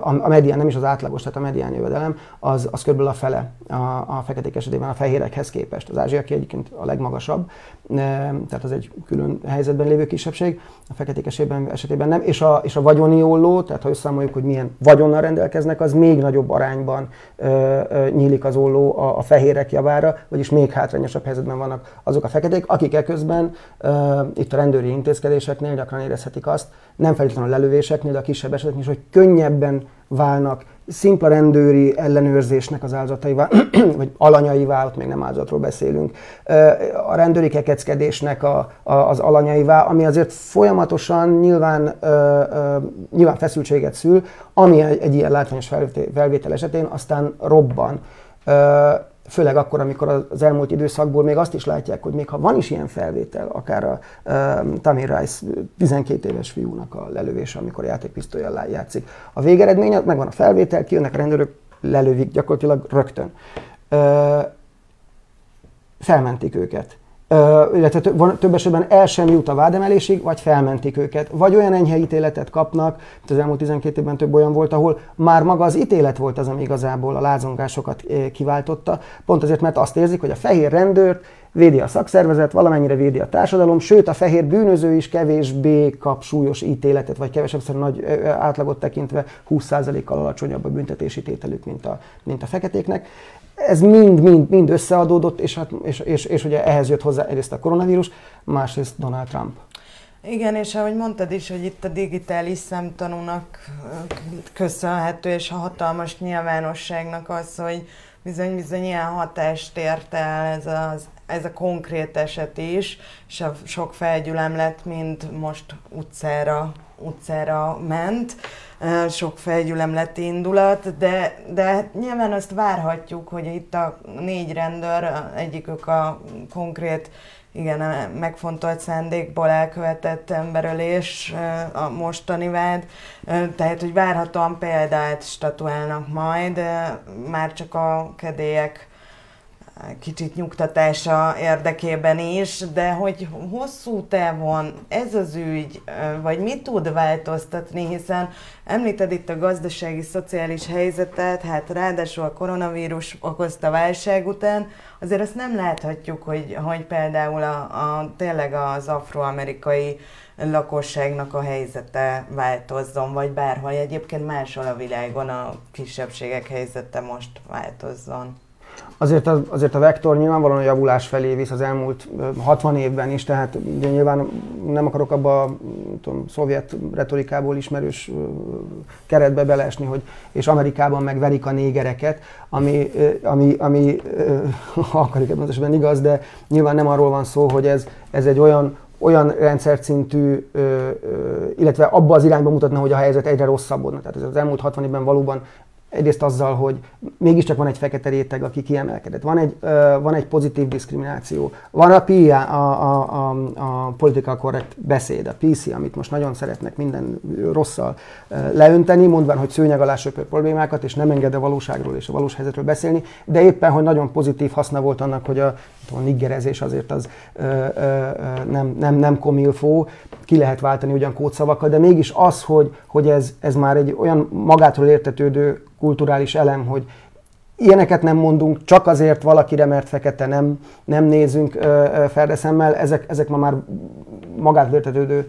a medián, nem is az átlagos, tehát a medián jövedelem, az, az körülbelül a fele a, a feketék esetében a fehérekhez képest. Az ázsiaki egyébként a legmagasabb, tehát az egy külön helyzetben lévő kisebbség, a feketék esetében, nem, és a, és a vagyoni olló, tehát ha összeszámoljuk, hogy milyen vagyonnal rendelkeznek, az még nagyobb arányban ö, ö, nyílik az olló a, a fehérek javára, vagyis még hátrányosabb helyzetben vannak azok a feketék, akik eközben ö, itt a rendőri intézkedéseknél gyakran érezhetik azt, nem feltétlenül a lelövéseknél, de a kisebb eseteknél is, hogy könnyebben válnak. Szimpla rendőri ellenőrzésnek az áldozataivá, vagy alanyaivá, ott még nem áldozatról beszélünk, a rendőri kekeckedésnek a, a, az alanyaivá, ami azért folyamatosan nyilván, nyilván feszültséget szül, ami egy, egy ilyen látványos felvétel esetén aztán robban főleg akkor, amikor az elmúlt időszakból még azt is látják, hogy még ha van is ilyen felvétel, akár a um, Tamir Rice 12 éves fiúnak a lelövése, amikor játékpisztolyjal játszik. A végeredmény, megvan a felvétel, kijönnek a rendőrök, lelövik gyakorlatilag rögtön. Uh, felmentik őket illetve több esetben el sem jut a vádemelésig, vagy felmentik őket. Vagy olyan enyhe ítéletet kapnak, mint az elmúlt 12 évben több olyan volt, ahol már maga az ítélet volt az, ami igazából a lázongásokat kiváltotta, pont azért, mert azt érzik, hogy a fehér rendőrt védi a szakszervezet, valamennyire védi a társadalom, sőt a fehér bűnöző is kevésbé kap súlyos ítéletet, vagy kevesebb nagy átlagot tekintve 20%-kal alacsonyabb a büntetési tételük, mint a, mint a feketéknek ez mind, mind, mind összeadódott, és, hát, és, és, és ugye ehhez jött hozzá egyrészt a koronavírus, másrészt Donald Trump. Igen, és ahogy mondtad is, hogy itt a digitális szemtanúnak köszönhető, és a hatalmas nyilvánosságnak az, hogy bizony-bizony ilyen hatást ért el ez, az, ez a konkrét eset is, és a sok felgyülemlet mind most utcára, utcára ment sok felgyülemleti indulat, de, de nyilván azt várhatjuk, hogy itt a négy rendőr, egyikük a konkrét igen, megfontolt szándékból elkövetett emberölés a mostani vád, tehát hogy várhatóan példát statuálnak majd, már csak a kedélyek kicsit nyugtatása érdekében is, de hogy hosszú távon ez az ügy, vagy mit tud változtatni, hiszen említed itt a gazdasági, szociális helyzetet, hát ráadásul a koronavírus okozta válság után, azért azt nem láthatjuk, hogy, hogy például a, a, tényleg az afroamerikai lakosságnak a helyzete változzon, vagy bárhol egyébként máshol a világon a kisebbségek helyzete most változzon. Azért a, azért a vektor nyilvánvalóan a javulás felé visz az elmúlt 60 évben is, tehát ugye nyilván nem akarok abba a tudom, szovjet retorikából ismerős keretbe beleesni, hogy és Amerikában megverik a négereket, ami, ami, ami ha akarjuk ebben igaz, de nyilván nem arról van szó, hogy ez, ez egy olyan olyan rendszerszintű, illetve abba az irányba mutatna, hogy a helyzet egyre rosszabbodna. Tehát az elmúlt 60 évben valóban Egyrészt azzal, hogy mégiscsak van egy fekete réteg, aki kiemelkedett. Van egy, van egy pozitív diszkrimináció. Van a PIA, a, a, a, a political correct beszéd, a PC, amit most nagyon szeretnek minden rosszal leönteni, mondván, hogy szőnyeg alá söpör problémákat, és nem enged a valóságról és a valós helyzetről beszélni, de éppen, hogy nagyon pozitív haszna volt annak, hogy a, a niggerezés azért az uh, uh, nem, nem, nem komilfó, ki lehet váltani ugyan kódszavakkal, de mégis az, hogy, hogy ez, ez már egy olyan magától értetődő kulturális elem, hogy ilyeneket nem mondunk, csak azért valakire, mert fekete nem, nem nézünk ferdeszemmel, ezek, ezek ma már magát értetődő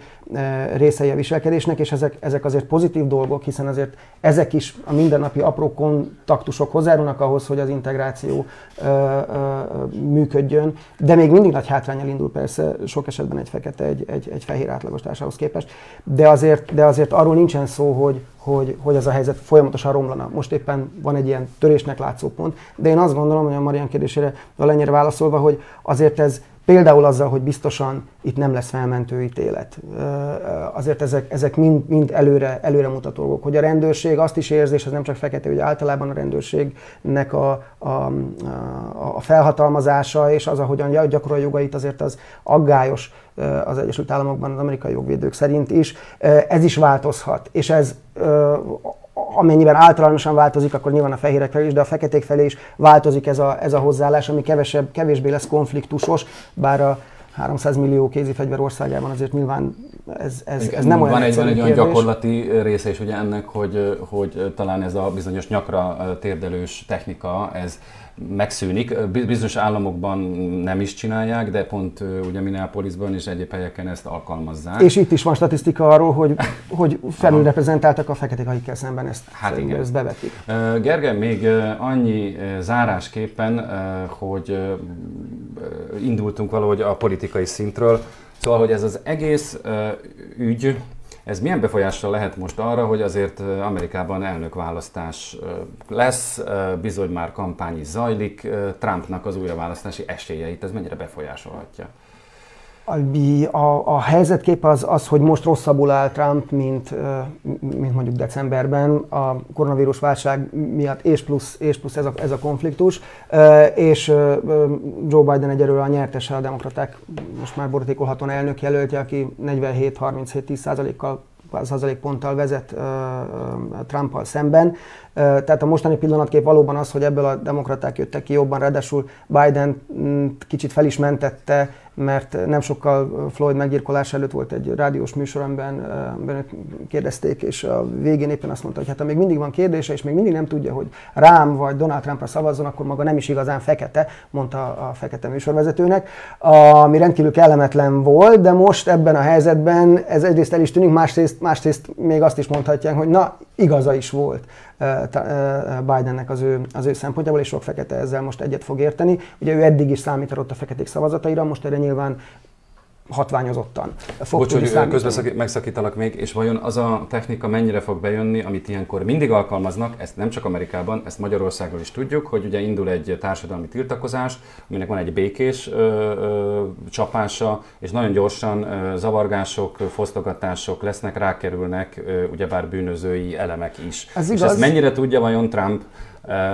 részei a viselkedésnek, és ezek, ezek azért pozitív dolgok, hiszen azért ezek is a mindennapi apró kontaktusok hozzárulnak ahhoz, hogy az integráció ö, ö, működjön, de még mindig nagy hátrányal indul persze sok esetben egy fekete, egy, egy, egy fehér átlagos társához képest, de azért, de azért arról nincsen szó, hogy, hogy, hogy ez a helyzet folyamatosan romlana. Most éppen van egy ilyen törésnek látszó pont, de én azt gondolom, hogy a Marian kérdésére valennyire válaszolva, hogy azért ez Például azzal, hogy biztosan itt nem lesz felmentő ítélet. Azért ezek, ezek mind, mind előre, előre mutató. Hogy a rendőrség azt is érzi, és ez nem csak fekete, hogy általában a rendőrségnek a, a, a felhatalmazása és az, ahogyan gyakorol jogait azért az aggályos az Egyesült Államokban az amerikai jogvédők szerint is. Ez is változhat, és ez amennyiben általánosan változik, akkor nyilván a fehérek felé is, de a feketék felé is változik ez a, ez a hozzáállás, ami kevesebb, kevésbé lesz konfliktusos, bár a 300 millió kézifegyver országában azért nyilván ez, ez, ez nem van olyan egy, van egy olyan gyakorlati része is ugye ennek, hogy, hogy talán ez a bizonyos nyakra térdelős technika, ez megszűnik. Bizonyos államokban nem is csinálják, de pont ugye Minneapolisban és egyéb helyeken ezt alkalmazzák. És itt is van statisztika arról, hogy, hogy felülreprezentáltak a feketék, akikkel szemben ezt, hát igen. ezt bevetik. Gergely, még annyi zárásképpen, hogy indultunk valahogy a politikai szintről, Szóval, hogy ez az egész ügy ez milyen befolyással lehet most arra, hogy azért Amerikában elnökválasztás lesz, bizony már kampány zajlik, Trumpnak az újraválasztási esélyeit ez mennyire befolyásolhatja? A, a, a helyzetkép az, az, hogy most rosszabbul áll Trump, mint, mint mondjuk decemberben a koronavírus válság miatt, és plusz, és plusz ez, a, ez a konfliktus, és Joe Biden egyelőre a nyertese a demokraták most már borítékolhatóan elnök jelöltje, aki 47-37-10 kal ponttal vezet Trumpal szemben. Tehát a mostani pillanatkép valóban az, hogy ebből a demokraták jöttek ki jobban, ráadásul Biden kicsit fel is mentette mert nem sokkal Floyd meggyilkolás előtt volt egy rádiós műsor, amiben, amiben kérdezték, és a végén éppen azt mondta, hogy hát ha még mindig van kérdése, és még mindig nem tudja, hogy rám vagy Donald Trumpra szavazzon, akkor maga nem is igazán fekete, mondta a fekete műsorvezetőnek, ami rendkívül kellemetlen volt, de most ebben a helyzetben ez egyrészt el is tűnik, másrészt, másrészt még azt is mondhatják, hogy na, igaza is volt. Bidennek az ő, az ő szempontjából, és sok fekete ezzel most egyet fog érteni. Ugye ő eddig is számított a feketék szavazataira, most erre nyilván hatványozottan Bocs, hogy közben megszakítalak még, és vajon az a technika mennyire fog bejönni, amit ilyenkor mindig alkalmaznak, ezt nem csak Amerikában, ezt Magyarországról is tudjuk, hogy ugye indul egy társadalmi tiltakozás, aminek van egy békés ö, ö, csapása, és nagyon gyorsan ö, zavargások, fosztogatások lesznek, rákerülnek ö, ugyebár bűnözői elemek is. Ez és igaz. ezt mennyire tudja vajon Trump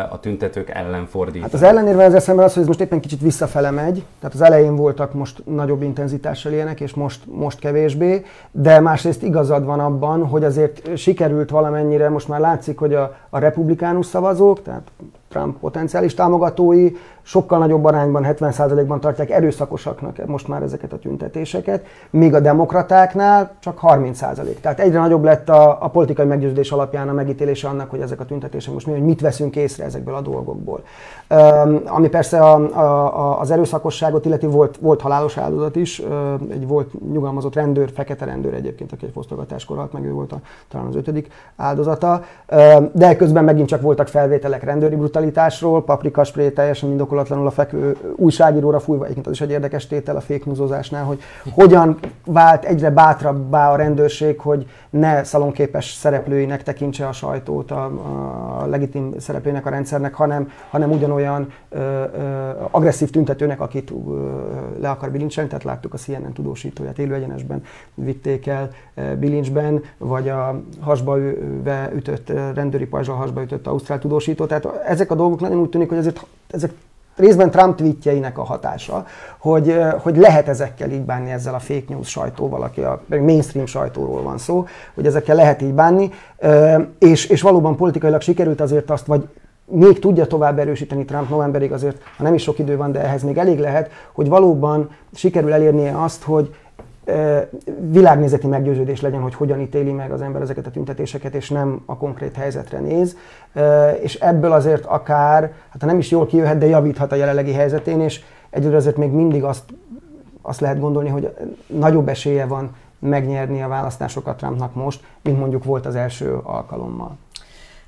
a tüntetők ellen fordítani. Hát az ellenérve ezzel szemben az, hogy ez most éppen kicsit visszafele megy, tehát az elején voltak most nagyobb intenzitással ilyenek, és most, most kevésbé, de másrészt igazad van abban, hogy azért sikerült valamennyire, most már látszik, hogy a, a republikánus szavazók, tehát Trump potenciális támogatói sokkal nagyobb arányban, 70%-ban tartják erőszakosaknak most már ezeket a tüntetéseket, míg a demokratáknál csak 30%. Tehát egyre nagyobb lett a, a politikai meggyőződés alapján a megítélése annak, hogy ezek a tüntetések most mi, hogy mit veszünk észre ezekből a dolgokból. Um, ami persze a, a, az erőszakosságot illeti volt, volt halálos áldozat is, egy volt nyugalmazott rendőr, fekete rendőr egyébként, aki egy fosztogatáskor halt meg, ő volt a, talán az ötödik áldozata, de közben megint csak voltak felvételek rendőri brutalitásról, paprikaspré teljesen indokolatlanul a fekvő újságíróra fújva, egyébként az is egy érdekes tétel a fake hogy hogyan vált egyre bátrabbá a rendőrség, hogy ne szalonképes szereplőinek tekintse a sajtót a, a legitim szereplőinek a rendszernek, hanem, hanem ugyanolyan ö, ö, agresszív tüntetőnek, akit ö, le akar bilincselni, tehát láttuk a CNN tudósítóját élő egyenesben vitték el bilincsben, vagy a hasba ütött rendőri pajzsal hasba ütött ausztrál tudósító. Tehát ezek a dolgok nagyon úgy tűnik, hogy ezért, ezek részben Trump tweetjeinek a hatása, hogy, hogy lehet ezekkel így bánni ezzel a fake news sajtóval, aki a mainstream sajtóról van szó, hogy ezekkel lehet így bánni, és, és valóban politikailag sikerült azért azt, vagy még tudja tovább erősíteni Trump novemberig, azért, ha nem is sok idő van, de ehhez még elég lehet, hogy valóban sikerül elérnie azt, hogy világnézeti meggyőződés legyen, hogy hogyan ítéli meg az ember ezeket a tüntetéseket, és nem a konkrét helyzetre néz. És ebből azért akár, hát ha nem is jól kijöhet, de javíthat a jelenlegi helyzetén, és egyébként azért még mindig azt, azt lehet gondolni, hogy nagyobb esélye van megnyerni a választásokat Trumpnak most, mint mondjuk volt az első alkalommal.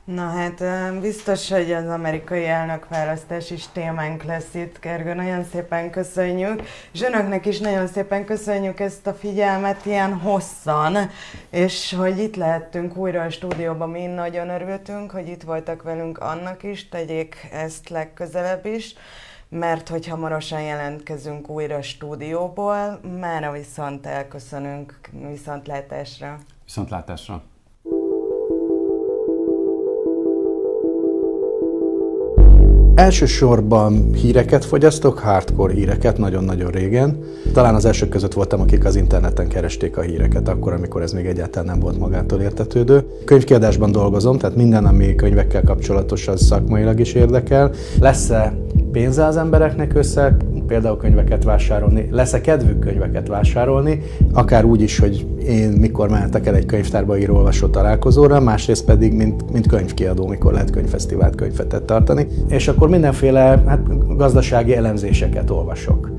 Na hát biztos, hogy az amerikai elnökválasztás is témánk lesz itt, Kergő. Nagyon szépen köszönjük, és önöknek is nagyon szépen köszönjük ezt a figyelmet ilyen hosszan, és hogy itt lehettünk újra a stúdióban, mi nagyon örültünk, hogy itt voltak velünk annak is, tegyék ezt legközelebb is, mert hogy hamarosan jelentkezünk újra a stúdióból, mára viszont elköszönünk viszontlátásra. Viszontlátásra. Elsősorban híreket fogyasztok, hardcore híreket, nagyon-nagyon régen. Talán az elsők között voltam, akik az interneten keresték a híreket, akkor, amikor ez még egyáltalán nem volt magától értetődő. Könyvkiadásban dolgozom, tehát minden, ami könyvekkel kapcsolatos, az szakmailag is érdekel. Lesz-e pénze az embereknek össze, például könyveket vásárolni, lesz-e kedvük könyveket vásárolni, akár úgy is, hogy én mikor mehetek el egy könyvtárba író olvasó találkozóra, másrészt pedig, mint, mint könyvkiadó, mikor lehet könyvfesztivált könyvetet tartani, és akkor mindenféle hát, gazdasági elemzéseket olvasok.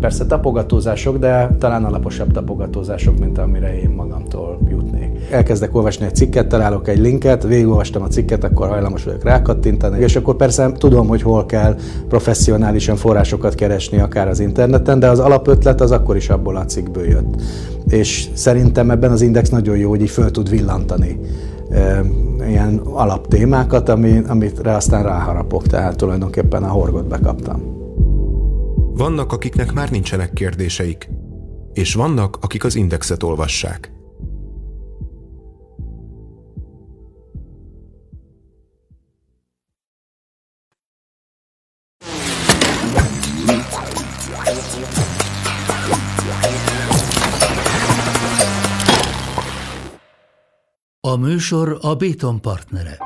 Persze tapogatózások, de talán alaposabb tapogatózások, mint amire én magamtól jutnék. Elkezdek olvasni egy cikket, találok egy linket, végigolvastam a cikket, akkor hajlamos vagyok rákattintani, és akkor persze tudom, hogy hol kell professzionálisan forrásokat keresni, akár az interneten, de az alapötlet az akkor is abból a cikkből jött. És szerintem ebben az index nagyon jó, hogy így föl tud villantani ilyen alaptémákat, ami, amit aztán ráharapok, tehát tulajdonképpen a horgot bekaptam. Vannak, akiknek már nincsenek kérdéseik, és vannak, akik az indexet olvassák. A műsor a Béton partnere.